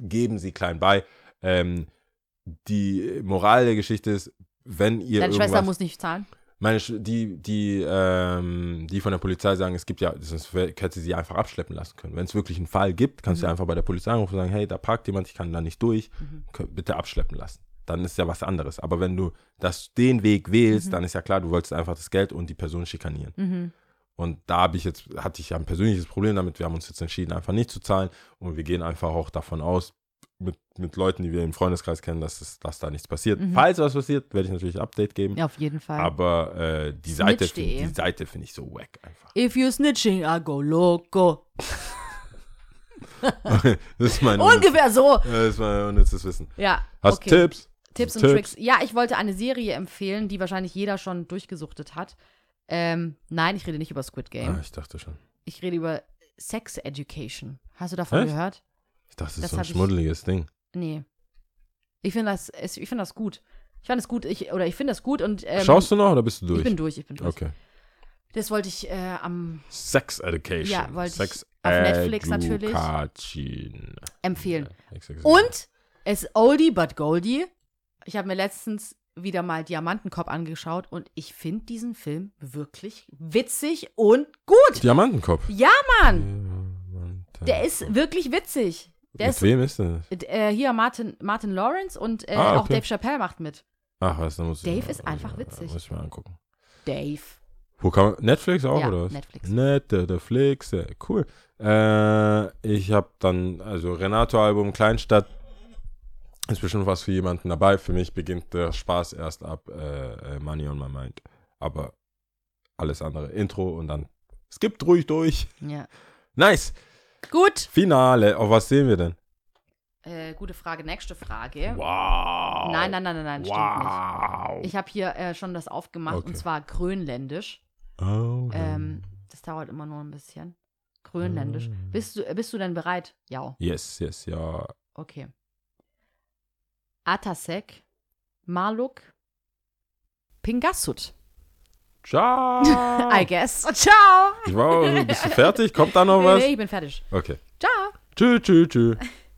Speaker 1: geben sie klein bei. Ähm, die Moral der Geschichte ist, wenn ihr
Speaker 2: deine Schwester muss nicht zahlen.
Speaker 1: Meine, die, die, ähm, die von der Polizei sagen, es gibt ja, sonst hätte sie einfach abschleppen lassen können. Wenn es wirklich einen Fall gibt, kannst du
Speaker 2: Mhm.
Speaker 1: einfach bei der Polizei anrufen und sagen, hey, da parkt jemand, ich kann da nicht durch,
Speaker 2: Mhm.
Speaker 1: bitte abschleppen lassen. Dann ist ja was anderes. Aber wenn du das, den Weg wählst,
Speaker 2: Mhm.
Speaker 1: dann ist ja klar, du wolltest einfach das Geld und die Person schikanieren.
Speaker 2: Mhm.
Speaker 1: Und da habe ich jetzt, hatte ich ja ein persönliches Problem damit. Wir haben uns jetzt entschieden, einfach nicht zu zahlen. Und wir gehen einfach auch davon aus, mit, mit Leuten, die wir im Freundeskreis kennen, dass, es, dass da nichts passiert.
Speaker 2: Mhm.
Speaker 1: Falls was passiert, werde ich natürlich ein Update geben.
Speaker 2: Ja, auf jeden Fall.
Speaker 1: Aber äh, die Seite, find- die Seite finde ich so wack einfach.
Speaker 2: If you snitching, I go loco. <laughs>
Speaker 1: das ist mein,
Speaker 2: Ungefähr so.
Speaker 1: das ist mein unnützes Wissen.
Speaker 2: Ja.
Speaker 1: Hast
Speaker 2: okay.
Speaker 1: Tipps?
Speaker 2: Tipps und
Speaker 1: Tipps?
Speaker 2: Tricks. Ja, ich wollte eine Serie empfehlen, die wahrscheinlich jeder schon durchgesuchtet hat. Ähm, nein, ich rede nicht über Squid Game.
Speaker 1: Ah, ich dachte schon.
Speaker 2: Ich rede über Sex Education. Hast du davon
Speaker 1: Echt?
Speaker 2: gehört?
Speaker 1: Ich dachte, das,
Speaker 2: Das
Speaker 1: ist so ein
Speaker 2: hab ich-
Speaker 1: schmuddeliges Ding.
Speaker 2: Nee. Ich finde das, ich finde das gut. Ich fand es gut, ich, oder ich finde das gut und ähm,
Speaker 1: Schaust du noch oder bist du durch?
Speaker 2: ich bin durch, ich bin durch.
Speaker 1: Okay.
Speaker 2: Das wollte ich äh, am
Speaker 1: Sex Education.
Speaker 2: Ja, wollte ich
Speaker 1: Sex
Speaker 2: auf Netflix natürlich. Empfehlen.
Speaker 1: Education.
Speaker 2: Und es ist Oldie but Goldie. Ich habe mir letztens wieder mal Diamantenkopf angeschaut und ich finde diesen Film wirklich witzig und gut.
Speaker 1: Diamantenkopf.
Speaker 2: Ja, Mann, der ist wirklich witzig. Der
Speaker 1: Mit
Speaker 2: ist
Speaker 1: wem ist das?
Speaker 2: äh, hier Martin, Martin Lawrence und äh,
Speaker 1: Ah,
Speaker 2: auch
Speaker 1: okay.
Speaker 2: Dave Chappelle macht mit.
Speaker 1: Ach, was, da muss ich
Speaker 2: Dave ist einfach witzig.
Speaker 1: Muss ich mal angucken.
Speaker 2: Dave.
Speaker 1: Wo kann man, Netflix auch
Speaker 2: Ja,
Speaker 1: oder was?
Speaker 2: Netflix.
Speaker 1: Netflix, ja, cool. Äh, ich habe dann, also Renato-Album Kleinstadt, ist bestimmt was für jemanden dabei. Für mich beginnt der Spaß erst ab äh, äh, Money on My Mind. Aber alles andere, Intro und dann skippt ruhig durch.
Speaker 2: Ja.
Speaker 1: Nice.
Speaker 2: Gut.
Speaker 1: Finale. Auf was sehen wir denn?
Speaker 2: Äh, gute Frage. Nächste Frage.
Speaker 1: Wow.
Speaker 2: Nein, nein, nein, nein, nein, stimmt nicht.
Speaker 1: wow.
Speaker 2: Ich habe hier äh, schon das aufgemacht
Speaker 1: Okay.
Speaker 2: und zwar grönländisch.
Speaker 1: Oh,
Speaker 2: Ähm, das dauert immer nur ein bisschen. Grönländisch.
Speaker 1: Ah.
Speaker 2: Bist du, bist du denn bereit? Ja.
Speaker 1: yes, yes, ja.
Speaker 2: Okay. Atasek, Maluk, Pingassut.
Speaker 1: Ciao. <laughs>
Speaker 2: I guess. Ciao.
Speaker 1: Ich war, bist du fertig? Kommt da noch was?
Speaker 2: nee, ich bin fertig.
Speaker 1: Okay.
Speaker 2: Ciao.
Speaker 1: Tschüss, tschüss, tschüss.